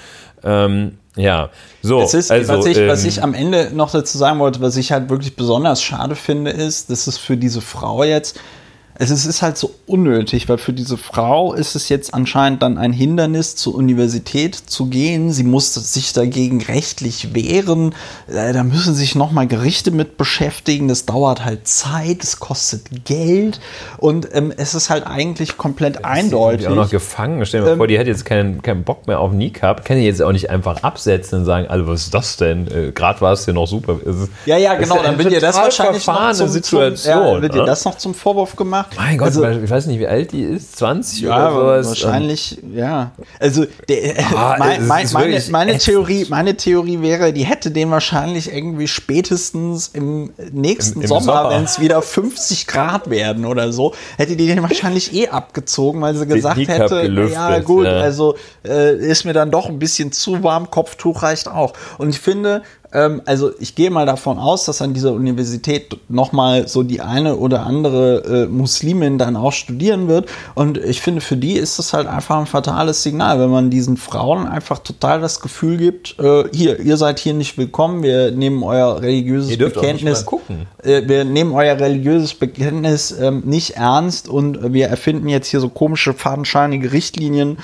Ähm, ja, so. Das ist, also, was, ich, ähm, was ich am Ende noch dazu sagen wollte, was ich halt wirklich besonders schade finde, ist, dass es für diese Frau jetzt also es ist halt so unnötig, weil für diese Frau ist es jetzt anscheinend dann ein Hindernis, zur Universität zu gehen. Sie muss sich dagegen rechtlich wehren. Äh, da müssen sich nochmal Gerichte mit beschäftigen. Das dauert halt Zeit, es kostet Geld und ähm, es ist halt eigentlich komplett ist eindeutig. auch noch gefangen. Stell dir mal ähm, vor, die hat jetzt keinen, keinen Bock mehr auf Kneecap. Kann die jetzt auch nicht einfach absetzen und sagen, also was ist das denn? Äh, Gerade war es ja noch super. ja, ja, genau. Dann wird ihr das wahrscheinlich noch zum, Situation, zum, ja, wird ihr ne? das noch zum Vorwurf gemacht einfach. Mein Gott, also, ich weiß nicht, wie alt die ist, 20 ja, oder sowas. wahrscheinlich, ja. Also der, Ah, <laughs> mein, mein, meine, meine. Theorie, meine Theorie wäre, die hätte den wahrscheinlich irgendwie spätestens im nächsten Im- im Sommer, wenn es wieder 50 Grad werden oder so, hätte die den wahrscheinlich eh abgezogen, weil sie gesagt Kneecap hätte, gelüftet, ja gut, ja. also äh, ist mir dann doch ein bisschen zu warm, Kopftuch reicht auch. Und ich finde, ähm, also ich gehe mal davon aus, dass an dieser Universität nochmal so die eine oder andere äh, Muslimin dann auch studieren wird. Und ich finde, für die ist das halt einfach ein fatales Signal, wenn man diesen Frauen einfach total das Gefühl gibt, äh, hier, ihr seid hier nicht willkommen, wir nehmen euer religiöses Bekenntnis mal gucken. äh, wir nehmen euer religiöses Bekenntnis ähm, nicht ernst und wir erfinden jetzt hier so komische, fadenscheinige Richtlinien,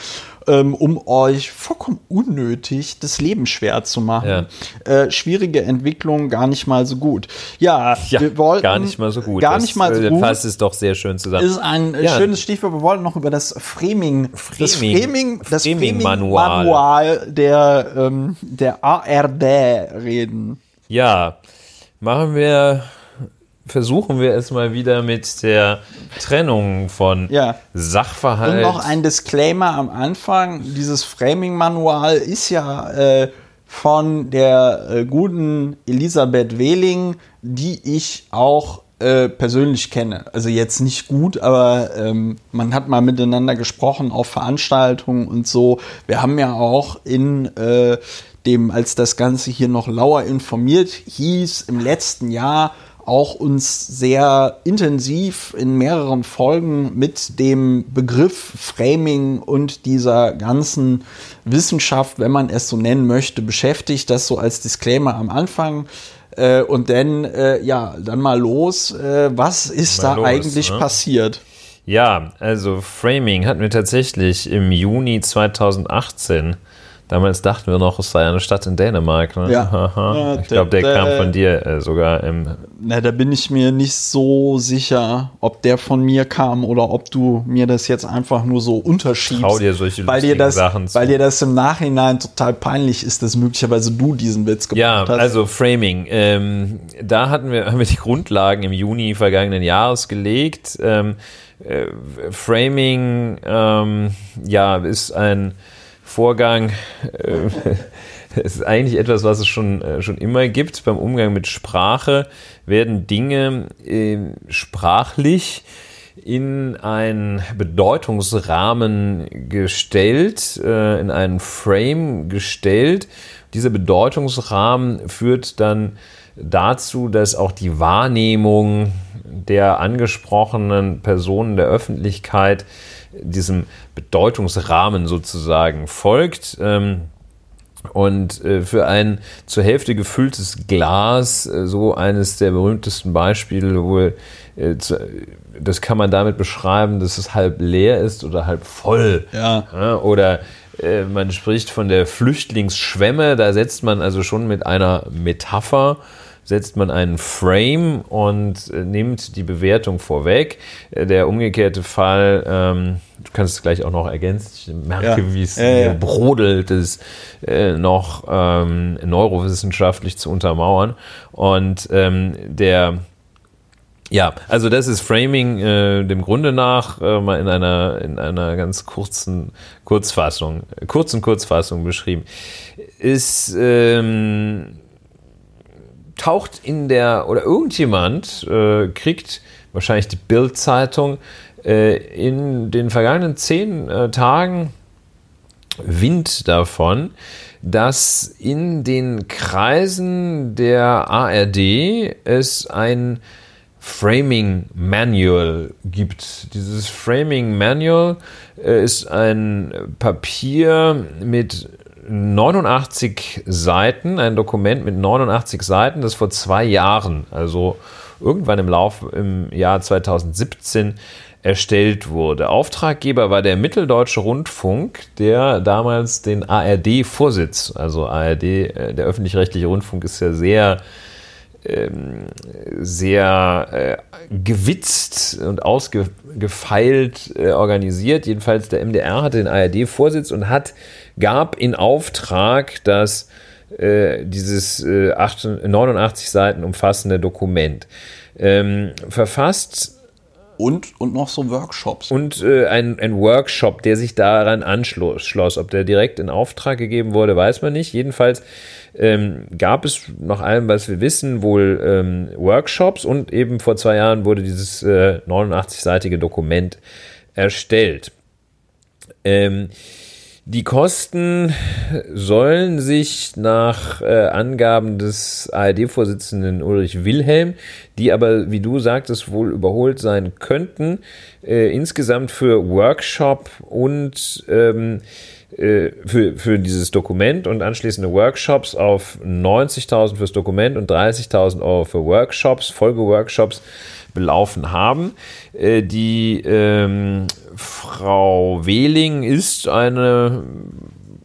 ähm, um euch vollkommen unnötig das Leben schwer zu machen. Äh, schwierige Entwicklung, gar nicht mal so gut. Ja, Ja, wir wollten gar nicht mal so gut. Gar Das, nicht mal so äh, gut. Fasst es doch sehr schön zusammen. ist ein äh, Ja. schönes Stichwort. Wir wollten noch über das Framing, das Framing. Framing, das Framing-Manual. Framing-Manual der, ähm, der ARD reden. Ja, machen wir, versuchen wir es mal wieder mit der Trennung von Ja. Sachverhalt. Und noch ein Disclaimer am Anfang. Dieses Framing-Manual ist ja äh, von der äh, guten Elisabeth Wehling, die ich auch äh, persönlich kenne. Also jetzt nicht gut, aber ähm, man hat mal miteinander gesprochen auf Veranstaltungen und so. Wir haben ja auch in äh, dem, als das Ganze hier noch lauer informiert hieß, im letzten Jahr auch uns sehr intensiv in mehreren Folgen mit dem Begriff Framing und dieser ganzen Wissenschaft, wenn man es so nennen möchte, beschäftigt. Das so als Disclaimer am Anfang. Äh, und dann, äh, ja, dann mal los. Äh, was ist Mal da los, eigentlich ne? passiert? Ja, also Framing hatten wir tatsächlich im Juni 2018. Damals dachten wir noch, es sei eine Stadt in Dänemark. Ne? Ja. Ja, ich glaube, der der- kam von dir äh, sogar im. Na, da bin ich mir nicht so sicher, ob der von mir kam oder ob du mir das jetzt einfach nur so unterschiebst. Trau dir solche weil dir das, Sachen zu. Weil dir das im Nachhinein total peinlich ist, dass möglicherweise du diesen Witz Ja, gemacht hast. also Framing. Ähm, da hatten wir, <laughs> haben wir die Grundlagen im Juni vergangenen Jahres gelegt. Ähm, äh, Framing ähm, ja, ist ein Vorgang, äh, <laughs> es ist eigentlich etwas, was es schon, äh, schon immer gibt. Beim Umgang mit Sprache werden Dinge äh, sprachlich in einen Bedeutungsrahmen gestellt, äh, in einen Frame gestellt. Dieser Bedeutungsrahmen führt dann dazu, dass auch die Wahrnehmung der angesprochenen Personen der Öffentlichkeit diesem Bedeutungsrahmen sozusagen folgt. Ähm, und äh, für ein zur Hälfte gefülltes Glas, äh, so eines der berühmtesten Beispiele, wo äh, das kann man damit beschreiben, dass es halb leer ist oder halb voll. Ja. oder äh, man spricht von der Flüchtlingsschwemme, da setzt man also schon mit einer Metapher setzt man einen Frame und äh, nimmt die Bewertung vorweg. Äh, der umgekehrte Fall, ähm, du kannst es gleich auch noch ergänzen, ich merke, Ja. wie es Ja, ja. brodelt, es äh, noch ähm, neurowissenschaftlich zu untermauern. Und ähm, der ja, also das ist Framing äh, dem Grunde nach äh, mal in einer, in einer ganz kurzen Kurzfassung, kurzen Kurzfassung beschrieben. Ist ähm, taucht in der, oder irgendjemand äh, kriegt, wahrscheinlich die Bild-Zeitung, äh, in den vergangenen zehn äh, Tagen Wind davon, dass in den Kreisen der ARD es ein Framing Manual gibt. Dieses Framing Manual äh, ist ein Papier mit 89 Seiten, ein Dokument mit 89 Seiten, das vor zwei Jahren, also irgendwann im Lauf im Jahr 2017 erstellt wurde. Auftraggeber war der Mitteldeutsche Rundfunk, der damals den ARD-Vorsitz, also ARD, äh, der öffentlich-rechtliche Rundfunk ist ja sehr ähm, sehr äh, gewitzt und ausgefeilt äh, organisiert. Jedenfalls der MDR hatte den ARD-Vorsitz und hat, gab in Auftrag das äh, dieses äh, 8, 89 Seiten umfassende Dokument. Ähm, verfasst und, und noch so Workshops. Und äh, ein, ein Workshop, der sich daran anschloss. Ob der direkt in Auftrag gegeben wurde, weiß man nicht. Jedenfalls ähm, gab es nach allem, was wir wissen, wohl ähm, Workshops und eben vor zwei Jahren wurde dieses äh, 89-seitige Dokument erstellt. Ähm, die Kosten sollen sich nach äh, Angaben des ARD-Vorsitzenden Ulrich Wilhelm, die aber, wie du sagtest, wohl überholt sein könnten, äh, insgesamt für Workshop und ähm, äh, für, für dieses Dokument und anschließende Workshops auf 90.000 fürs Dokument und 30.000 Euro für Workshops, Folgeworkshops belaufen haben. Äh, die ähm, Frau Wehling ist eine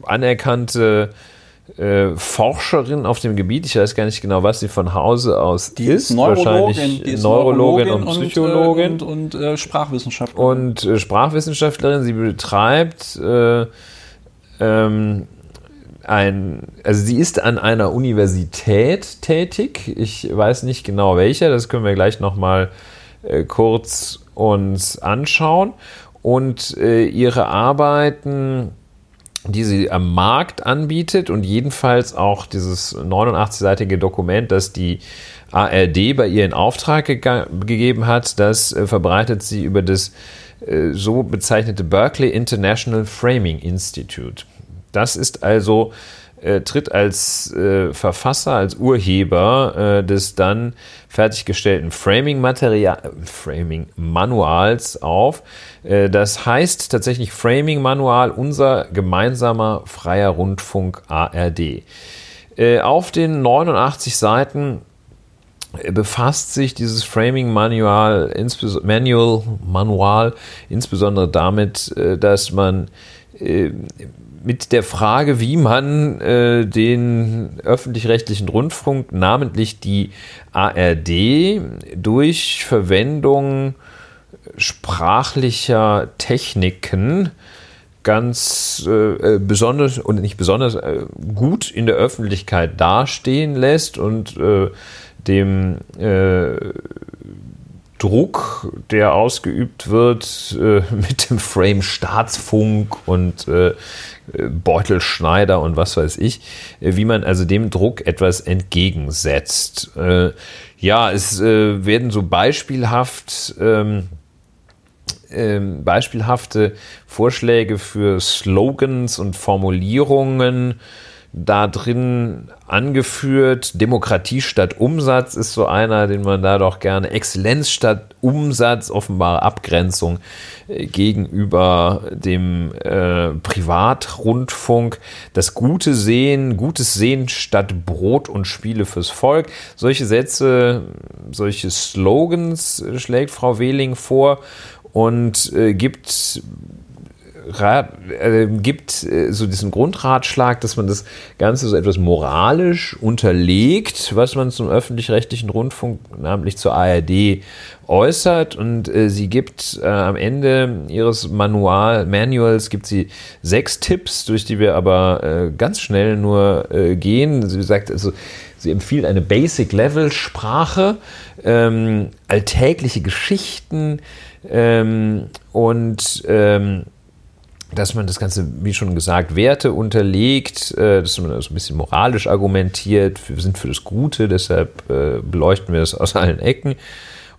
anerkannte äh, Forscherin auf dem Gebiet. Ich weiß gar nicht genau, was sie von Hause aus die ist. Neurologin, die ist Neurologin, und Psychologin und, und, und äh, Sprachwissenschaftlerin. Und äh, Sprachwissenschaftlerin. Sie betreibt äh, ähm, ein, also sie ist an einer Universität tätig. Ich weiß nicht genau welcher. Das können wir gleich noch mal äh, kurz uns anschauen und äh, ihre Arbeiten, die sie am Markt anbietet und jedenfalls auch dieses 89-seitige Dokument, das die ARD bei ihr in Auftrag gegeben hat, das äh, verbreitet sie über das so bezeichnete Berkeley International Framing Institute. Das ist also äh, tritt als äh, Verfasser, als Urheber äh, des dann fertiggestellten Framing-Manuals auf. Äh, das heißt tatsächlich Framing-Manual, unser gemeinsamer freier Rundfunk ARD. Äh, auf den 89 Seiten äh, befasst sich dieses Framing Manual, Manual, Manual insbesondere damit, dass man mit der Frage, wie man äh, den öffentlich-rechtlichen Rundfunk, namentlich die ARD, durch Verwendung sprachlicher Techniken ganz äh, äh, besonders und nicht besonders äh, gut in der Öffentlichkeit dastehen lässt und äh, dem äh, Druck, der ausgeübt wird äh, <laughs> mit dem Frame Staatsfunk und äh, Beutelschneider und was weiß ich, äh, wie man also dem Druck etwas entgegensetzt. Äh, ja, es äh, werden so beispielhaft ähm, ähm, beispielhafte Vorschläge für Slogans und Formulierungen da drin angeführt. Demokratie statt Umsatz ist so einer, den man da doch gerne. Exzellenz statt Umsatz, offenbare Abgrenzung äh, gegenüber dem äh, Privatrundfunk. Das gute Sehen, gutes Sehen statt Brot und Spiele fürs Volk. Solche Sätze, solche Slogans schlägt Frau Wehling vor und äh, gibt Rat, äh, gibt äh, so diesen Grundratschlag, dass man das Ganze so etwas moralisch unterlegt, was man zum öffentlich-rechtlichen Rundfunk, namentlich zur ARD, äußert. Und äh, sie gibt äh, am Ende ihres Manual, Manuals gibt sie sechs Tipps, durch die wir aber äh, ganz schnell nur äh, gehen. Sie sagt also, Sie empfiehlt eine Basic-Level-Sprache, ähm, alltägliche Geschichten ähm, und ähm, dass man das Ganze, wie schon gesagt, Werte unterlegt, äh, dass man das ein bisschen moralisch argumentiert. Wir sind für das Gute, deshalb äh, beleuchten wir das aus allen Ecken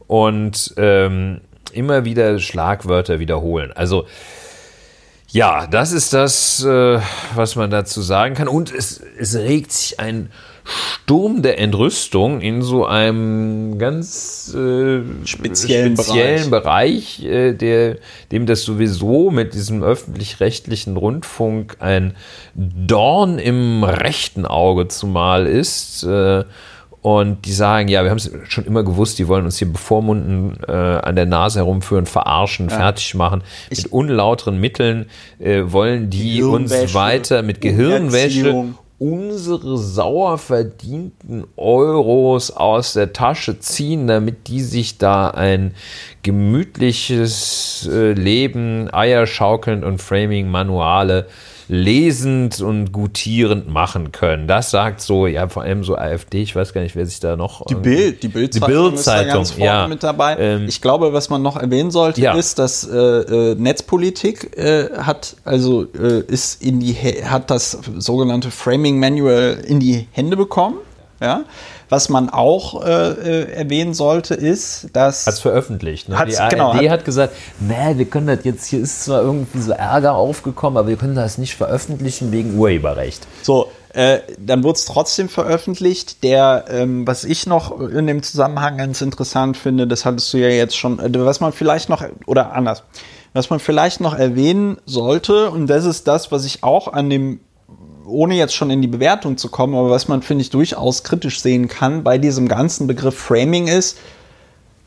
und ähm, immer wieder Schlagwörter wiederholen. Also ja, das ist das, äh, was man dazu sagen kann. Und es, es regt sich ein Sturm der Entrüstung in so einem ganz äh, speziellen, speziellen, Bereich, Bereich äh, der, dem das sowieso mit diesem öffentlich-rechtlichen Rundfunk ein Dorn im rechten Auge zumal ist. Äh, und die sagen, ja, wir haben es schon immer gewusst, die wollen uns hier bevormunden, äh, an der Nase herumführen, verarschen, ja. fertig machen. Ich mit unlauteren Mitteln äh, wollen die uns weiter mit Gehirnwäsche unsere sauer verdienten Euros aus der Tasche ziehen, damit die sich da ein gemütliches äh, Leben, Eier schaukelnd und Framing-Manuale lesend und gutierend machen können. Das sagt so, ja, vor allem so AfD, ich weiß gar nicht, wer sich da noch. Die Bild, die Bildzeitung die Bildzeitung, ist da ganz ja. mit dabei. Ähm, ich glaube, was man noch erwähnen sollte, Ja. ist, dass äh, äh, Netzpolitik äh, hat also äh, ist in die hat das sogenannte Framing Manual in die Hände bekommen. Ja. Was man auch äh, äh, erwähnen sollte, ist, dass Hat's veröffentlicht. Ne? Die ARD genau, hat- hat gesagt, nee, wir können das jetzt, hier ist zwar irgendwie so Ärger aufgekommen, aber wir können das nicht veröffentlichen wegen Urheberrecht. So, äh, dann wurde es trotzdem veröffentlicht. Der, ähm, was ich noch in dem Zusammenhang ganz interessant finde, das hattest du ja jetzt schon, äh, was man vielleicht noch, oder anders, was man vielleicht noch erwähnen sollte, und das ist das, was ich auch an dem, ohne jetzt schon in die Bewertung zu kommen, aber was man, finde ich, durchaus kritisch sehen kann bei diesem ganzen Begriff Framing ist,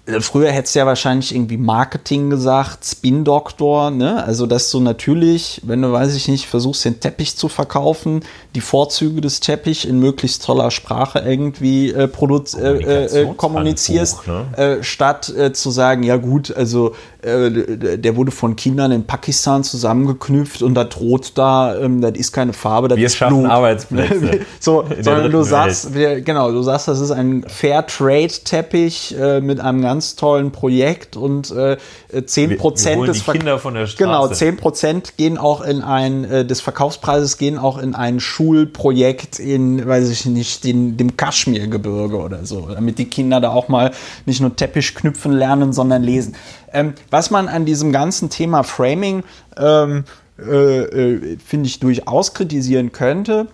äh, Früher hättest du ja wahrscheinlich irgendwie Marketing gesagt, Spin-Doktor, ne? Also, dass du natürlich, wenn du, weiß ich nicht, versuchst, den Teppich zu verkaufen, die Vorzüge des Teppichs in möglichst toller Sprache irgendwie äh, äh, äh, äh, kommunizierst, ne? äh, statt zu sagen, ja gut, also äh, der wurde von Kindern in Pakistan zusammengeknüpft und da droht da, ähm, das ist keine Farbe, das Wir ist schaffen Blut. Arbeitsplätze <laughs> so, in der sondern du sagst, wir, genau, du sagst, das ist ein Fair Trade Teppich äh, mit einem ganz tollen Projekt und äh, 10 Wir- wir Prozent des Ver- Kinder von der Straße. Genau, 10 Prozent gehen auch in ein äh, des Verkaufspreises gehen auch in ein Schulprojekt in, weiß ich nicht, den, dem Kaschmirgebirge oder so, damit die Kinder da auch mal nicht nur Teppich knüpfen lernen, sondern lesen. Ähm, was man an diesem ganzen Thema Framing ähm, äh, äh, finde ich durchaus kritisieren könnte,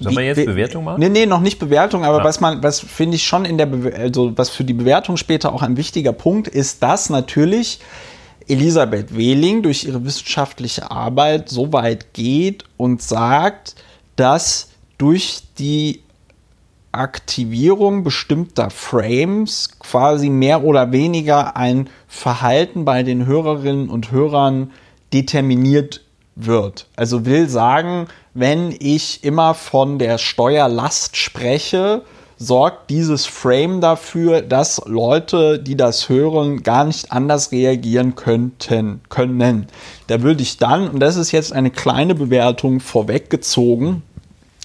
Sollen wir jetzt Bewertung machen? Nee, nee, noch nicht Bewertung, aber Ja. was man, was finde ich schon in der, Bewe also was für die Bewertung später auch ein wichtiger Punkt ist, dass natürlich Elisabeth Wehling durch ihre wissenschaftliche Arbeit so weit geht und sagt, dass durch die Aktivierung bestimmter Frames quasi mehr oder weniger ein Verhalten bei den Hörerinnen und Hörern determiniert wird. Also will sagen, wenn ich immer von der Steuerlast spreche, sorgt dieses Frame dafür, dass Leute, die das hören, gar nicht anders reagieren könnten, können. Da würde ich dann, und das ist jetzt eine kleine Bewertung vorweggezogen,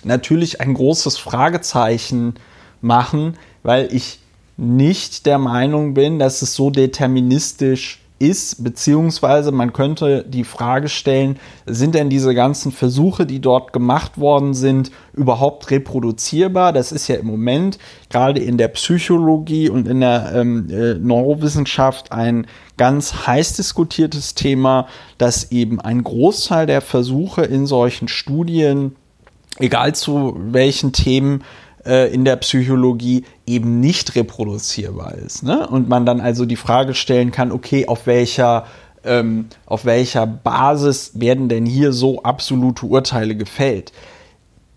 natürlich ein großes Fragezeichen machen, weil ich nicht der Meinung bin, dass es so deterministisch ist, beziehungsweise man könnte die Frage stellen, sind denn diese ganzen Versuche, die dort gemacht worden sind, überhaupt reproduzierbar? Das ist ja im Moment gerade in der Psychologie und in der ähm, äh, Neurowissenschaft ein ganz heiß diskutiertes Thema, dass eben ein Großteil der Versuche in solchen Studien egal zu welchen Themen äh, in der Psychologie eben nicht reproduzierbar ist. Ne? Und man dann also die Frage stellen kann, okay, auf welcher, ähm, auf welcher Basis werden denn hier so absolute Urteile gefällt?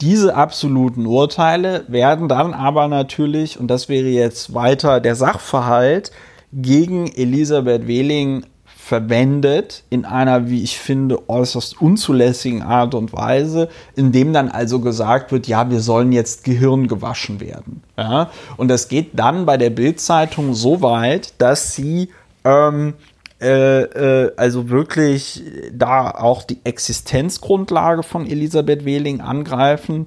Diese absoluten Urteile werden dann aber natürlich, und das wäre jetzt weiter der Sachverhalt, gegen Elisabeth Wehling verwendet in einer, wie ich finde, äußerst unzulässigen Art und Weise, indem dann also gesagt wird, ja, wir sollen jetzt Gehirn gewaschen werden. Ja? Und das geht dann bei der Bildzeitung so weit, dass sie ähm, äh, äh, also wirklich da auch die Existenzgrundlage von Elisabeth Wehling angreifen,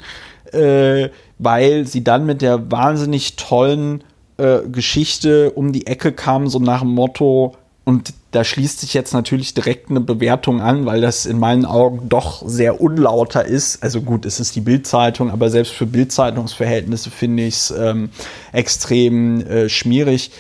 äh, weil sie dann mit der wahnsinnig tollen äh, Geschichte um die Ecke kam, so nach dem Motto, und da schließt sich jetzt natürlich direkt eine Bewertung an, weil das in meinen Augen doch sehr unlauter ist. Also gut, es ist die Bildzeitung, aber selbst für Bildzeitungsverhältnisse finde ich es ähm, extrem äh, schmierig.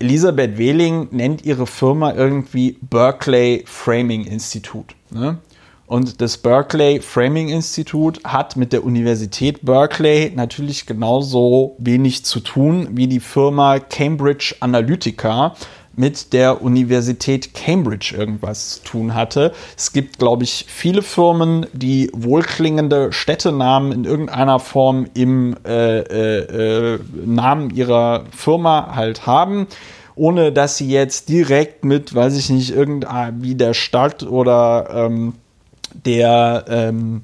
Elisabeth Wehling nennt ihre Firma irgendwie Berkeley Framing Institute. Ne? Und das Berkeley Framing Institute hat mit der Universität Berkeley natürlich genauso wenig zu tun wie die Firma Cambridge Analytica mit der Universität Cambridge irgendwas zu tun hatte. Es gibt, glaube ich, viele Firmen, die wohlklingende Städtenamen in irgendeiner Form im äh, äh, äh, Namen ihrer Firma halt haben ohne dass sie jetzt direkt mit, weiß ich nicht, irgendwie der Stadt oder ähm, der ähm,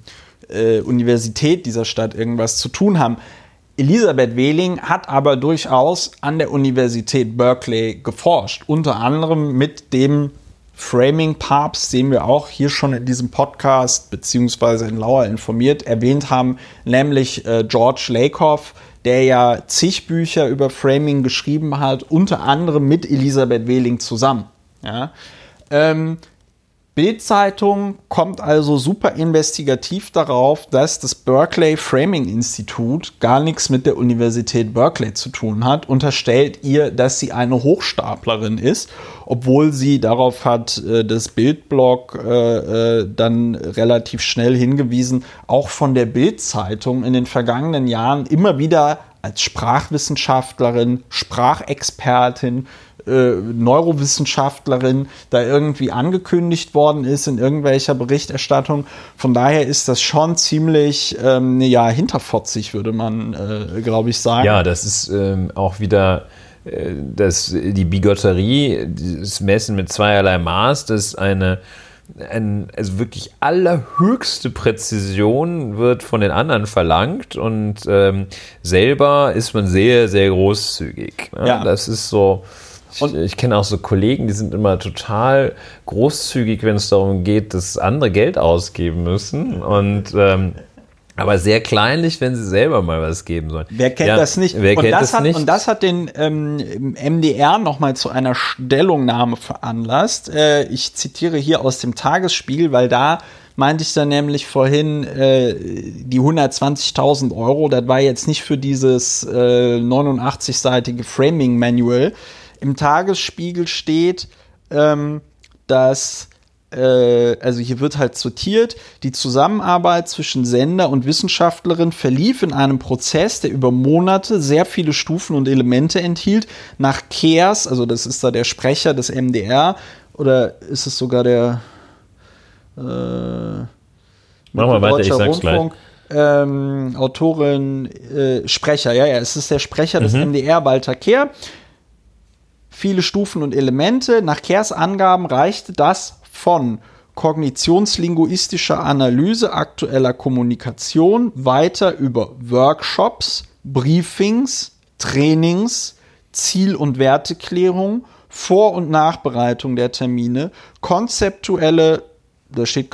äh, Universität dieser Stadt irgendwas zu tun haben. Elisabeth Wehling hat aber durchaus an der Universität Berkeley geforscht, unter anderem mit dem Framing-Papst, den wir auch hier schon in diesem Podcast beziehungsweise in Lauer informiert erwähnt haben, nämlich äh, George Lakoff, der ja zig Bücher über Framing geschrieben hat, unter anderem mit Elisabeth Wehling zusammen. Ja? Ähm, Bild-Zeitung kommt also super investigativ darauf, dass das Berkeley Framing Institut gar nichts mit der Universität Berkeley zu tun hat, unterstellt ihr, dass sie eine Hochstaplerin ist, obwohl sie darauf hat äh, das Bildblog äh, äh, dann relativ schnell hingewiesen, auch von der Bild-Zeitung in den vergangenen Jahren immer wieder als Sprachwissenschaftlerin, Sprachexpertin, äh, Neurowissenschaftlerin da irgendwie angekündigt worden ist in irgendwelcher Berichterstattung. Von daher ist das schon ziemlich ähm, ja, hinterfotzig, würde man, äh, glaube ich, sagen. Ja, das ist ähm, auch wieder äh, das, die Bigotterie, das Messen mit zweierlei Maß, das eine ein, also wirklich allerhöchste Präzision wird von den anderen verlangt und ähm, selber ist man sehr, sehr großzügig. Ne? Ja. Das ist so, ich, ich kenne auch so Kollegen, die sind immer total großzügig, wenn es darum geht, dass andere Geld ausgeben müssen. Und ähm, aber sehr kleinlich, wenn sie selber mal was geben sollen. Wer kennt ja, das nicht? Wer und kennt das, hat, nicht? Und das hat den ähm, MDR nochmal zu einer Stellungnahme veranlasst. Äh, ich zitiere hier aus dem Tagesspiegel, weil da meinte ich dann nämlich vorhin, äh, die 120.000 Euro, das war jetzt nicht für dieses äh, 89-seitige Framing-Manual, im Tagesspiegel steht, ähm, dass äh, also hier wird halt zitiert, die Zusammenarbeit zwischen Sender und Wissenschaftlerin verlief in einem Prozess, der über Monate sehr viele Stufen und Elemente enthielt. Nach Kers, also das ist da der Sprecher des MDR, oder ist es sogar der äh, Mach mal weiter, ich sag's Rundfunk, gleich. Ähm, Autorin, äh, Sprecher, ja, ja, es ist der Sprecher mhm. des MDR, Walter Kehr viele Stufen und Elemente. Nach Kers Angaben reichte das von kognitionslinguistischer Analyse aktueller Kommunikation weiter über Workshops, Briefings, Trainings, Ziel- und Werteklärung, Vor- und Nachbereitung der Termine, konzeptuelle da steht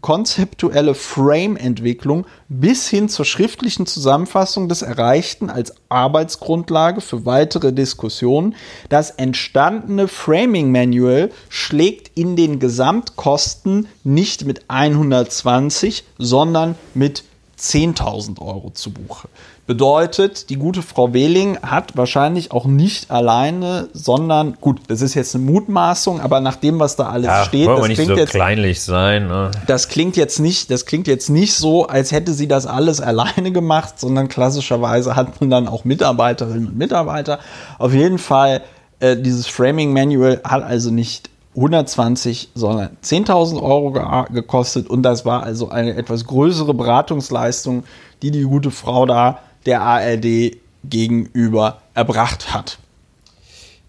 konzeptuelle Frame-Entwicklung bis hin zur schriftlichen Zusammenfassung des Erreichten als Arbeitsgrundlage für weitere Diskussionen. Das entstandene Framing-Manual schlägt in den Gesamtkosten nicht mit 120, sondern mit 10.000 Euro zu Buche. Bedeutet, die gute Frau Wehling hat wahrscheinlich auch nicht alleine, sondern gut, das ist jetzt eine Mutmaßung, aber nach dem, was da alles ja, steht, das klingt so jetzt kleinlich sein. Ne? Das klingt jetzt nicht, das klingt jetzt nicht so, als hätte sie das alles alleine gemacht, sondern klassischerweise hat man dann auch Mitarbeiterinnen und Mitarbeiter. Auf jeden Fall, äh, dieses Framing Manual hat also nicht 120, sondern 10.000 Euro ge gekostet und das war also eine etwas größere Beratungsleistung, die die gute Frau da der ARD gegenüber erbracht hat.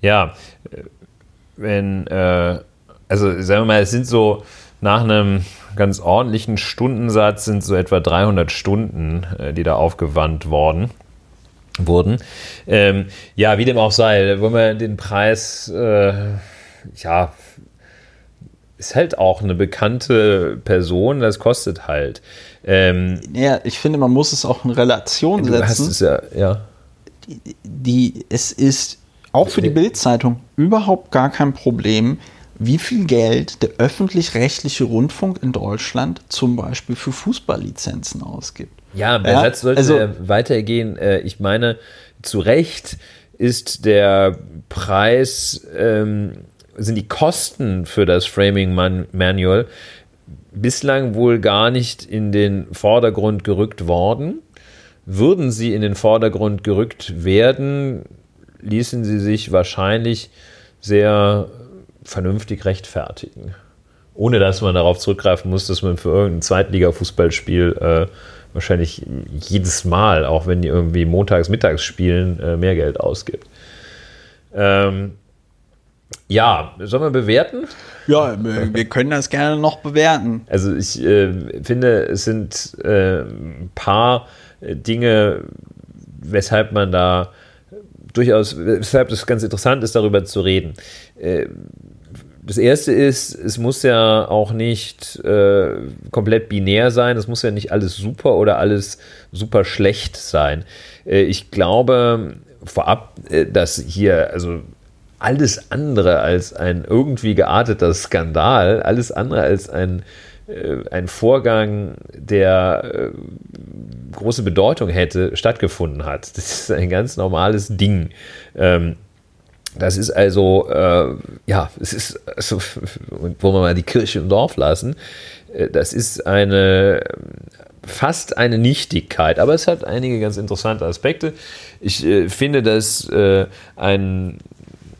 Ja, wenn, äh, also sagen wir mal, es sind so nach einem ganz ordentlichen Stundensatz sind so etwa 300 Stunden, äh, die da aufgewandt worden wurden. Ähm, ja, wie dem auch sei, wollen wir den Preis, äh, ja, ist halt auch eine bekannte Person, das kostet halt. Ähm, ja, ich finde, man muss es auch in Relation setzen. Hast es ja, ja. Die, die, es ist auch für die Bildzeitung überhaupt gar kein Problem, wie viel Geld der öffentlich-rechtliche Rundfunk in Deutschland zum Beispiel für Fußballlizenzen ausgibt. Ja, der ja, Satz sollte also, weitergehen. Äh, ich meine, zu Recht ist der Preis ähm, sind die Kosten für das Framing Manual bislang wohl gar nicht in den Vordergrund gerückt worden. Würden sie in den Vordergrund gerückt werden, ließen sie sich wahrscheinlich sehr vernünftig rechtfertigen. Ohne dass man darauf zurückgreifen muss, dass man für irgendein Zweitliga-Fußballspiel äh, wahrscheinlich jedes Mal, auch wenn die irgendwie montags, mittags spielen, äh, mehr Geld ausgibt. Ähm, ja, sollen wir bewerten? Ja, wir können das gerne noch bewerten. Also ich äh, finde, es sind äh, ein paar Dinge, weshalb man da durchaus, weshalb es ganz interessant ist, darüber zu reden. Äh, das erste ist, es muss ja auch nicht äh, komplett binär sein, es muss ja nicht alles super oder alles super schlecht sein. Äh, ich glaube vorab, äh, dass hier, also alles andere als ein irgendwie gearteter Skandal, alles andere als ein, äh, ein Vorgang, der äh, große Bedeutung hätte, stattgefunden hat. Das ist ein ganz normales Ding. Ähm, das ist also, äh, ja, es ist, also, <laughs> wo wir mal die Kirche im Dorf lassen, äh, das ist eine, fast eine Nichtigkeit, aber es hat einige ganz interessante Aspekte. Ich äh, finde, dass äh, ein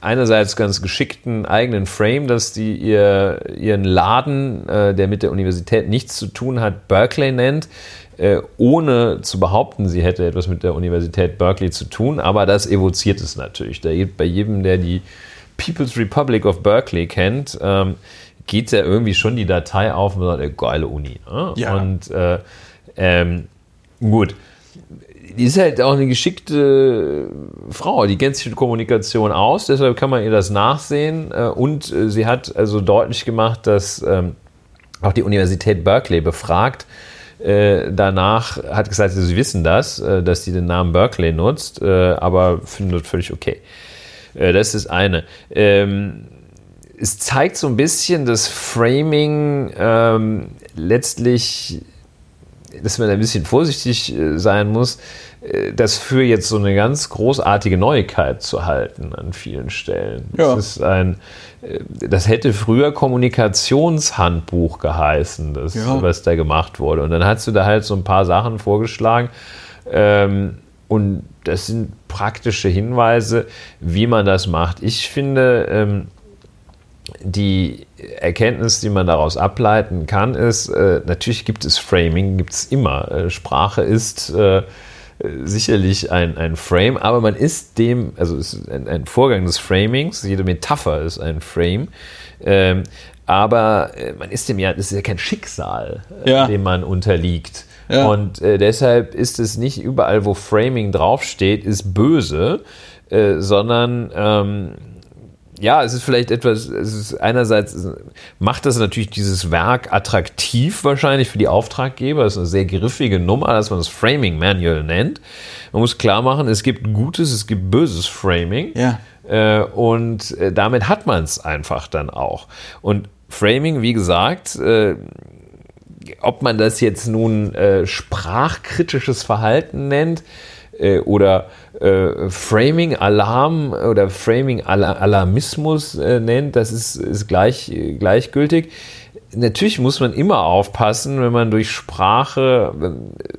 einerseits ganz geschickten eigenen Frame, dass die ihr, ihren Laden, äh, der mit der Universität nichts zu tun hat, Berkeley nennt, äh, ohne zu behaupten, sie hätte etwas mit der Universität Berkeley zu tun, aber das evoziert es natürlich. Da bei jedem, der die People's Republic of Berkeley kennt, ähm, geht ja irgendwie schon die Datei auf und sagt, geile Uni. Ne? Ja. Und äh, ähm, gut, die ist halt auch eine geschickte Frau, die kennt sich mit Kommunikation aus, deshalb kann man ihr das nachsehen. Äh, und äh, sie hat also deutlich gemacht, dass ähm, auch die Universität Berkeley befragt, äh, danach hat gesagt, sie wissen das, äh, dass sie den Namen Berkeley nutzt, äh, aber findet völlig okay. Äh, das ist eine. Ähm, es zeigt so ein bisschen das Framing ähm, letztlich, dass man ein bisschen vorsichtig äh, sein muss, das für jetzt so eine ganz großartige Neuigkeit zu halten an vielen Stellen. Ja. Das ist ein das hätte früher Kommunikationshandbuch geheißen, das, ja. was da gemacht wurde. Und dann hast du da halt so ein paar Sachen vorgeschlagen. Ähm, und das sind praktische Hinweise, wie man das macht. Ich finde, ähm, die Erkenntnis, die man daraus ableiten kann, ist, äh, natürlich gibt es Framing, gibt es immer. Äh, Sprache ist äh, sicherlich ein, ein Frame, aber man ist dem, also es ist ein, ein Vorgang des Framings, jede Metapher ist ein Frame, ähm, aber äh, man ist dem ja, das ist ja kein Schicksal, äh, ja. dem man unterliegt. Ja. Und äh, deshalb ist es nicht überall, wo Framing draufsteht, ist böse, äh, sondern ähm, ja, es ist vielleicht etwas, es ist einerseits macht das natürlich dieses Werk attraktiv wahrscheinlich für die Auftraggeber. Das ist eine sehr griffige Nummer, dass man das Framing Manual nennt. Man muss klar machen, es gibt gutes, es gibt böses Framing. Ja. Äh, und äh, damit hat man es einfach dann auch. Und Framing, wie gesagt, äh, ob man das jetzt nun sprachkritisches Verhalten nennt, äh, oder äh, Framing Alarm oder Framing Alarmismus äh, nennt, das ist, ist gleich, gleichgültig. Natürlich muss man immer aufpassen, wenn man durch Sprache,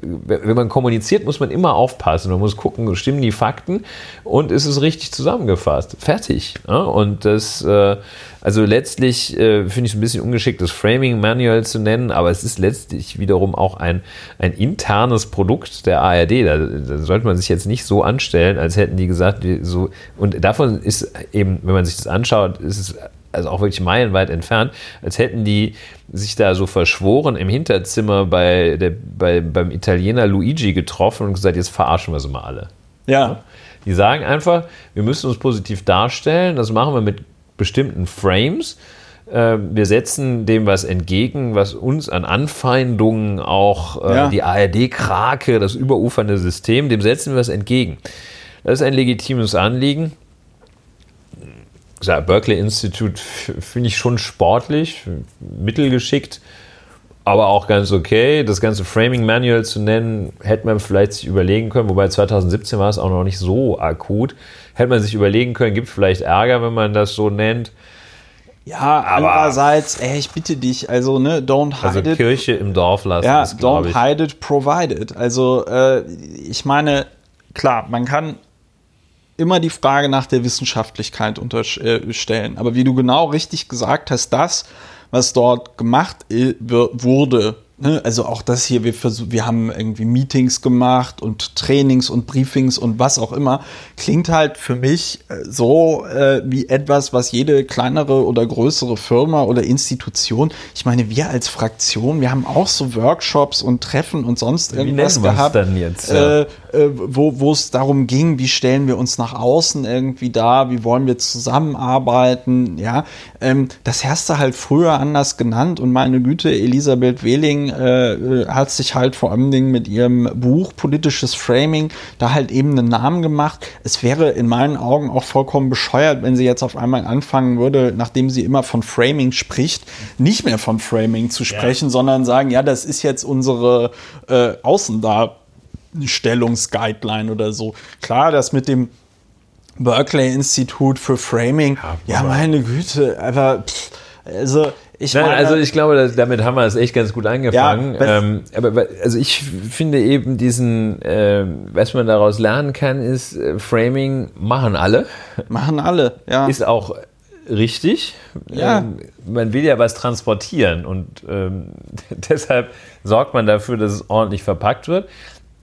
wenn man kommuniziert, muss man immer aufpassen. Man muss gucken, stimmen die Fakten und ist es richtig zusammengefasst. Fertig. Und das, äh, also letztlich äh, finde ich es ein bisschen ungeschickt, das Framing Manual zu nennen, aber es ist letztlich wiederum auch ein, ein internes Produkt der ARD. Da, da sollte man sich jetzt nicht so anstellen, als hätten die gesagt, so, und davon ist eben, wenn man sich das anschaut, ist es also auch wirklich meilenweit entfernt, als hätten die sich da so verschworen im Hinterzimmer bei der, bei, beim Italiener Luigi getroffen und gesagt, jetzt verarschen wir sie mal alle. Ja. Die sagen einfach, wir müssen uns positiv darstellen, das machen wir mit bestimmten Frames. Ähm, wir setzen dem was entgegen, was uns an Anfeindungen auch äh, ja. die ARD-Krake, das überufernde System, dem setzen wir was entgegen. Das ist ein legitimes Anliegen. Das Berkeley Institute finde ich schon sportlich, mittelgeschickt, aber auch ganz okay. Das ganze Framing Manual zu nennen, hätte man vielleicht sich überlegen können, wobei 2017 war es auch noch nicht so akut hätte man sich überlegen können, gibt vielleicht Ärger, wenn man das so nennt. Ja, aber andererseits, ey, ich bitte dich, also ne, don't hide also it. Kirche im Dorf lassen. Ja, ist, don't ich. hide it, provide it. Also äh, ich meine, klar, man kann immer die Frage nach der Wissenschaftlichkeit unterstellen. Aber wie du genau richtig gesagt hast, das, was dort gemacht wurde, Ne, also auch das hier, wir, versuch, wir haben irgendwie Meetings gemacht und Trainings und Briefings und was auch immer, klingt halt für mich äh, so äh, wie etwas, was jede kleinere oder größere Firma oder Institution, ich meine, wir als Fraktion, wir haben auch so Workshops und Treffen und sonst irgendwas gehabt, dann jetzt, ja. äh, äh, wo, wo es darum ging, wie stellen wir uns nach außen irgendwie da, wie wollen wir zusammenarbeiten, ja. Ähm, das hast du halt früher anders genannt und meine Güte, Elisabeth Wehling äh, hat sich halt vor allen Dingen mit ihrem Buch Politisches Framing da halt eben einen Namen gemacht. Es wäre in meinen Augen auch vollkommen bescheuert, wenn sie jetzt auf einmal anfangen würde, nachdem sie immer von Framing spricht, nicht mehr von Framing zu sprechen, ja. sondern sagen, ja, das ist jetzt unsere äh, Außendarstellungsguideline oder so. Klar, das mit dem Berkeley Institut für Framing, ja, ja meine Güte, aber pff, also ich Nein, meine, also ich glaube, damit haben wir es echt ganz gut angefangen. Ja, ähm, aber also ich finde eben diesen, äh, was man daraus lernen kann, ist äh, Framing machen alle. Machen alle, ja. Ist auch richtig. Ja. Ähm, man will ja was transportieren und ähm, <laughs> deshalb sorgt man dafür, dass es ordentlich verpackt wird.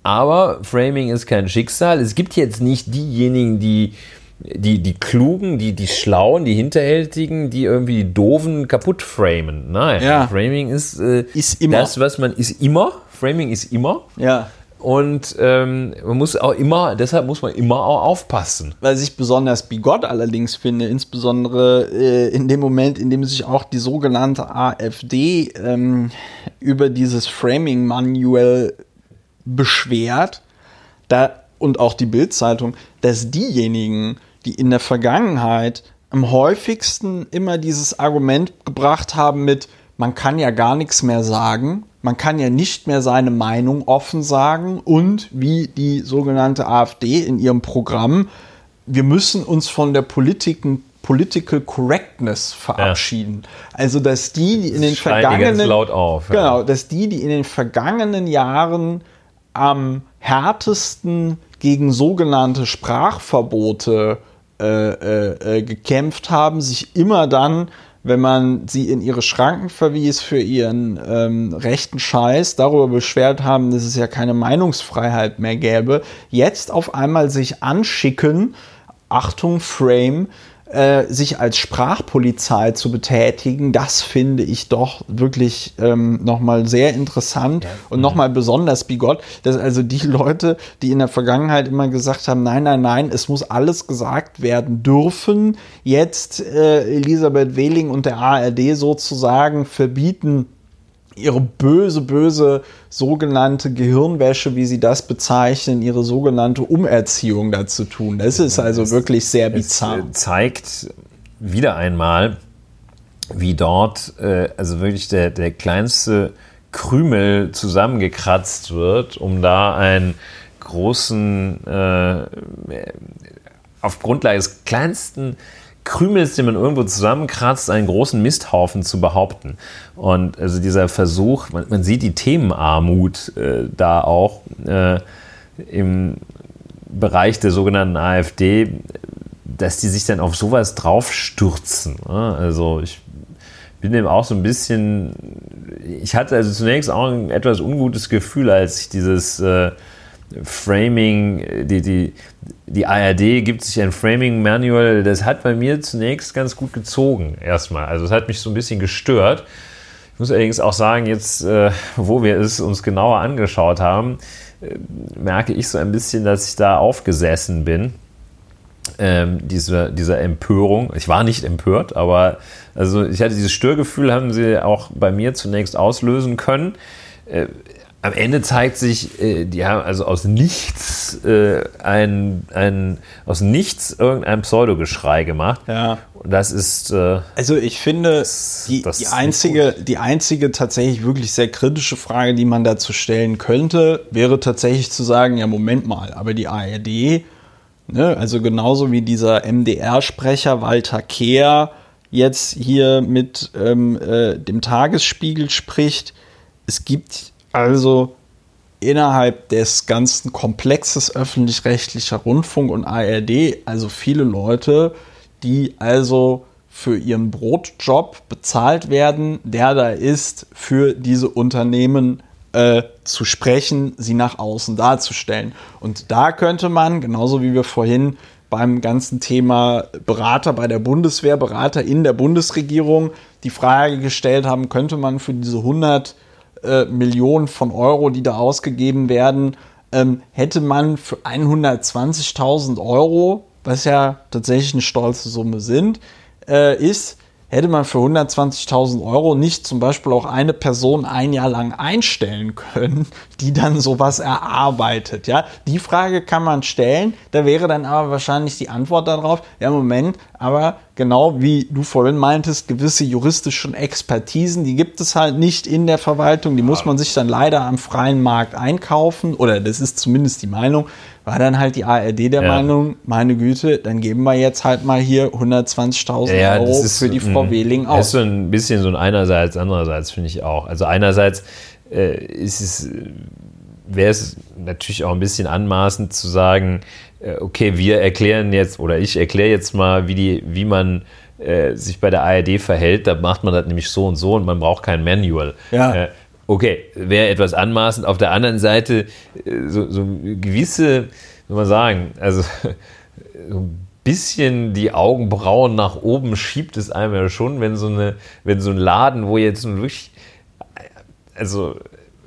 Aber Framing ist kein Schicksal. Es gibt jetzt nicht diejenigen, die die, die Klugen, die, die Schlauen, die Hinterhältigen, die irgendwie die Doofen kaputt framen. Nein, ja. Framing ist, äh, ist immer. das, was man ist immer. Framing ist immer. Ja. Und ähm, man muss auch immer, deshalb muss man immer auch aufpassen. Was ich besonders bigott allerdings finde, insbesondere äh, in dem Moment, in dem sich auch die sogenannte AfD ähm, über dieses Framing-Manual beschwert, da und auch die Bildzeitung, dass diejenigen, die in der Vergangenheit am häufigsten immer dieses Argument gebracht haben mit, man kann ja gar nichts mehr sagen, man kann ja nicht mehr seine Meinung offen sagen und wie die sogenannte AfD in ihrem Programm, wir müssen uns von der Politiken Political Correctness verabschieden. Ja. Also, dass die, die in den vergangenen auf, ja. genau, dass die, die in den vergangenen Jahren am härtesten gegen sogenannte Sprachverbote äh, äh, äh, gekämpft haben, sich immer dann, wenn man sie in ihre Schranken verwies für ihren ähm, rechten Scheiß, darüber beschwert haben, dass es ja keine Meinungsfreiheit mehr gäbe, jetzt auf einmal sich anschicken, Achtung, Frame, äh, sich als Sprachpolizei zu betätigen, das finde ich doch wirklich ähm, nochmal sehr interessant ja. und nochmal besonders bigott, dass also die Leute, die in der Vergangenheit immer gesagt haben, nein, nein, nein, es muss alles gesagt werden dürfen, jetzt äh, Elisabeth Wehling und der ARD sozusagen verbieten, ihre böse, böse sogenannte Gehirnwäsche, wie sie das bezeichnen, ihre sogenannte Umerziehung dazu tun. Das ist also es, wirklich sehr bizarr. Es zeigt wieder einmal, wie dort äh, also wirklich der, der kleinste Krümel zusammengekratzt wird, um da einen großen, äh, auf Grundlage des kleinsten Krümels, den man irgendwo zusammenkratzt, einen großen Misthaufen zu behaupten. Und also dieser Versuch, man, man sieht die Themenarmut äh, da auch äh, im Bereich der sogenannten AfD, dass die sich dann auf sowas draufstürzen. Ne? Also ich bin dem auch so ein bisschen, ich hatte also zunächst auch ein etwas ungutes Gefühl, als ich dieses äh, Framing, die, die, die ARD gibt sich ein Framing-Manual, das hat bei mir zunächst ganz gut gezogen, erstmal. Also es hat mich so ein bisschen gestört. Ich muss allerdings auch sagen, jetzt, äh, wo wir es uns genauer angeschaut haben, äh, merke ich so ein bisschen, dass ich da aufgesessen bin. Ähm, diese, dieser Empörung. Ich war nicht empört, aber also ich hatte dieses Störgefühl, haben sie auch bei mir zunächst auslösen können. Äh, am Ende zeigt sich, äh, die haben also aus nichts äh, ein, ein aus nichts irgendein Pseudogeschrei gemacht. Ja. Und das ist äh, also ich finde das, die, das die einzige die einzige tatsächlich wirklich sehr kritische Frage, die man dazu stellen könnte, wäre tatsächlich zu sagen, ja Moment mal, aber die ARD, ne, also genauso wie dieser MDR-Sprecher Walter Kehr jetzt hier mit ähm, äh, dem Tagesspiegel spricht, es gibt also innerhalb des ganzen Komplexes öffentlich-rechtlicher Rundfunk und ARD, also viele Leute, die also für ihren Brotjob bezahlt werden, der da ist, für diese Unternehmen äh, zu sprechen, sie nach außen darzustellen. Und da könnte man, genauso wie wir vorhin beim ganzen Thema Berater bei der Bundeswehr, Berater in der Bundesregierung die Frage gestellt haben, könnte man für diese 100 äh, Millionen von Euro, die da ausgegeben werden, ähm, hätte man für 120.000 Euro, was ja tatsächlich eine stolze Summe sind, äh, ist, hätte man für 120.000 Euro nicht zum Beispiel auch eine Person ein Jahr lang einstellen können, <laughs> die dann sowas erarbeitet. Ja, die Frage kann man stellen. Da wäre dann aber wahrscheinlich die Antwort darauf: Ja, Moment, aber genau wie du vorhin meintest, gewisse juristische Expertisen, die gibt es halt nicht in der Verwaltung. Die muss man sich dann leider am freien Markt einkaufen. Oder das ist zumindest die Meinung war dann halt die ARD der ja. Meinung, meine Güte, dann geben wir jetzt halt mal hier 120.000 ja, Euro ist, für die Frau mh, Wehling aus. Das ist so ein bisschen so ein einerseits, andererseits finde ich auch. Also einerseits äh, ist es, wäre es natürlich auch ein bisschen anmaßend zu sagen, okay, wir erklären jetzt oder ich erkläre jetzt mal, wie, die, wie man äh, sich bei der ARD verhält. Da macht man das nämlich so und so und man braucht kein Manual. Ja. Äh, Okay, wäre etwas anmaßend. Auf der anderen Seite äh, so, so gewisse, soll man sagen, also <laughs> so ein bisschen die Augenbrauen nach oben schiebt es einem ja schon, wenn so, eine, wenn so ein Laden, wo jetzt wirklich, also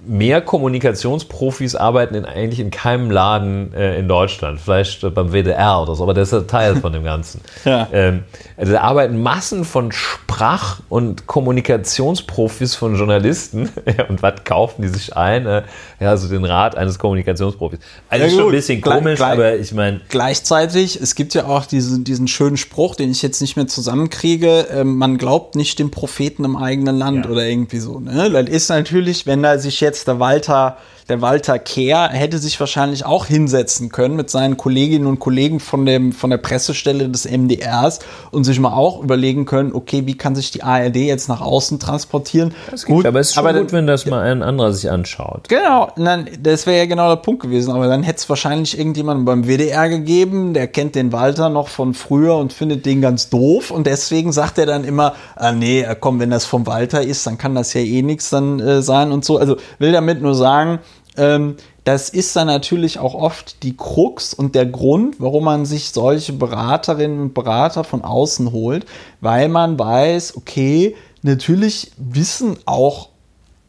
mehr Kommunikationsprofis arbeiten in, eigentlich in keinem Laden äh, in Deutschland. Vielleicht beim WDR oder so, aber das ist ein Teil von dem Ganzen. <laughs> ja. ähm, also da arbeiten Massen von Sprach- und Kommunikationsprofis von Journalisten. <laughs> und was kaufen die sich ein? Äh, ja, so den Rat eines Kommunikationsprofis. Also ja, schon ein bisschen komisch, Gle aber ich meine. Gleichzeitig, es gibt ja auch diesen, diesen schönen Spruch, den ich jetzt nicht mehr zusammenkriege, äh, man glaubt nicht dem Propheten im eigenen Land ja. oder irgendwie so. Ne? Das ist natürlich, wenn da sich jetzt der Walter der Walter Kehr hätte sich wahrscheinlich auch hinsetzen können mit seinen Kolleginnen und Kollegen von, dem, von der Pressestelle des MDRs und sich mal auch überlegen können, okay, wie kann sich die ARD jetzt nach außen transportieren? Das gut, aber es ist schon aber gut, dann, wenn das mal ein anderer sich anschaut. Genau, dann, das wäre ja genau der Punkt gewesen, aber dann hätte es wahrscheinlich irgendjemanden beim WDR gegeben, der kennt den Walter noch von früher und findet den ganz doof und deswegen sagt er dann immer, ah, nee, komm, wenn das vom Walter ist, dann kann das ja eh nichts dann äh, sein und so. Also will damit nur sagen, ähm, das ist dann natürlich auch oft die Krux und der Grund, warum man sich solche Beraterinnen und Berater von außen holt, weil man weiß, okay, natürlich wissen auch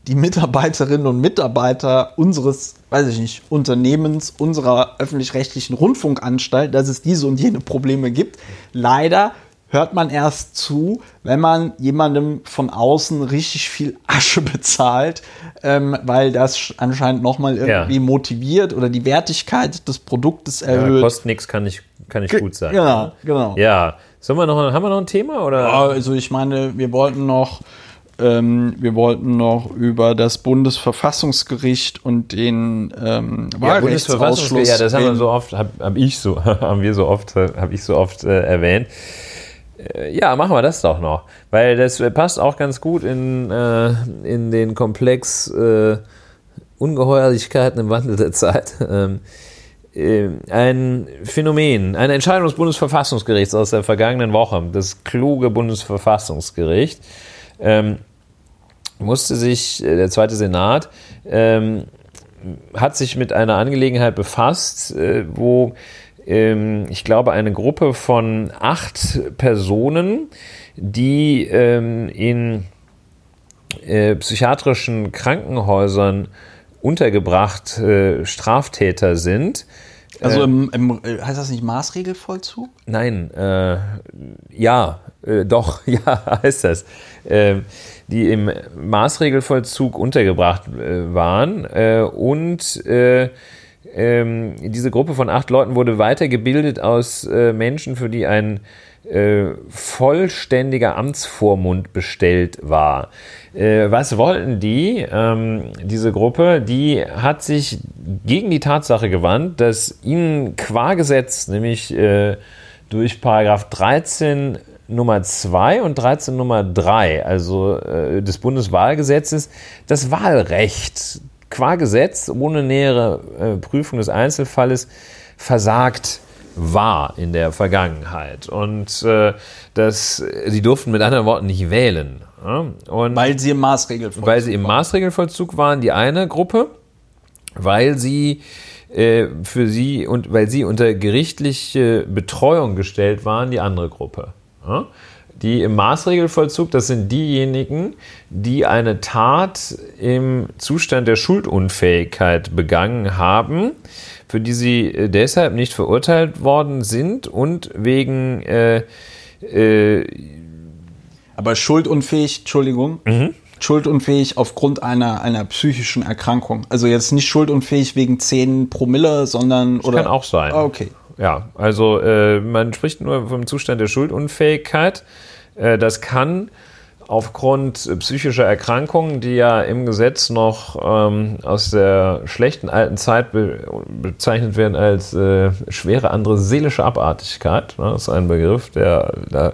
die Mitarbeiterinnen und Mitarbeiter unseres, weiß ich nicht, Unternehmens, unserer öffentlich-rechtlichen Rundfunkanstalt, dass es diese und jene Probleme gibt. Leider hört man erst zu, wenn man jemandem von außen richtig viel Asche <laughs> bezahlt, ähm, weil das anscheinend nochmal irgendwie ja. motiviert oder die Wertigkeit des Produktes erhöht. Ja, kostet nichts, kann nicht, kann nicht gut sein. Genau, ne? genau. Ja. Sollen wir noch, haben wir noch ein Thema? Oder? Ja, also ich meine, wir wollten noch ähm, wir wollten noch über das Bundesverfassungsgericht und den ähm, Wahlrechtsausschuss. Ja, das haben wir so oft, habe hab ich so, <laughs> haben wir so oft, habe ich so oft äh, erwähnt. Äh, ja, machen wir das doch noch. Weil das passt auch ganz gut in, äh, in den Komplex äh, Ungeheuerlichkeiten im Wandel der Zeit. <laughs> Ähm, äh, ein Phänomen, eine Entscheidung des Bundesverfassungsgerichts aus der vergangenen Woche, das kluge Bundesverfassungsgericht, ähm, musste sich, äh, der zweite Senat, ähm, hat sich mit einer Angelegenheit befasst, äh, wo ich glaube, eine Gruppe von acht Personen, die ähm, in äh, psychiatrischen Krankenhäusern untergebracht äh, Straftäter sind. Also im, im, äh, heißt das nicht Maßregelvollzug? Nein, äh, ja, äh, doch, <laughs> ja, heißt das. Äh, die im Maßregelvollzug untergebracht äh, waren äh, und äh, ähm, diese Gruppe von acht Leuten wurde weitergebildet aus äh, Menschen, für die ein äh, vollständiger Amtsvormund bestellt war. Äh, was wollten die? Ähm, diese Gruppe, die hat sich gegen die Tatsache gewandt, dass ihnen qua Gesetz, nämlich äh, durch Paragraph 13 Nummer 2 und 13 Nummer 3, also äh, des Bundeswahlgesetzes, das Wahlrecht qua Gesetz ohne nähere äh, Prüfung des Einzelfalles versagt war in der Vergangenheit. Und äh, das, sie durften mit anderen Worten nicht wählen. Und Weil sie im Maßregelvollzug weil sie im Maßregelvollzug waren, die eine Gruppe, weil sie äh, für sie und weil sie unter gerichtliche Betreuung gestellt waren, die andere Gruppe. Ja? Die im Maßregelvollzug, das sind diejenigen, die eine Tat im Zustand der Schuldunfähigkeit begangen haben, für die sie äh, deshalb nicht verurteilt worden sind und wegen äh, äh, Aber schuldunfähig, Entschuldigung. Mhm. Schuldunfähig aufgrund einer, einer psychischen Erkrankung. Also jetzt nicht schuldunfähig wegen 10 Promille, sondern. oder kann auch sein. Ah, okay. Ja, also äh, man spricht nur vom Zustand der Schuldunfähigkeit. Äh, das kann aufgrund psychischer Erkrankungen, die ja im Gesetz noch ähm, aus der schlechten alten Zeit be bezeichnet werden als äh, schwere andere seelische Abartigkeit. Ne? Das ist ein Begriff, der da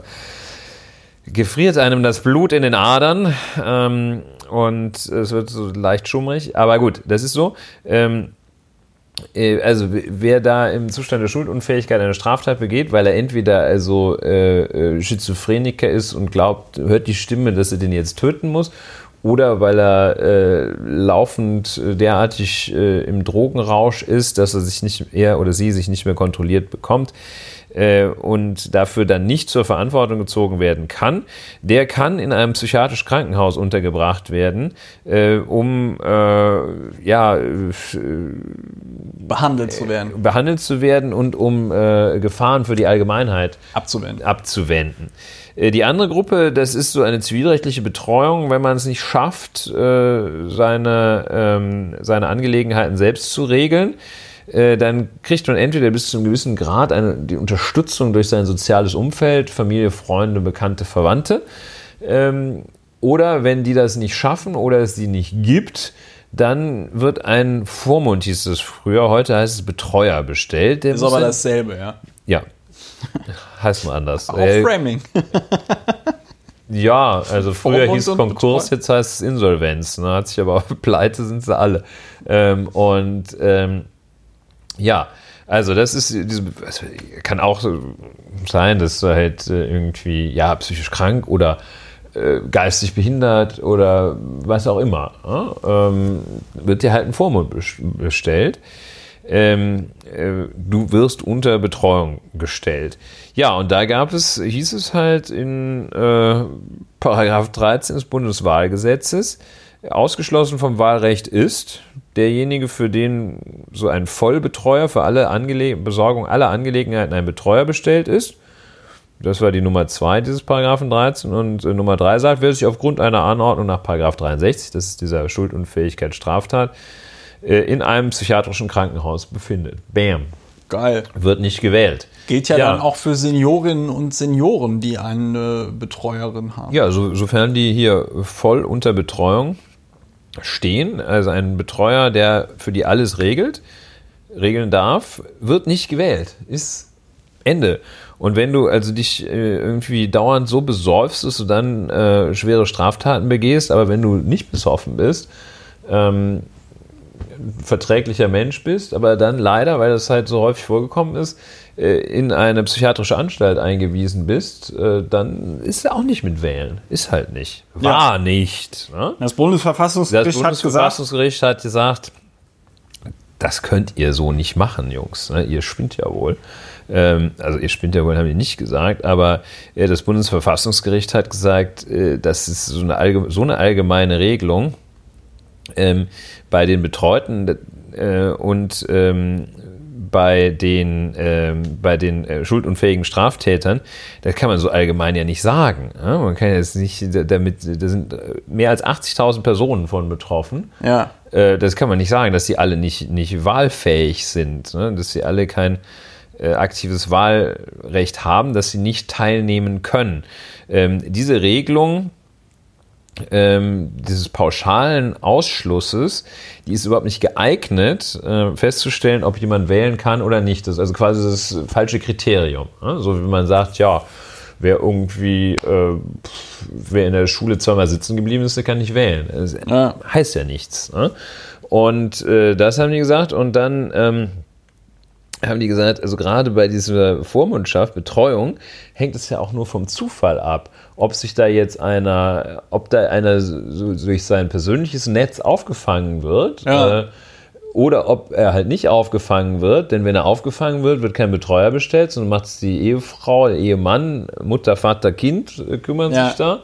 gefriert einem das Blut in den Adern ähm, und es wird so leicht schummrig. Aber gut, das ist so. Ähm, äh, also wer da im Zustand der Schuldunfähigkeit eine Straftat begeht, weil er entweder also äh, äh, Schizophreniker ist und glaubt, hört die Stimme, dass er den jetzt töten muss, oder weil er äh, laufend äh, derartig äh, im Drogenrausch ist, dass er sich nicht er oder sie sich nicht mehr kontrolliert bekommt äh, und dafür dann nicht zur Verantwortung gezogen werden kann, der kann in einem psychiatrischen Krankenhaus untergebracht werden, äh, um äh, ja äh, Behandelt zu werden. behandelt zu werden und um äh, Gefahren für die Allgemeinheit Abzuwenden. abzuwenden. Äh, Die andere Gruppe, das ist so eine zivilrechtliche Betreuung, wenn man es nicht schafft, äh, seine, ähm, seine Angelegenheiten selbst zu regeln. Äh, Dann kriegt man entweder bis zu einem gewissen Grad eine, die Unterstützung durch sein soziales Umfeld, Familie, Freunde, Bekannte, Verwandte. Ähm, Oder wenn die das nicht schaffen oder es sie nicht gibt, dann wird ein Vormund, hieß es früher, heute heißt es Betreuer bestellt. Der Ist aber dasselbe, ja. Ja. <laughs> heißt nur anders. Auch Äh, Framing. <laughs> ja, also früher Vormund hieß Konkurs, Betreuung. jetzt heißt es Insolvenz. Ne? Hat sich aber <laughs> pleite sind sie alle. Ähm, und ähm, ja, also das ist diese, also kann auch sein, dass du halt äh, irgendwie ja psychisch krank oder äh, geistig behindert oder was auch immer. Ne? Ähm, wird dir halt ein Vormund bes- bestellt. Ähm, äh, du wirst unter Betreuung gestellt. Ja, und da gab es, hieß es halt in äh, Paragraph 13 des Bundeswahlgesetzes, ausgeschlossen vom Wahlrecht ist derjenige, für den so ein Vollbetreuer für alle Angele Besorgung aller Angelegenheiten ein Betreuer bestellt ist. Das war die Nummer 2 dieses Paragraphen 13 und äh, Nummer 3 sagt, wer sich aufgrund einer Anordnung nach Paragraph 63, das ist dieser Schuldunfähigkeit Straftat, äh, in einem psychiatrischen Krankenhaus befindet. Bam. Geil. Wird nicht gewählt. Gilt ja, Ja. dann auch für Seniorinnen und Senioren, die eine Betreuerin haben. Ja, so, sofern die hier voll unter Betreuung stehen, also ein Betreuer, der für die alles regelt, regeln darf, wird nicht gewählt. Ist Ende. Und wenn du also dich äh, irgendwie dauernd so besäufst, dass du dann äh, schwere Straftaten begehst, aber wenn du nicht besoffen bist, ähm, verträglicher Mensch bist, aber dann leider, weil das halt so häufig vorgekommen ist, in eine psychiatrische Anstalt eingewiesen bist, äh, dann ist er auch nicht mit wählen. Ist halt nicht. War nicht. Ne? Das Bundesverfassungsgericht Das hat gesagt, Bundesverfassungsgericht hat gesagt, das könnt ihr so nicht machen, Jungs. Ne? Ihr spinnt ja wohl. Ähm, also ihr spinnt ja wohl, haben die nicht gesagt, aber äh, das Bundesverfassungsgericht hat gesagt, äh, das ist so eine, so eine allgemeine Regelung ähm, bei den Betreuten äh, und ähm, bei den, ähm, bei den äh, schuldunfähigen Straftätern, das kann man so allgemein ja nicht sagen. Ja? Man kann jetzt nicht da- damit, da sind äh, mehr als 80.000 Personen von betroffen. ja, Äh, das kann man nicht sagen, dass sie alle nicht, nicht wahlfähig sind, ne? dass sie alle kein äh, aktives Wahlrecht haben, dass sie nicht teilnehmen können. Ähm, diese Regelung ähm, dieses pauschalen Ausschlusses, die ist überhaupt nicht geeignet, äh, festzustellen, ob jemand wählen kann oder nicht. Das ist also quasi das falsche Kriterium. Ne? So wie man sagt, ja, wer irgendwie, äh, wer in der Schule zweimal sitzen geblieben ist, der kann nicht wählen. Das heißt ja nichts. Ne? Und äh, das haben die gesagt. Und dann ähm, haben die gesagt, also gerade bei dieser Vormundschaft, Betreuung, hängt es ja auch nur vom Zufall ab, ob sich da jetzt einer, ob da einer so durch sein persönliches Netz aufgefangen wird. Ja. Äh, oder ob er halt nicht aufgefangen wird, denn wenn er aufgefangen wird, wird kein Betreuer bestellt, sondern macht es die Ehefrau, der Ehemann, Mutter, Vater, Kind äh, kümmern Ja. sich da.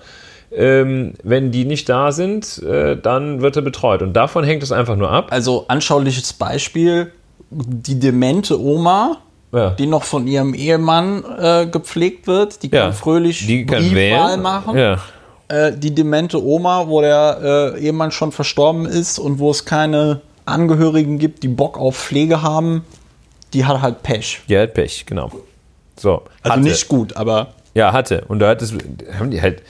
Ähm, wenn die nicht da sind, äh, dann wird er betreut. Und davon hängt es einfach nur ab. Also anschauliches Beispiel, die demente Oma, Ja. die noch von ihrem Ehemann äh, gepflegt wird, die kann Ja, fröhlich die kann Briefwahl machen. Ja. Äh, die demente Oma, wo der äh, Ehemann schon verstorben ist und wo es keine Angehörigen gibt, die Bock auf Pflege haben, die hat halt Pech. Die hat Pech, genau. So. Also hatte. nicht gut, aber Ja, hatte. Und da hat es, haben die halt,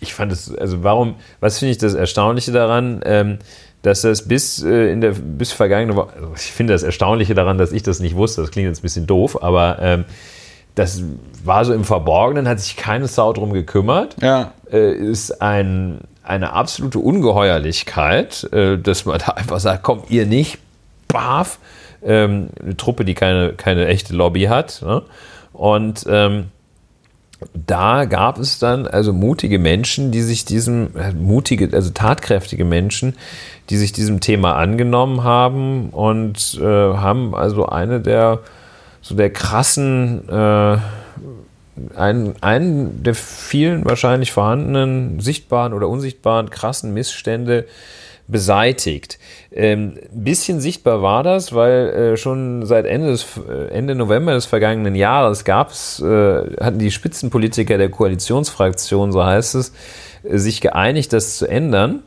ich fand es, also warum, was finde ich das Erstaunliche daran, ähm, dass das bis äh, in der, bis vergangene Woche, also ich finde das Erstaunliche daran, dass ich das nicht wusste, das klingt jetzt ein bisschen doof, aber ähm, das war so im Verborgenen, hat sich keine Sau drum gekümmert ja. äh, ist ein, eine absolute Ungeheuerlichkeit, äh, dass man da einfach sagt, kommt ihr nicht, baf, ähm, eine Truppe, die keine, keine echte Lobby hat. Ne? Und ähm, da gab es dann also mutige Menschen, die sich diesem, äh, mutige, also tatkräftige Menschen, die sich diesem Thema angenommen haben und äh, haben also eine der so der krassen äh, einen, einen der vielen wahrscheinlich vorhandenen sichtbaren oder unsichtbaren krassen Missstände beseitigt. Ähm, ein bisschen sichtbar war das, weil äh, schon seit Ende, des, äh, Ende November des vergangenen Jahres gab es, äh, hatten die Spitzenpolitiker der Koalitionsfraktion, so heißt es, äh, sich geeinigt, das zu ändern.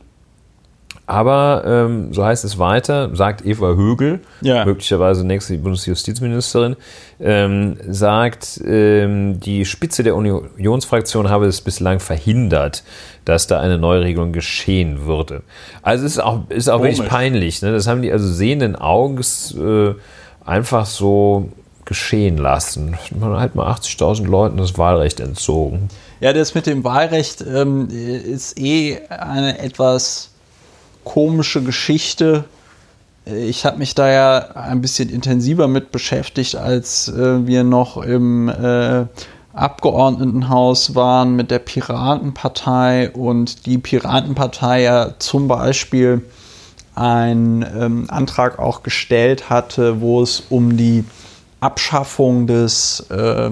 Aber ähm, so heißt es weiter, sagt Eva Högel, Ja. möglicherweise nächste Bundesjustizministerin, ähm, sagt, ähm, die Spitze der Unionsfraktion habe es bislang verhindert, dass da eine Neuregelung geschehen würde. Also es ist auch, ist auch wirklich peinlich. Ne? Das haben die also sehenden Auges äh, einfach so geschehen lassen. Man hat mal 80.000 Leuten das Wahlrecht entzogen. Ja, das mit dem Wahlrecht ähm, ist eh eine etwas komische Geschichte. Ich habe mich da ja ein bisschen intensiver mit beschäftigt, als äh, wir noch im äh, Abgeordnetenhaus waren mit der Piratenpartei und die Piratenpartei ja zum Beispiel einen ähm, Antrag auch gestellt hatte, wo es um die Abschaffung des äh,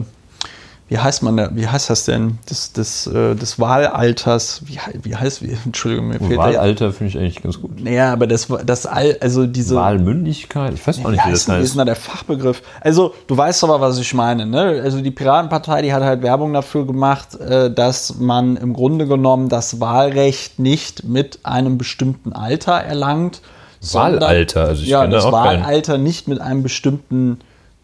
wie heißt man da, wie heißt das denn, des, des, äh, des Wahlalters, wie, wie heißt, wie, <laughs> Entschuldigung, mir fehlt Wahlalter finde ich eigentlich ganz gut. naja, aber das, das All, also diese, Wahlmündigkeit? Ich weiß auch wie nicht, wie heißt, das denn- wie ist heißt. denn da der Fachbegriff? Also, du weißt aber, was ich meine, ne? Also, die Piratenpartei, die hat halt Werbung dafür gemacht, äh, dass man im Grunde genommen das Wahlrecht nicht mit einem bestimmten Alter erlangt. Wahlalter, also ich ja, das auch keinen. Wahlalter nicht mit einem bestimmten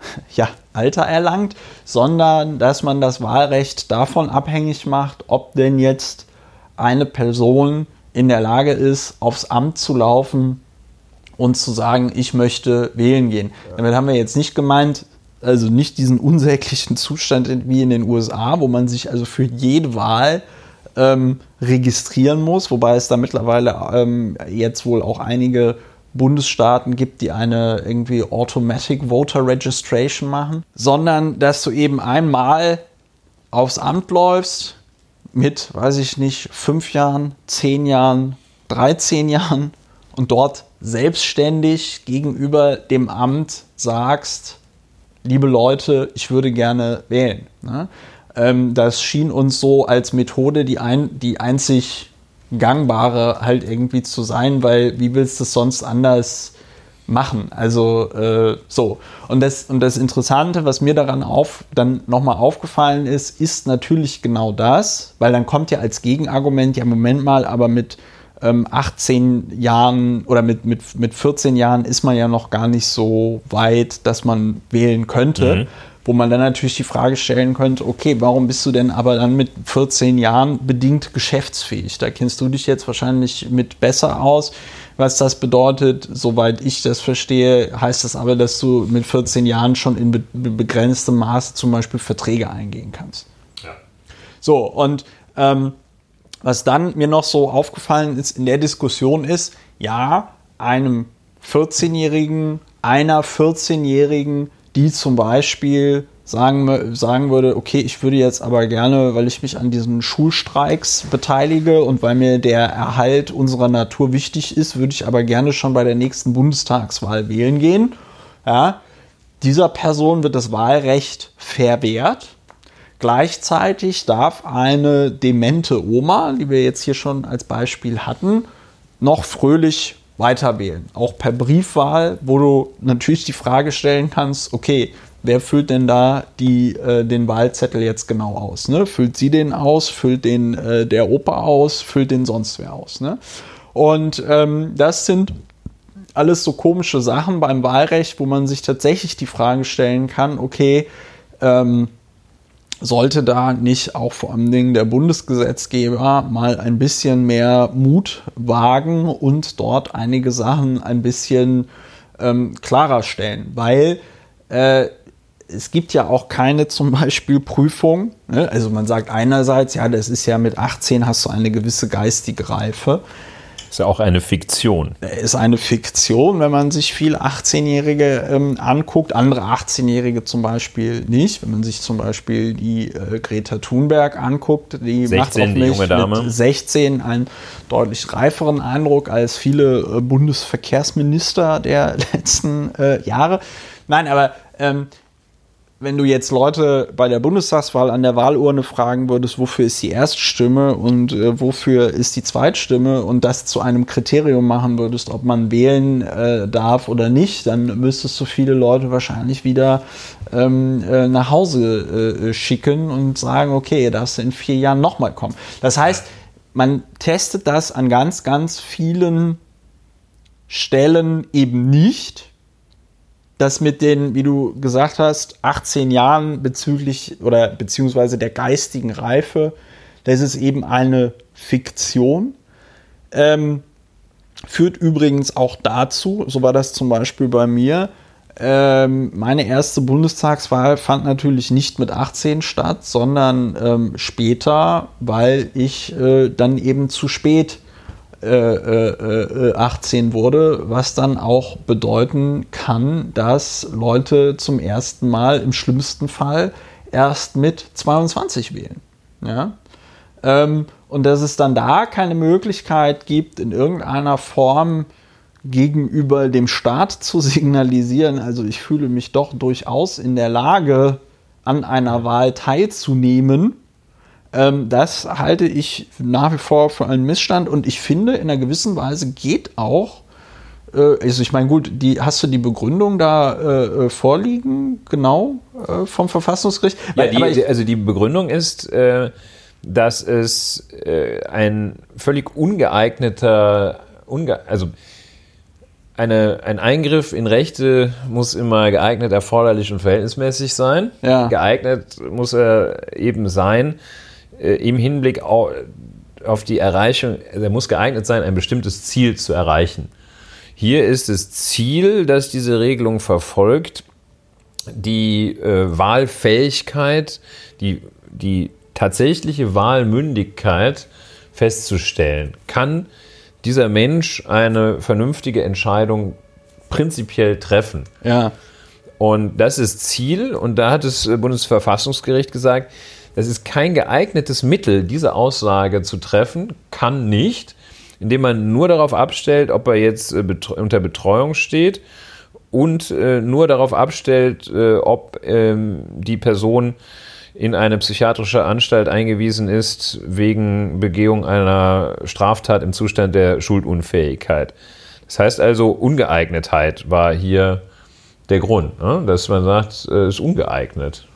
<laughs> ja, Alter erlangt, sondern dass man das Wahlrecht davon abhängig macht, ob denn jetzt eine Person in der Lage ist, aufs Amt zu laufen und zu sagen, ich möchte wählen gehen. Damit haben wir jetzt nicht gemeint, also nicht diesen unsäglichen Zustand wie in den USA, wo man sich also für jede Wahl ähm, registrieren muss, wobei es da mittlerweile ähm, jetzt wohl auch einige Bundesstaaten gibt, die eine irgendwie Automatic Voter Registration machen, sondern dass du eben einmal aufs Amt läufst mit, weiß ich nicht, fünf Jahren, zehn Jahren, 13 Jahren und dort selbstständig gegenüber dem Amt sagst, liebe Leute, ich würde gerne wählen. Ne? Ähm, das schien uns so als Methode die, ein, die einzig gangbare halt irgendwie zu sein, weil wie willst du es sonst anders machen? Also äh, so. Und das, und das Interessante, was mir daran auf, dann nochmal aufgefallen ist, ist natürlich genau das, weil dann kommt ja als Gegenargument, ja Moment mal, aber mit ähm, 18 Jahren oder mit, mit, mit 14 Jahren ist man ja noch gar nicht so weit, dass man wählen könnte. Wo man dann natürlich die Frage stellen könnte, okay, warum bist du denn aber dann mit 14 Jahren bedingt geschäftsfähig? Da kennst du dich jetzt wahrscheinlich mit besser aus, was das bedeutet. Soweit ich das verstehe, heißt das aber, dass du mit 14 Jahren schon in be begrenztem Maße zum Beispiel Verträge eingehen kannst. So, und ähm, was dann mir noch so aufgefallen ist in der Diskussion ist, ja, einem 14-Jährigen, einer 14-Jährigen die zum Beispiel sagen, sagen würde, okay, ich würde jetzt aber gerne, weil ich mich an diesen Schulstreiks beteilige und weil mir der Erhalt unserer Natur wichtig ist, würde ich aber gerne schon bei der nächsten Bundestagswahl wählen gehen. Ja, dieser Person wird das Wahlrecht verwehrt. Gleichzeitig darf eine demente Oma, die wir jetzt hier schon als Beispiel hatten, noch fröhlich weiter wählen. Auch per Briefwahl, wo du natürlich die Frage stellen kannst, okay, wer füllt denn da die, äh, den Wahlzettel jetzt genau aus? Ne? Füllt sie den aus? Füllt den äh, der Opa aus? Füllt den sonst wer aus? Ne? Und ähm, das sind alles so komische Sachen beim Wahlrecht, wo man sich tatsächlich die Frage stellen kann, okay, ähm, sollte da nicht auch vor allen Dingen der Bundesgesetzgeber mal ein bisschen mehr Mut wagen und dort einige Sachen ein bisschen ähm, klarer stellen, weil äh, es gibt ja auch keine zum Beispiel Prüfung. Ne? Also man sagt einerseits, ja, das ist ja mit 18 hast du eine gewisse geistige Reife. Ist ja auch eine Fiktion. Ist eine Fiktion, wenn man sich viele 18-Jährige ähm, anguckt, andere 18-Jährige zum Beispiel nicht. Wenn man sich zum Beispiel die äh, Greta Thunberg anguckt, die 16, macht auf mich mit 16 einen deutlich reiferen Eindruck als viele äh, Bundesverkehrsminister der <laughs> letzten äh, Jahre. Nein, aber ähm, wenn du jetzt Leute bei der Bundestagswahl an der Wahlurne fragen würdest, wofür ist die Erststimme und äh, wofür ist die Zweitstimme und das zu einem Kriterium machen würdest, ob man wählen äh, darf oder nicht, dann müsstest du viele Leute wahrscheinlich wieder ähm, äh, nach Hause äh, schicken und sagen, okay, darfst du in vier Jahren nochmal kommen. Das heißt, man testet das an ganz, ganz vielen Stellen eben nicht das mit den, wie du gesagt hast, 18 Jahren bezüglich oder beziehungsweise der geistigen Reife, das ist eben eine Fiktion. Ähm, führt übrigens auch dazu, so war das zum Beispiel bei mir, ähm, meine erste Bundestagswahl fand natürlich nicht mit 18 statt, sondern ähm, später, weil ich äh, dann eben zu spät 18 äh, wurde, was dann auch bedeuten kann, dass Leute zum ersten Mal im schlimmsten Fall erst mit 22 wählen. Ja? Ähm, und dass es dann da keine Möglichkeit gibt, in irgendeiner Form gegenüber dem Staat zu signalisieren, also ich fühle mich doch durchaus in der Lage, an einer Wahl teilzunehmen, ähm, das halte ich nach wie vor für einen Missstand und ich finde, in einer gewissen Weise geht auch, äh, also ich meine, gut, die, hast du die Begründung da äh, äh vorliegen, genau, äh, vom Verfassungsgericht? Ja, Weil, die, also die Begründung ist, äh, dass es äh, ein völlig ungeeigneter, unge also eine, ein Eingriff in Rechte muss immer geeignet, erforderlich und verhältnismäßig sein. Ja. Geeignet muss er eben sein, im Hinblick auf, die Erreichung, er muss geeignet sein, ein bestimmtes Ziel zu erreichen. Hier ist das Ziel, das diese Regelung verfolgt, die äh, Wahlfähigkeit, die, die tatsächliche Wahlmündigkeit festzustellen. Kann dieser Mensch eine vernünftige Entscheidung prinzipiell treffen? Ja. Und das ist Ziel. Und da hat das Bundesverfassungsgericht gesagt, es ist kein geeignetes Mittel, diese Aussage zu treffen, kann nicht, indem man nur darauf abstellt, ob er jetzt äh, unter Betreuung steht und äh, nur darauf abstellt, äh, ob ähm, die Person in eine psychiatrische Anstalt eingewiesen ist wegen Begehung einer Straftat im Zustand der Schuldunfähigkeit. Das heißt also, Ungeeignetheit war hier der Grund, ne? dass man sagt, es ist ungeeignet.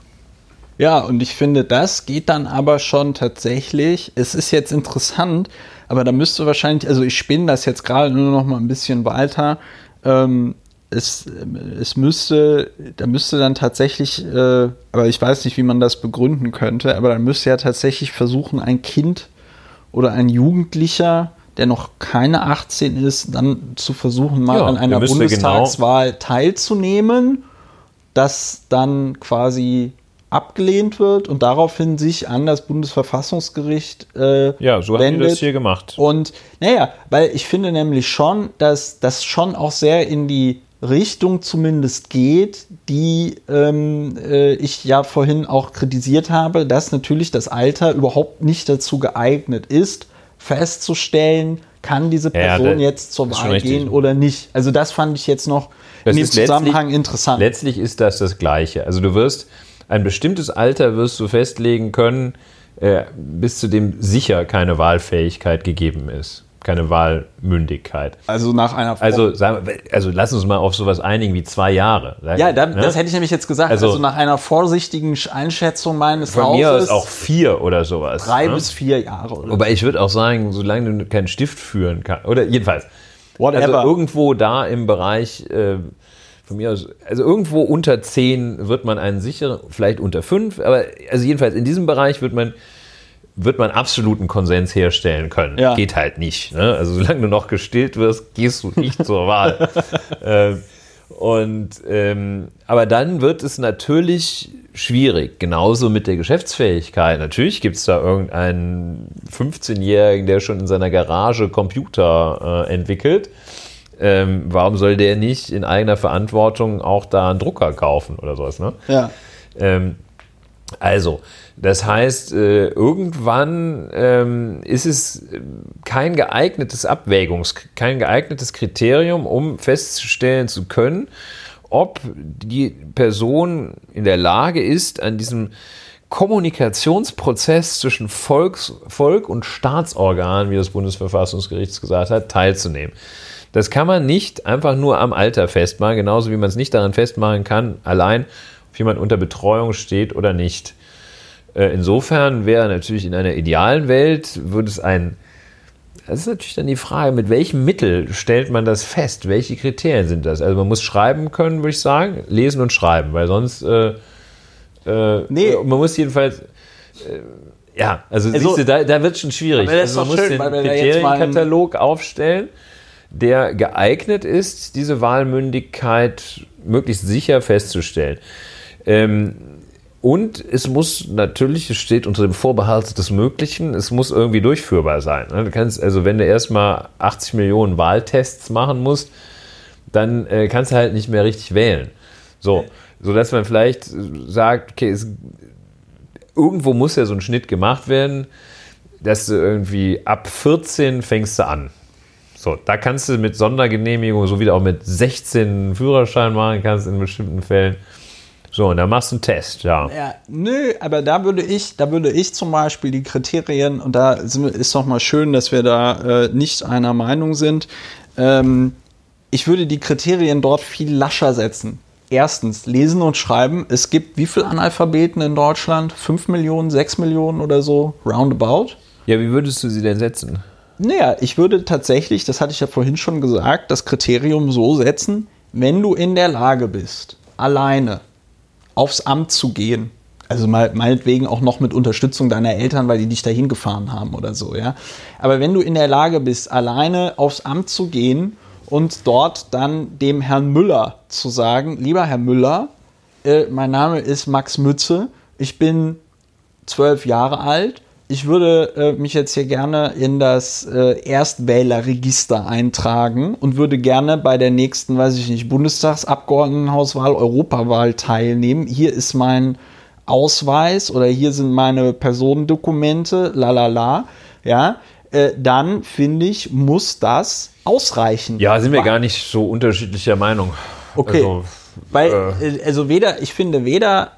Ja, und ich finde, das geht dann aber schon tatsächlich. Es ist jetzt interessant, aber da müsste wahrscheinlich, also ich spinne das jetzt gerade nur noch mal ein bisschen weiter. Ähm, es, es müsste, da müsste dann tatsächlich, äh, aber ich weiß nicht, wie man das begründen könnte, aber dann müsste ja tatsächlich versuchen, ein Kind oder ein Jugendlicher, der noch keine 18 ist, dann zu versuchen, mal ja, an einer genau Bundestagswahl genau teilzunehmen, das dann quasi abgelehnt wird und daraufhin sich an das Bundesverfassungsgericht äh, ja, so wendet. haben die das hier gemacht. Und naja, weil ich finde nämlich schon, dass das schon auch sehr in die Richtung zumindest geht, die ähm, äh, ich ja vorhin auch kritisiert habe, dass natürlich das Alter überhaupt nicht dazu geeignet ist, festzustellen, kann diese Person Ja, jetzt zur Wahl gehen oder nicht. Also das fand ich jetzt noch Das in dem letztlich- Zusammenhang interessant. Letztlich ist das das Gleiche. Also du wirst ein bestimmtes Alter wirst du festlegen können, äh, bis zu dem sicher keine Wahlfähigkeit gegeben ist, keine Wahlmündigkeit. Also nach einer Also, sagen wir, also lass uns mal auf sowas einigen wie zwei Jahre. ja, da, Ne? das hätte ich nämlich jetzt gesagt. Also, Also- nach einer vorsichtigen Sch- Einschätzung meines Von mir Hauses aus auch vier oder sowas. drei ne? bis vier Jahre. Oder Wobei ich würde auch sagen, solange du keinen Stift führen kannst. Oder jedenfalls. Whatever. Also irgendwo da im Bereich, äh, von mir aus, also irgendwo unter 10 wird man einen sicheren, vielleicht unter 5, aber also jedenfalls in diesem Bereich wird man, wird man absoluten Konsens herstellen können. Ja. Geht halt nicht. Ne? Also solange du noch gestillt wirst, gehst du nicht zur Wahl. <laughs> ähm, und ähm, aber dann wird es natürlich schwierig. Genauso mit der Geschäftsfähigkeit. Natürlich gibt es da irgendeinen 15-Jährigen, der schon in seiner Garage Computer äh, entwickelt. Ähm, warum soll der nicht in eigener Verantwortung auch da einen Drucker kaufen oder sowas? Ne? ja. Ähm, also, das heißt, äh, irgendwann ähm, ist es kein geeignetes Abwägungs-, kein geeignetes Kriterium, um festzustellen zu können, ob die Person in der Lage ist, an diesem Kommunikationsprozess zwischen Volks, Volk und Staatsorgan, wie das Bundesverfassungsgericht gesagt hat, teilzunehmen. Das kann man nicht einfach nur am Alter festmachen, genauso wie man es nicht daran festmachen kann, allein, ob jemand unter Betreuung steht oder nicht. Äh, Insofern wäre natürlich in einer idealen Welt, würde es ein, das ist natürlich dann die Frage, mit welchem Mittel stellt man das fest? Welche Kriterien sind das? Also man muss schreiben können, würde ich sagen, lesen und schreiben, weil sonst, äh, äh, Nee. man muss jedenfalls, äh, ja, also, Also- siehst du, da, da wird es schon schwierig. Also man muss schön, den Kriterienkatalog aufstellen, der geeignet ist, diese Wahlmündigkeit möglichst sicher festzustellen. Ähm, und es muss natürlich, es steht unter dem Vorbehalt des Möglichen, es muss irgendwie durchführbar sein. ne? Du kannst, also wenn du erstmal 80 Millionen Wahltests machen musst, dann äh, kannst du halt nicht mehr richtig wählen. So, sodass man vielleicht sagt, okay, es, irgendwo muss ja so ein Schnitt gemacht werden, dass du irgendwie ab 14 fängst du an. So, da kannst du mit Sondergenehmigung, so wie du auch mit 16 einen Führerschein machen kannst in bestimmten Fällen. So, und dann machst du einen Test, ja. Ja, nö, aber da würde ich, da würde ich zum Beispiel die Kriterien, und da ist doch mal schön, dass wir da äh, nicht einer Meinung sind. Ähm, ich würde die Kriterien dort viel lascher setzen. Erstens, lesen und schreiben. Es gibt wie viele Analphabeten in Deutschland? 5 Millionen, 6 Millionen oder so? Roundabout? Ja, wie würdest du sie denn setzen? Naja, ich würde tatsächlich, das hatte ich ja vorhin schon gesagt, das Kriterium so setzen, wenn du in der Lage bist, alleine aufs Amt zu gehen, also meinetwegen auch noch mit Unterstützung deiner Eltern, weil die dich dahin gefahren haben oder so, ja. Aber wenn du in der Lage bist, alleine aufs Amt zu gehen und dort dann dem Herrn Müller zu sagen, lieber Herr Müller, äh, mein Name ist Max Mütze, ich bin zwölf Jahre alt. Ich würde äh, mich jetzt hier gerne in das äh, Erstwählerregister eintragen und würde gerne bei der nächsten, weiß ich nicht, Bundestagsabgeordnetenhauswahl, Europawahl teilnehmen. Hier ist mein Ausweis oder hier sind meine Personendokumente, la la la. Ja, äh, dann finde ich, muss das ausreichen. Ja, sind wir gar nicht so unterschiedlicher Meinung. Okay. Also, Weil, äh, äh, also weder, ich finde, weder,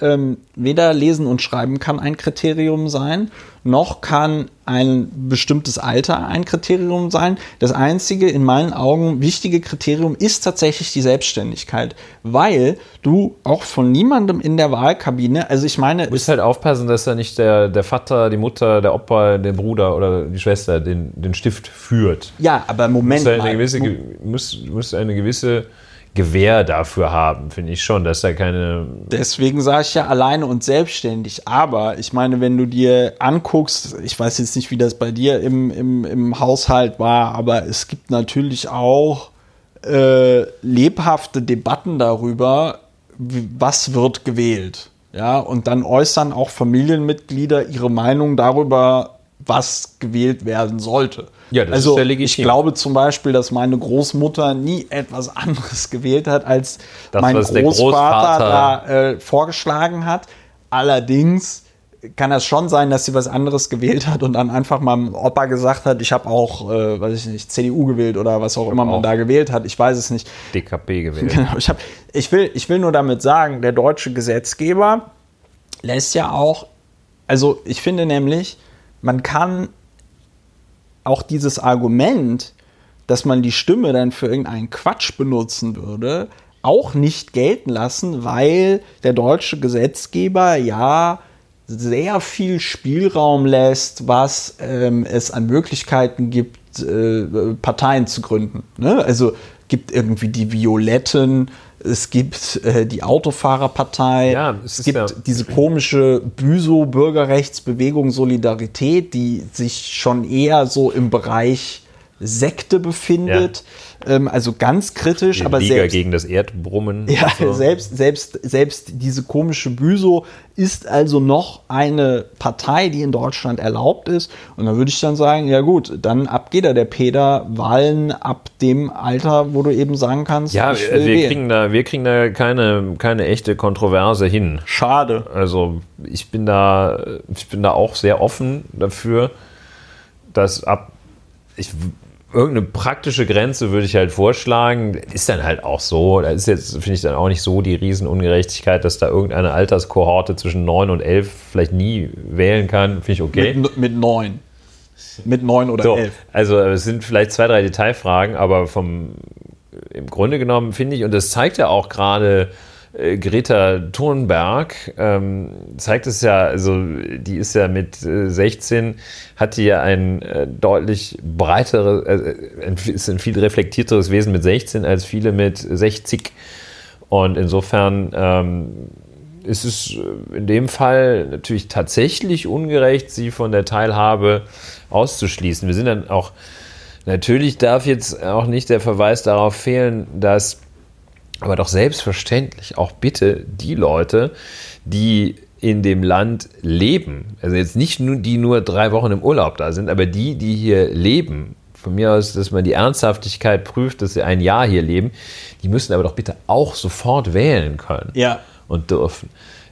ähm, weder Lesen und Schreiben kann ein Kriterium sein, noch kann ein bestimmtes Alter ein Kriterium sein. Das einzige, in meinen Augen, wichtige Kriterium ist tatsächlich die Selbstständigkeit, weil du auch von niemandem in der Wahlkabine, also ich meine, Du musst halt aufpassen, dass da nicht der, der Vater, die Mutter, der Opa, der Bruder oder die Schwester den, den Stift führt. ja, aber Moment Muss halt mal. eine gewisse, ge- muss, muss eine gewisse Gewähr dafür haben, finde ich schon, dass da keine. Deswegen sage ich ja alleine und selbstständig. Aber ich meine, wenn du dir anguckst, ich weiß jetzt nicht, wie das bei dir im, im, im Haushalt war, aber es gibt natürlich auch äh, lebhafte Debatten darüber, wie, was wird gewählt. Ja, und dann äußern auch Familienmitglieder ihre Meinung darüber, was gewählt werden sollte. Ja, das also ist ja legitim. ich glaube zum Beispiel, dass meine Großmutter nie etwas <laughs> anderes gewählt hat, als Das, mein Großvater Großvater- da äh, vorgeschlagen hat. Allerdings kann das schon sein, dass sie was anderes gewählt hat und dann einfach meinem Opa gesagt hat, ich habe auch, äh, weiß ich nicht, CDU gewählt oder was auch immer man auch. da gewählt hat. Ich weiß es nicht. DKP gewählt. <laughs> Genau, ich, hab, ich, will, ich will nur damit sagen, der deutsche Gesetzgeber lässt ja auch, also ich finde nämlich, man kann auch dieses Argument, dass man die Stimme dann für irgendeinen Quatsch benutzen würde, auch nicht gelten lassen, weil der deutsche Gesetzgeber ja sehr viel Spielraum lässt, was ähm, es an Möglichkeiten gibt, äh, Parteien zu gründen. Ne? Also gibt irgendwie die Violetten, es gibt äh, die Autofahrerpartei, Ja, es es gibt ja- diese komische Büso-Bürgerrechtsbewegung Solidarität, die sich schon eher so im Bereich Sekte befindet. Ähm, also ganz kritisch, Die aber Liga selbst, gegen das Erdbrummen. <laughs> ja, so. selbst, selbst, selbst diese komische Büso ist also noch eine Partei, die in Deutschland erlaubt ist. Und da würde ich dann sagen, ja gut, dann ab geht er der Peter Wahlen ab dem Alter, wo du eben sagen kannst, Ja, wir wählen. kriegen da, wir kriegen da keine, keine echte Kontroverse hin. Schade. Also ich bin da, ich bin da auch sehr offen dafür, dass ab ich, irgendeine praktische Grenze würde ich halt vorschlagen. Ist dann halt auch so. Da ist jetzt, finde ich, dann auch nicht so die Riesenungerechtigkeit, dass da irgendeine Alterskohorte zwischen 9 und 11 vielleicht nie wählen kann. Finde ich okay. Mit, mit neun. Mit neun oder So, elf. also es sind vielleicht zwei, drei Detailfragen, aber vom im Grunde genommen finde ich, und das zeigt ja auch gerade Greta Thunberg, ähm, zeigt es ja, also die ist ja mit äh, 16, hat die ja ein äh, deutlich breiteres, äh, ein, ist ein viel reflektierteres Wesen mit 16 als viele mit 60. Und insofern ähm, ist es äh, in dem Fall natürlich tatsächlich ungerecht, sie von der Teilhabe auszuschließen. Wir sind dann auch, natürlich darf jetzt auch nicht der Verweis darauf fehlen, dass aber doch selbstverständlich auch bitte die Leute, die in dem Land leben, also jetzt nicht nur die nur drei Wochen im Urlaub da sind, aber die, die hier leben, von mir aus, dass man die Ernsthaftigkeit prüft, dass sie ein Jahr hier leben, die müssen aber doch bitte auch sofort wählen können Ja. und dürfen.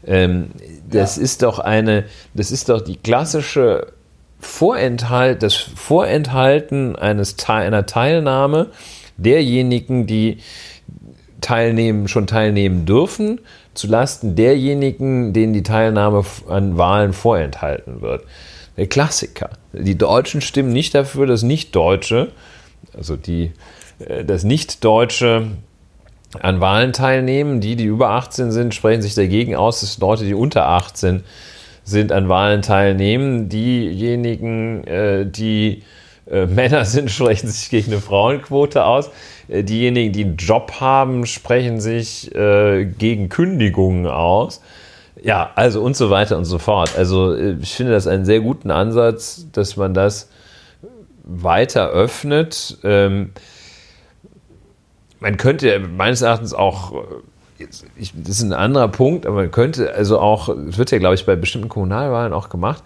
Ähm, das Ja. ist doch eine, das ist doch die klassische Vorenthalt, das Vorenthalten eines einer Teilnahme derjenigen, die teilnehmen, schon teilnehmen dürfen, zulasten derjenigen, denen die Teilnahme an Wahlen vorenthalten wird. Der Klassiker. Die Deutschen stimmen nicht dafür, dass Nicht-Deutsche, also die, äh, das Nicht-Deutsche an Wahlen teilnehmen. Die, die über 18 sind, sprechen sich dagegen aus, dass Leute, die unter 18 sind, an Wahlen teilnehmen. Diejenigen, äh, die äh, Männer <laughs> sind, sprechen sich gegen eine Frauenquote aus. Äh, diejenigen, die einen Job haben, sprechen sich äh, gegen Kündigungen aus. Ja, also und so weiter und so fort. Also äh, ich finde das einen sehr guten Ansatz, dass man das weiter öffnet. Ähm, man könnte meines Erachtens auch, äh, ich, das ist ein anderer Punkt, aber man könnte also auch, es wird ja, glaube ich, bei bestimmten Kommunalwahlen auch gemacht,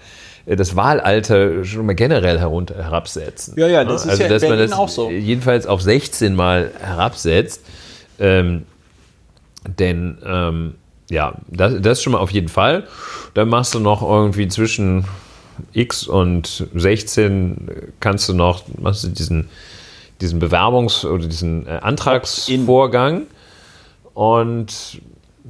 das Wahlalter schon mal generell herunter, herabsetzen. Ja, ja, das ist also, ja dass man Berlin das auch so. jedenfalls auf 16 mal herabsetzt. Ähm, denn ähm, ja, das, das schon mal auf jeden Fall. Dann machst du noch irgendwie zwischen X und 16 kannst du noch, machst du diesen, diesen Bewerbungs- oder diesen äh, Antragsvorgang und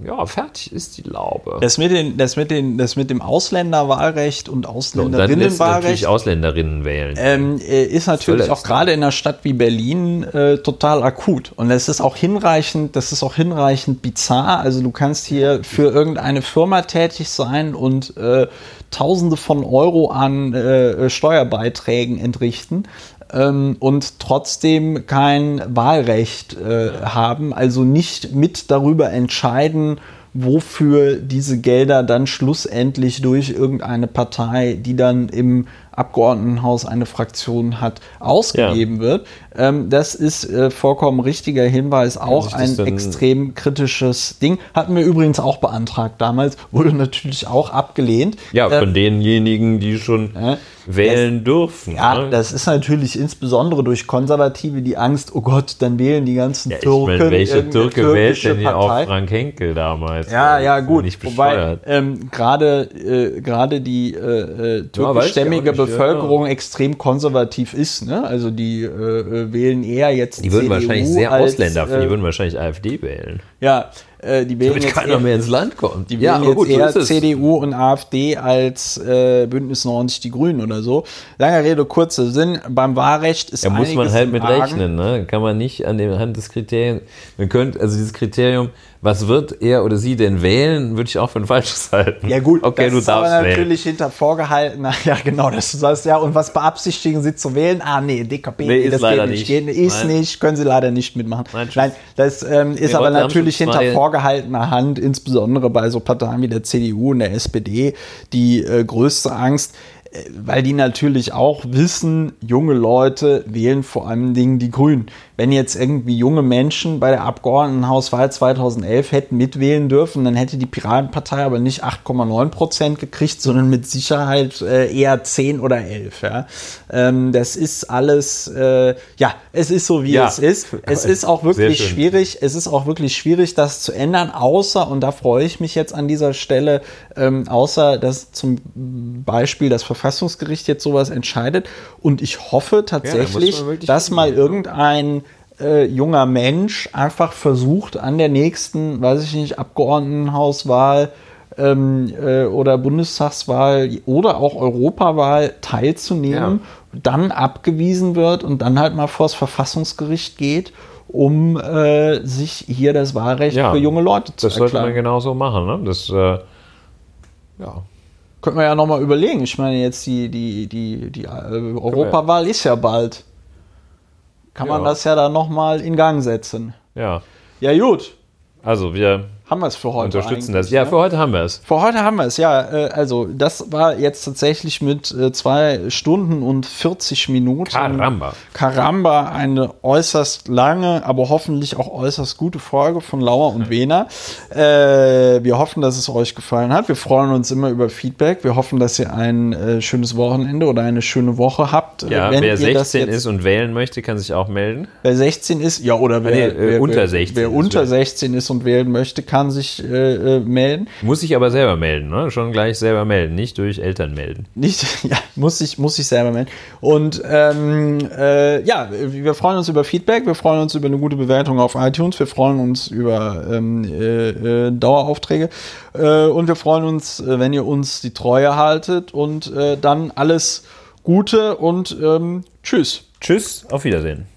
ja, fertig ist die Laube. Das mit, den, das, mit den, das mit dem Ausländerwahlrecht und So, Ausländerinnenwahlrecht natürlich Ausländerinnen wählen. ähm, äh, ist natürlich auch gerade in einer Stadt wie Berlin äh, total akut. Und das ist auch hinreichend, das ist auch hinreichend bizarr. Also du kannst hier für irgendeine Firma tätig sein und äh, Tausende von Euro an äh, Steuerbeiträgen entrichten. Ähm, und trotzdem kein Wahlrecht äh, haben, also nicht mit darüber entscheiden, wofür diese Gelder dann schlussendlich durch irgendeine Partei, die dann im Abgeordnetenhaus eine Fraktion hat, ausgegeben ja. wird. Ähm, das ist äh, vollkommen richtiger Hinweis, auch ein extrem kritisches Ding. Hatten wir übrigens auch beantragt damals, <laughs> wurde natürlich auch abgelehnt. Ja, von äh, denjenigen, die schon äh, wählen das, dürfen. Ja, ne? das ist natürlich insbesondere durch Konservative die Angst, oh Gott, dann wählen die ganzen ja, Türken. Ich mein, welche Türke wählt denn hier auch Frank Henkel damals? Ja, ja, gut. Wobei ähm, gerade äh, gerade die äh, äh türkischstämmige ja, Bevölkerung ja. extrem konservativ ist. Ne? Also die äh, äh, wählen eher jetzt Die würden CDU wahrscheinlich sehr als, Ausländer, die würden wahrscheinlich AfD wählen. Ja, äh, die wählen Damit jetzt keiner eher, mehr ins Land kommt. Die wählen ja, jetzt gut, eher CDU und AfD als äh, Bündnis 90 die Grünen oder so. Lange Rede, kurzer Sinn. Beim Wahlrecht ist Ja, muss man halt mit rechnen. Ne? Kann man nicht an der Hand des Kriteriums. Man könnte, also dieses Kriterium, was wird er oder sie denn wählen, würde ich auch für ein falsches <laughs> halten. Ja gut, okay, das du ist darfst aber natürlich wählen. hinter vorgehalten. <laughs> Ja genau, dass du sagst, ja, und was beabsichtigen sie zu wählen? Ah nee, DKP, nee, das geht nicht. Geht, ist Nein. nicht, können sie leider nicht mitmachen. Nein, Nein das ähm, ist Wir aber natürlich hinter vorgehaltener Hand, insbesondere bei so Parteien wie der CDU und der SPD, die äh, größte Angst weil die natürlich auch wissen, junge Leute wählen vor allen Dingen die Grünen. Wenn jetzt irgendwie junge Menschen bei der Abgeordnetenhauswahl 2011 hätten mitwählen dürfen, dann hätte die Piratenpartei aber nicht 8,9 Prozent gekriegt, sondern mit Sicherheit äh, eher 10 oder 11. Ja. Ähm, das ist alles, äh, ja, es ist so, wie ja. es ist. Es ist auch wirklich schwierig, es ist auch wirklich schwierig, das zu ändern, außer, und da freue ich mich jetzt an dieser Stelle, ähm, außer dass zum Beispiel das Verfassungsgericht jetzt sowas entscheidet. Und ich hoffe tatsächlich, ja, dass mal irgendein äh, junger Mensch einfach versucht, an der nächsten, weiß ich nicht, Abgeordnetenhauswahl ähm, äh, oder Bundestagswahl oder auch Europawahl teilzunehmen, ja. dann abgewiesen wird und dann halt mal vors Verfassungsgericht geht, um äh, sich hier das Wahlrecht ja, für junge Leute zu das erklären. Das sollte man genauso machen. Ne? Das, äh, ja. Könnten wir ja nochmal überlegen. Ich meine, jetzt die, die, die, die äh, Europawahl ist ja bald kann man das ja dann nochmal in Gang setzen. Ja. Ja, gut. Also wir haben wir es für heute. Unterstützen das. Ja, ne? für heute haben wir es. Für heute haben wir es, ja. Äh, also, das war jetzt tatsächlich mit äh, zwei Stunden und 40 Minuten. Karamba. Karamba, eine äußerst lange, aber hoffentlich auch äußerst gute Folge von Lauer und Wehner. Äh, wir hoffen, dass es euch gefallen hat. Wir freuen uns immer über Feedback. Wir hoffen, dass ihr ein äh, schönes Wochenende oder eine schöne Woche habt. Ja, Wenn wer 16 ist und wählen möchte, kann sich auch melden. Wer 16 ist, ja, oder wer, nee, wer unter 16 wer, wer unter 16 ist und wählen möchte, kann kann sich äh, äh, melden. Muss ich aber selber melden, ne? Schon gleich selber melden, nicht durch Eltern melden. Nicht, <laughs> ja, muss ich, muss ich selber melden. Und ähm, äh, ja, wir freuen uns über Feedback, wir freuen uns über eine gute Bewertung auf iTunes, wir freuen uns über ähm, äh, äh Daueraufträge äh, und wir freuen uns, wenn ihr uns die Treue haltet und dann alles Gute und ähm, tschüss. Tschüss, auf Wiedersehen.